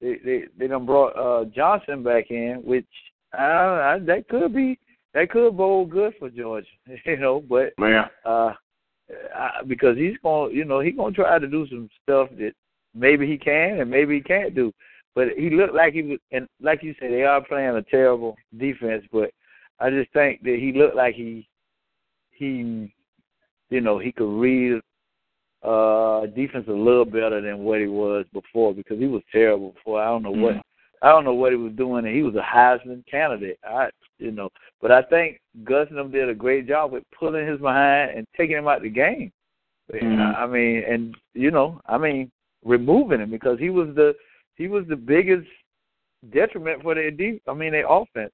they they they done brought uh Johnson back in, which I, I that could be that could bode good for Georgia, you know. But Yeah. uh, I, because he's going, to you know, he's going to try to do some stuff that maybe he can and maybe he can't do. But he looked like he was, and like you said, they are playing a terrible defense. But I just think that he looked like he, he, you know, he could read uh defense a little better than what he was before because he was terrible before. I don't know what Mhm. I don't know what he was doing, and he was a Heisman candidate. I, you know, but I think Gus and them did a great job with pulling his behind and taking him out the game. Mhm. I mean, and you know, I mean, removing him because he was the he was the biggest detriment for their deep. I mean, their offense.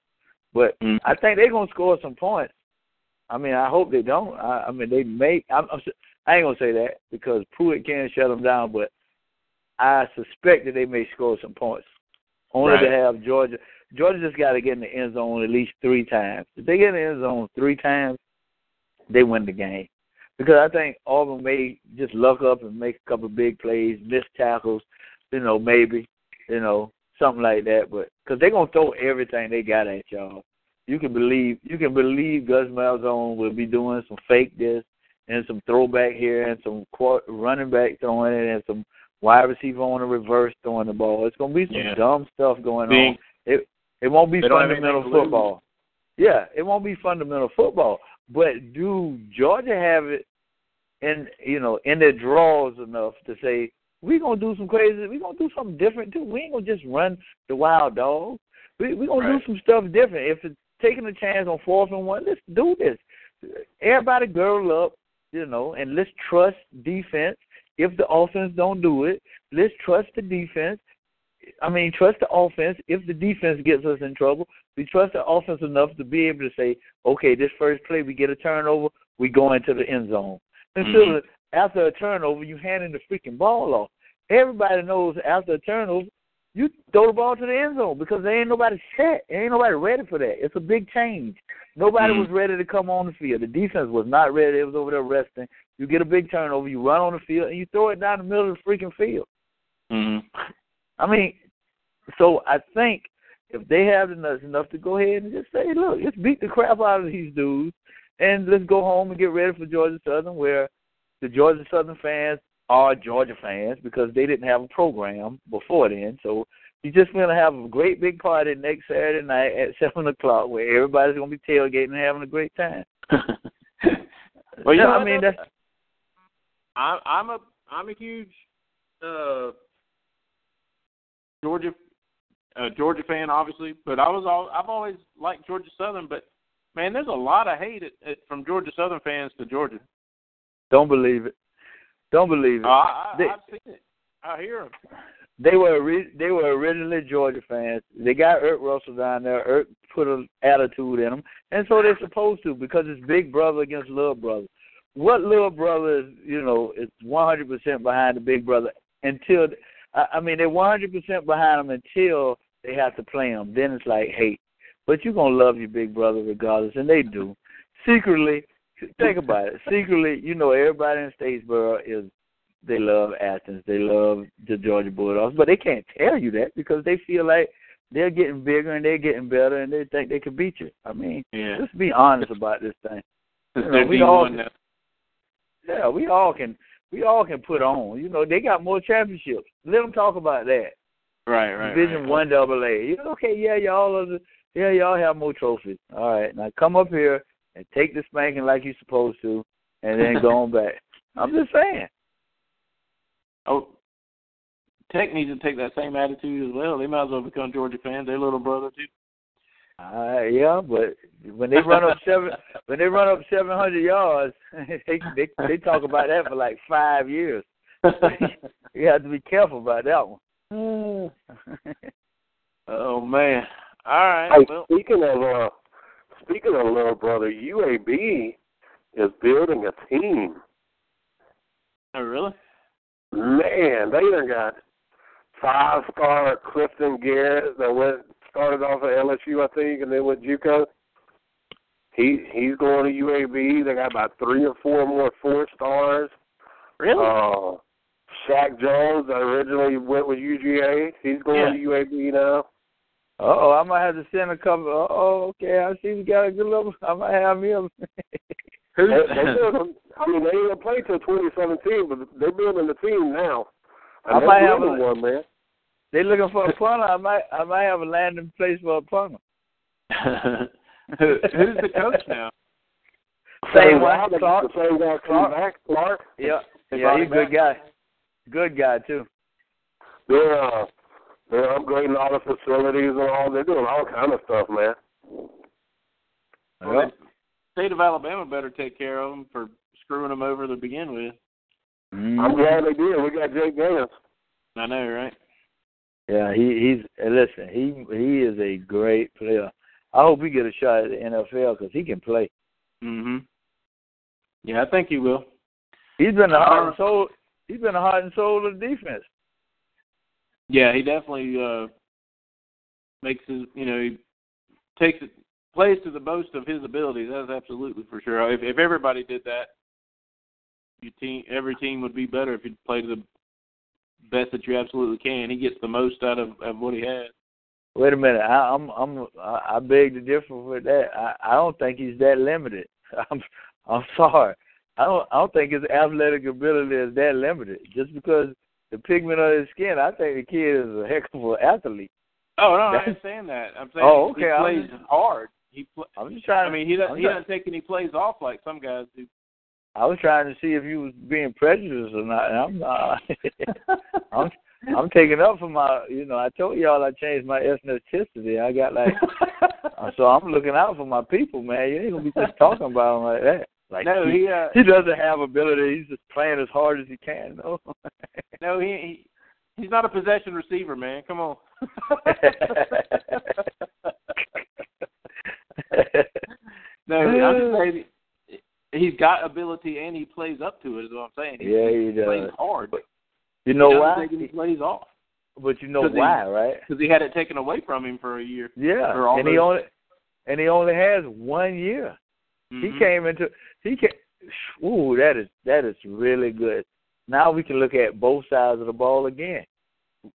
But Mhm. I think they're gonna score some points. I mean, I hope they don't. I, I mean, they may. I'm, I'm, I ain't gonna say that because Pruitt can shut them down, but I suspect that they may score some points. Only to have Georgia. Georgia just got to get in the end zone at least three times. If they get in the end zone three times, they win the game. Because I think Auburn may just luck up and make a couple of big plays, miss tackles, you know, maybe, you know, something like that. But because they're gonna throw everything they got at y'all, you can believe you can believe Gus Malzahn will be doing some fake this and some throwback here and some running back throwing it and some wide receiver on the reverse throwing the ball. It's gonna be some Yeah. dumb stuff going Being- on. It it won't be They don't have fundamental anything to lose. football. Yeah, it won't be fundamental football. But do Georgia have it in you know in their draws enough to say we're gonna do some crazy, we're gonna do something different too. We ain't gonna just run the wild dog. We we gonna Right. do some stuff different. If it's taking a chance on fourth and one, let's do this. Everybody girdle up, you know, and let's trust defense. If the offense don't do it, let's trust the defense. I mean, trust the offense. If the defense gets us in trouble, we trust the offense enough to be able to say, okay, this first play we get a turnover, we go into the end zone. Until Mhm. after a turnover, you handing the freaking ball off. Everybody knows after a turnover, you throw the ball to the end zone because there ain't nobody set. There ain't nobody ready for that. It's a big change. Nobody Mhm. was ready to come on the field. The defense was not ready. It was over there resting. You get a big turnover, you run on the field, and you throw it down the middle of the freaking field. Mhm. I mean, so I think if they have the nuts enough to go ahead and just say, look, let's beat the crap out of these dudes and let's go home and get ready for Georgia Southern where the Georgia Southern fans are Georgia fans because they didn't have a program before then. So you're just going to have a great big party next Saturday night at 7 o'clock where everybody's going to be tailgating and having a great time. well, you Yeah, know, I mean, that's I'm I'm a I'm a huge uh Georgia uh, Georgia fan, obviously, but I was all I've always liked Georgia Southern, but man, there's a lot of hate at, at, from Georgia Southern fans to Georgia. don't believe it. Don't believe it. Uh, I, I, They- I've seen it. I hear them. they were they were originally Georgia fans. They got Erk Russell down there. Ert put an attitude in them, and so they're supposed to because it's big brother against little brother. What little brother is, you know, is one hundred percent behind the big brother until I, I mean they're one hundred percent behind them until they have to play them. Then it's like hate, but you're gonna love your big brother regardless, and they do. Secretly, think about it. Secretly, you know, everybody in Statesboro is they love Athens, they love the Georgia Bulldogs, but they can't tell you that because they feel like they're getting bigger and they're getting better and they think they can beat you. I mean, Yeah, let's be honest about this thing. You know, we all now. Yeah, we all can we all can put on. You know, they got more championships. Let them talk about that. Right, right. Division right. one double A. You know, okay, yeah, y'all are the yeah, y'all have more trophies. All right. Now come up here and take the spanking like you're supposed to and then go on back. I'm just saying. Oh, Tech needs to take that same attitude as well. They might as well become Georgia fans. Their little brother too. Uh, yeah, but when they run up seven, when they run up seven hundred yards, they, they they talk about that for like five years. you have to be careful about that one. oh man. All right. Hey, Well, speaking of uh, speaking of little brother, UAB is building a team. oh really? Man, they done got five star Clifton Garrett that went started off at LSU, I think, and then went JUCO. He he's going to UAB. They got about three or four more four stars. Really? Uh, Shaq Jones that originally went with UGA. He's going to UAB now. Oh, I might have to send a couple. Oh, okay. I see we got a good little. I might have him. They, they building, I mean, they didn't play till 2017, but they're building the team now. And I they're might have building a- one, man. They're looking for a punter. I might. I might have a landing place for a punter. Who, who's the coach now? Same guy, one, the, Clark. the same guy Clark. Clark. back, Clark. Yeah, yeah. He's a good guy. Good guy too. They're uh, they're upgrading all the facilities and all. They're doing all kind of stuff, man. Well, the state of Alabama better take care of them for screwing them over to begin with. Mhm. I'm glad they did. We got Jake Ganus. I know, right? Yeah, he he's listen. He he is a great player. I hope he get a shot at the NFL because he can play. Mm Mhm. Yeah, I think he will. He's been the heart Uh, and soul. He's been the heart and soul of the defense. Yeah, he definitely uh makes his you know, he takes it plays to the most of his abilities, that's absolutely for sure. If if everybody did that, your team every team would be better if you play to the best that you absolutely can. He gets the most out of, of what he has. Wait a minute. I, I'm I'm I beg to differ with that. I I don't think he's that limited. I'm I'm sorry. I don't I don't think his athletic ability is that limited. Just because the pigment of his skin, I think the kid is a heck of an athlete. Oh no, I That's- understand that. I'm saying Oh, okay, he I'm plays just- hard. He pl- I'm just trying. I mean, he doesn't he doesn't take any plays off like some guys do. I was trying to see if you was being prejudiced or not. and I'm not. I'm I'm taking up for my, you know, I told y'all I changed my ethnicity. I got like, so I'm looking out for my people, man. You ain't gonna be just talking about them like that. Like no, he he uh, he doesn't have ability. He's just playing as hard as he can. No. no, he, he he's not a possession receiver, man. Come on. no, I'm just saying he's got ability and he plays up to it. Is what I'm saying. He, yeah, he does. plays hard. But you know he why? Take any plays off. But you know 'Cause he- why, right? Because he had it taken away from him for a year. Yeah, and he only and he only has one year. Mhm. He came into he came. Ooh, that is that is really good. Now we can look at both sides of the ball again.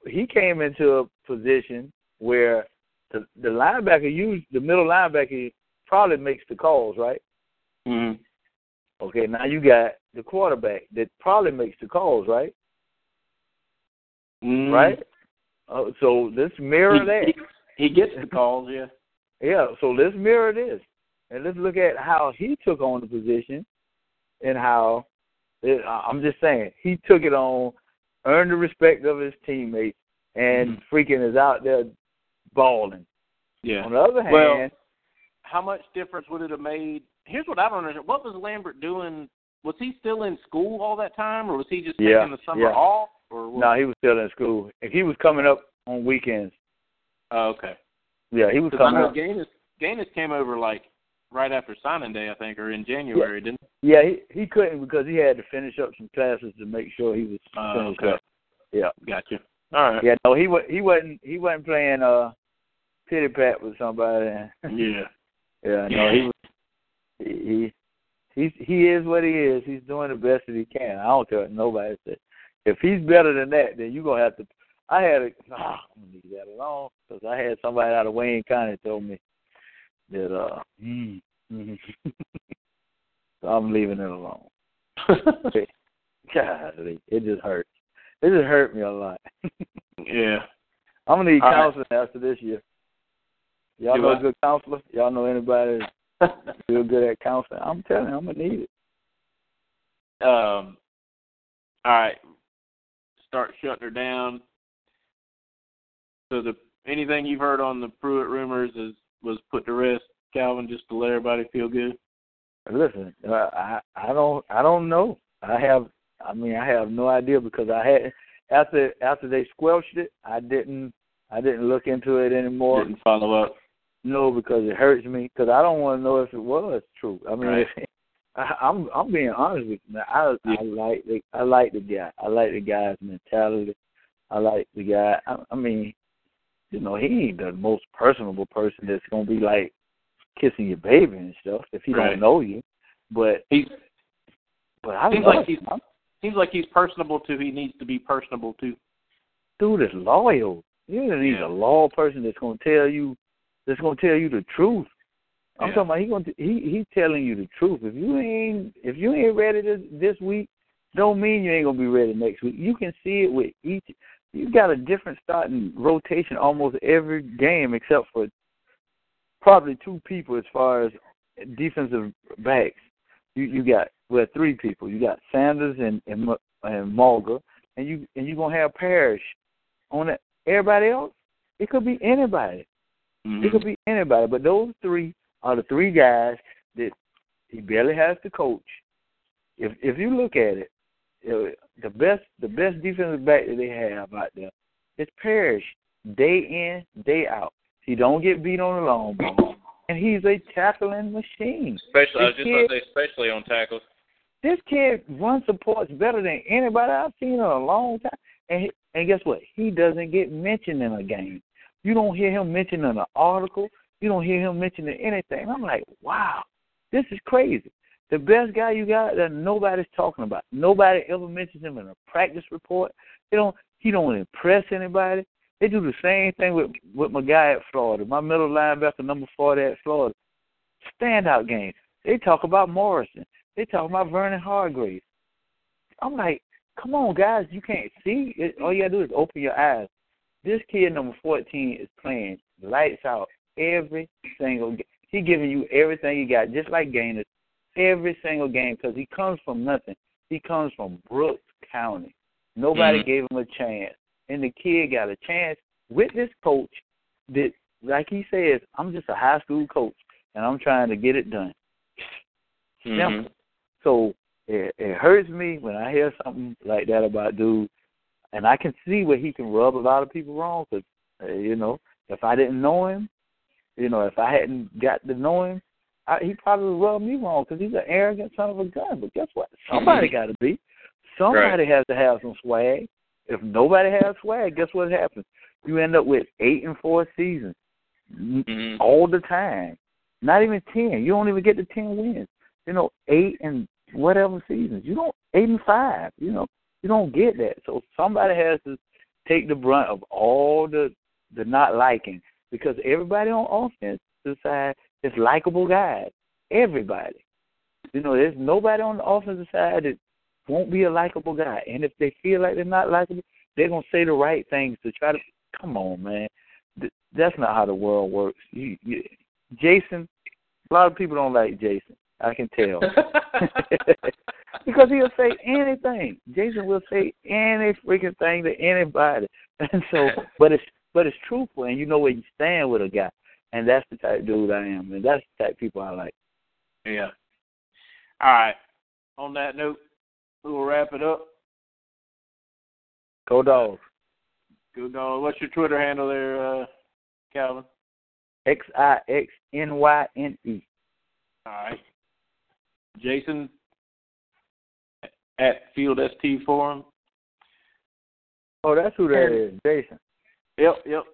He came into a position where the the linebacker, use the middle linebacker, probably makes the calls, right? Mm-hmm. Okay, now you got the quarterback that probably makes the calls, right? Mhm. Right. Uh, so let's mirror He, that. he, he gets the calls, yeah. Yeah, so let's mirror this, and let's look at how he took on the position, and how it, I'm just saying he took it on, earned the respect of his teammates, and mm-hmm. freaking is out there balling. Yeah. On the other hand, Well, how much difference would it have made? Here's what I don't understand. What was Lambert doing? Was he still in school all that time, or was he just Yeah, taking the summer yeah. off? Or what? no, he was still in school. If he was coming up on weekends, Oh, okay. yeah, he was 'Cause I coming know up. Ganus, Ganus came over like right after signing day, I think, or in January, didn't he? Yeah, he he couldn't because he had to finish up some classes to make sure he was Oh, finished okay. up. Yeah. Gotcha. All right. Yeah, no, he wa- he wasn't he wasn't playing uh pity pat with somebody. Yeah. yeah, no, he was he he he is what he is. He's doing the best that he can. I don't care what nobody says. If he's better than that, then you're gonna have to. I had a nah, I'm gonna leave that alone because I had somebody out of Wayne County told me that uh mm, mm. so I'm leaving it alone. Golly, it just hurts. It just hurt me a lot. Yeah. I'm gonna need All right. counseling after this year. Y'all Do know I? a good counselor? Y'all know anybody real good at counseling? I'm telling you, I'm gonna need it. Um. All right. Start shutting her down. So the anything you've heard on the Pruitt rumors is was put to rest, Calvin, just to let everybody feel good. Listen, uh, I I don't I don't know. I have I mean I have no idea because I had after after they squelched it, I didn't I didn't look into it anymore. Didn't follow up. No, because it hurts me because I don't want to know if it was true. I mean, Right. I, I'm I'm being honest with you. Man. I I like the I like the guy. I like the guy's mentality. I like the guy. I, I mean, you know, he ain't the most personable person that's gonna be like kissing your baby and stuff if he Right. don't know you. But He's but I seems like he's him. seems like he's personable too. He needs to be personable too. dude is loyal. You don't need Yeah. a loyal person that's gonna tell you that's gonna tell you the truth. I'm Yeah. talking about he gonna he he's telling you the truth. If you ain't if you ain't ready this this week, don't mean you ain't gonna be ready next week. You can see it with each. You got a different starting rotation almost every game except for probably two people as far as defensive backs. You you got well three people. You got Sanders and and, and Mauger, and you and you gonna have Parrish on it. Everybody else, it could be anybody. It could be anybody, but those three are the three guys that he barely has to coach. If if you look at it, uh, the best the best defensive back that they have out there is Parrish, day in day out. He don't get beat on the long ball, and he's a tackling machine. Especially, I was This just kid- say, especially on tackles. This kid runs supports better than anybody I've seen in a long time. And he, and guess what? He doesn't get mentioned in a game. You don't hear him mentioned in an article. You don't hear him mentioned in anything. I'm like, wow, this is crazy. The best guy you got that nobody's talking about. Nobody ever mentions him in a practice report. They don't. He don't impress anybody. They do the same thing with with my guy at Florida, my middle linebacker, number forty at Florida. Standout game. They talk about Morrison. They talk about Vernon Hargreaves. I'm like, come on, guys, you can't see. It, all you gotta do is open your eyes. This kid, number 14, is playing lights out every single game. He giving you everything you got, just like Ganus, every single game, because he comes from nothing. He comes from Brooks County. Nobody Mhm. gave him a chance. and the kid got a chance with this coach that, like he says, I'm just a high school coach and I'm trying to get it done. Mm-hmm. Simple. So it, it hurts me when I hear something like that about dude, and I can see where he can rub a lot of people wrong. Because uh, you know, if I didn't know him, you know, if I hadn't got to know him, I, he probably rubbed me wrong because he's an arrogant son of a gun. But guess what? Somebody got to be. Somebody has to have some swag. If nobody has swag, guess what happens? You end up with eight and four seasons Mhm. all the time. Not even ten. You don't even get to ten wins. You know, eight and whatever seasons. You don't eight and five. You know, you don't get that. So somebody has to take the brunt of all the the not liking because everybody on offense side is likable guys. Everybody. You know, there's nobody on the offensive side that won't be a likable guy. And if they feel like they're not likable, they're gonna say the right things to try to. Come on, man. That's not how the world works. You, you, Jason, a lot of people don't like Jason. I can tell because he'll say anything. Jason will say any freaking thing to anybody, and so, but it's but it's truthful, and you know where you stand with a guy, and that's the type of dude I am, and that's the type of people I like. Yeah. All right. On that note, we'll wrap it up. Go dogs. Go dog. What's your Twitter handle there, uh, Calvin? X I X N Y N E. All right. Jason at Field ST Forum. Oh, that's who that is, Jason. Yep, yep.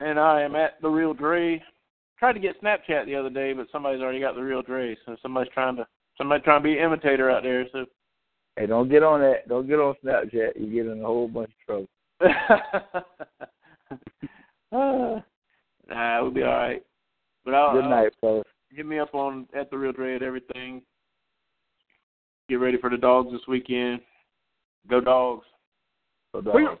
And I am at the Real Dre. Tried to get Snapchat the other day, but somebody's already got the Real Dre. So somebody's trying to somebody trying to be an imitator out there. So Hey, don't get on that. Don't get on Snapchat. You get in a whole bunch of trouble. uh, nah, we'll be all right. But I'll, Good night, fellas. hit me up on at the Real Dre at everything. Get ready for the dogs this weekend. Go dogs. Go dogs.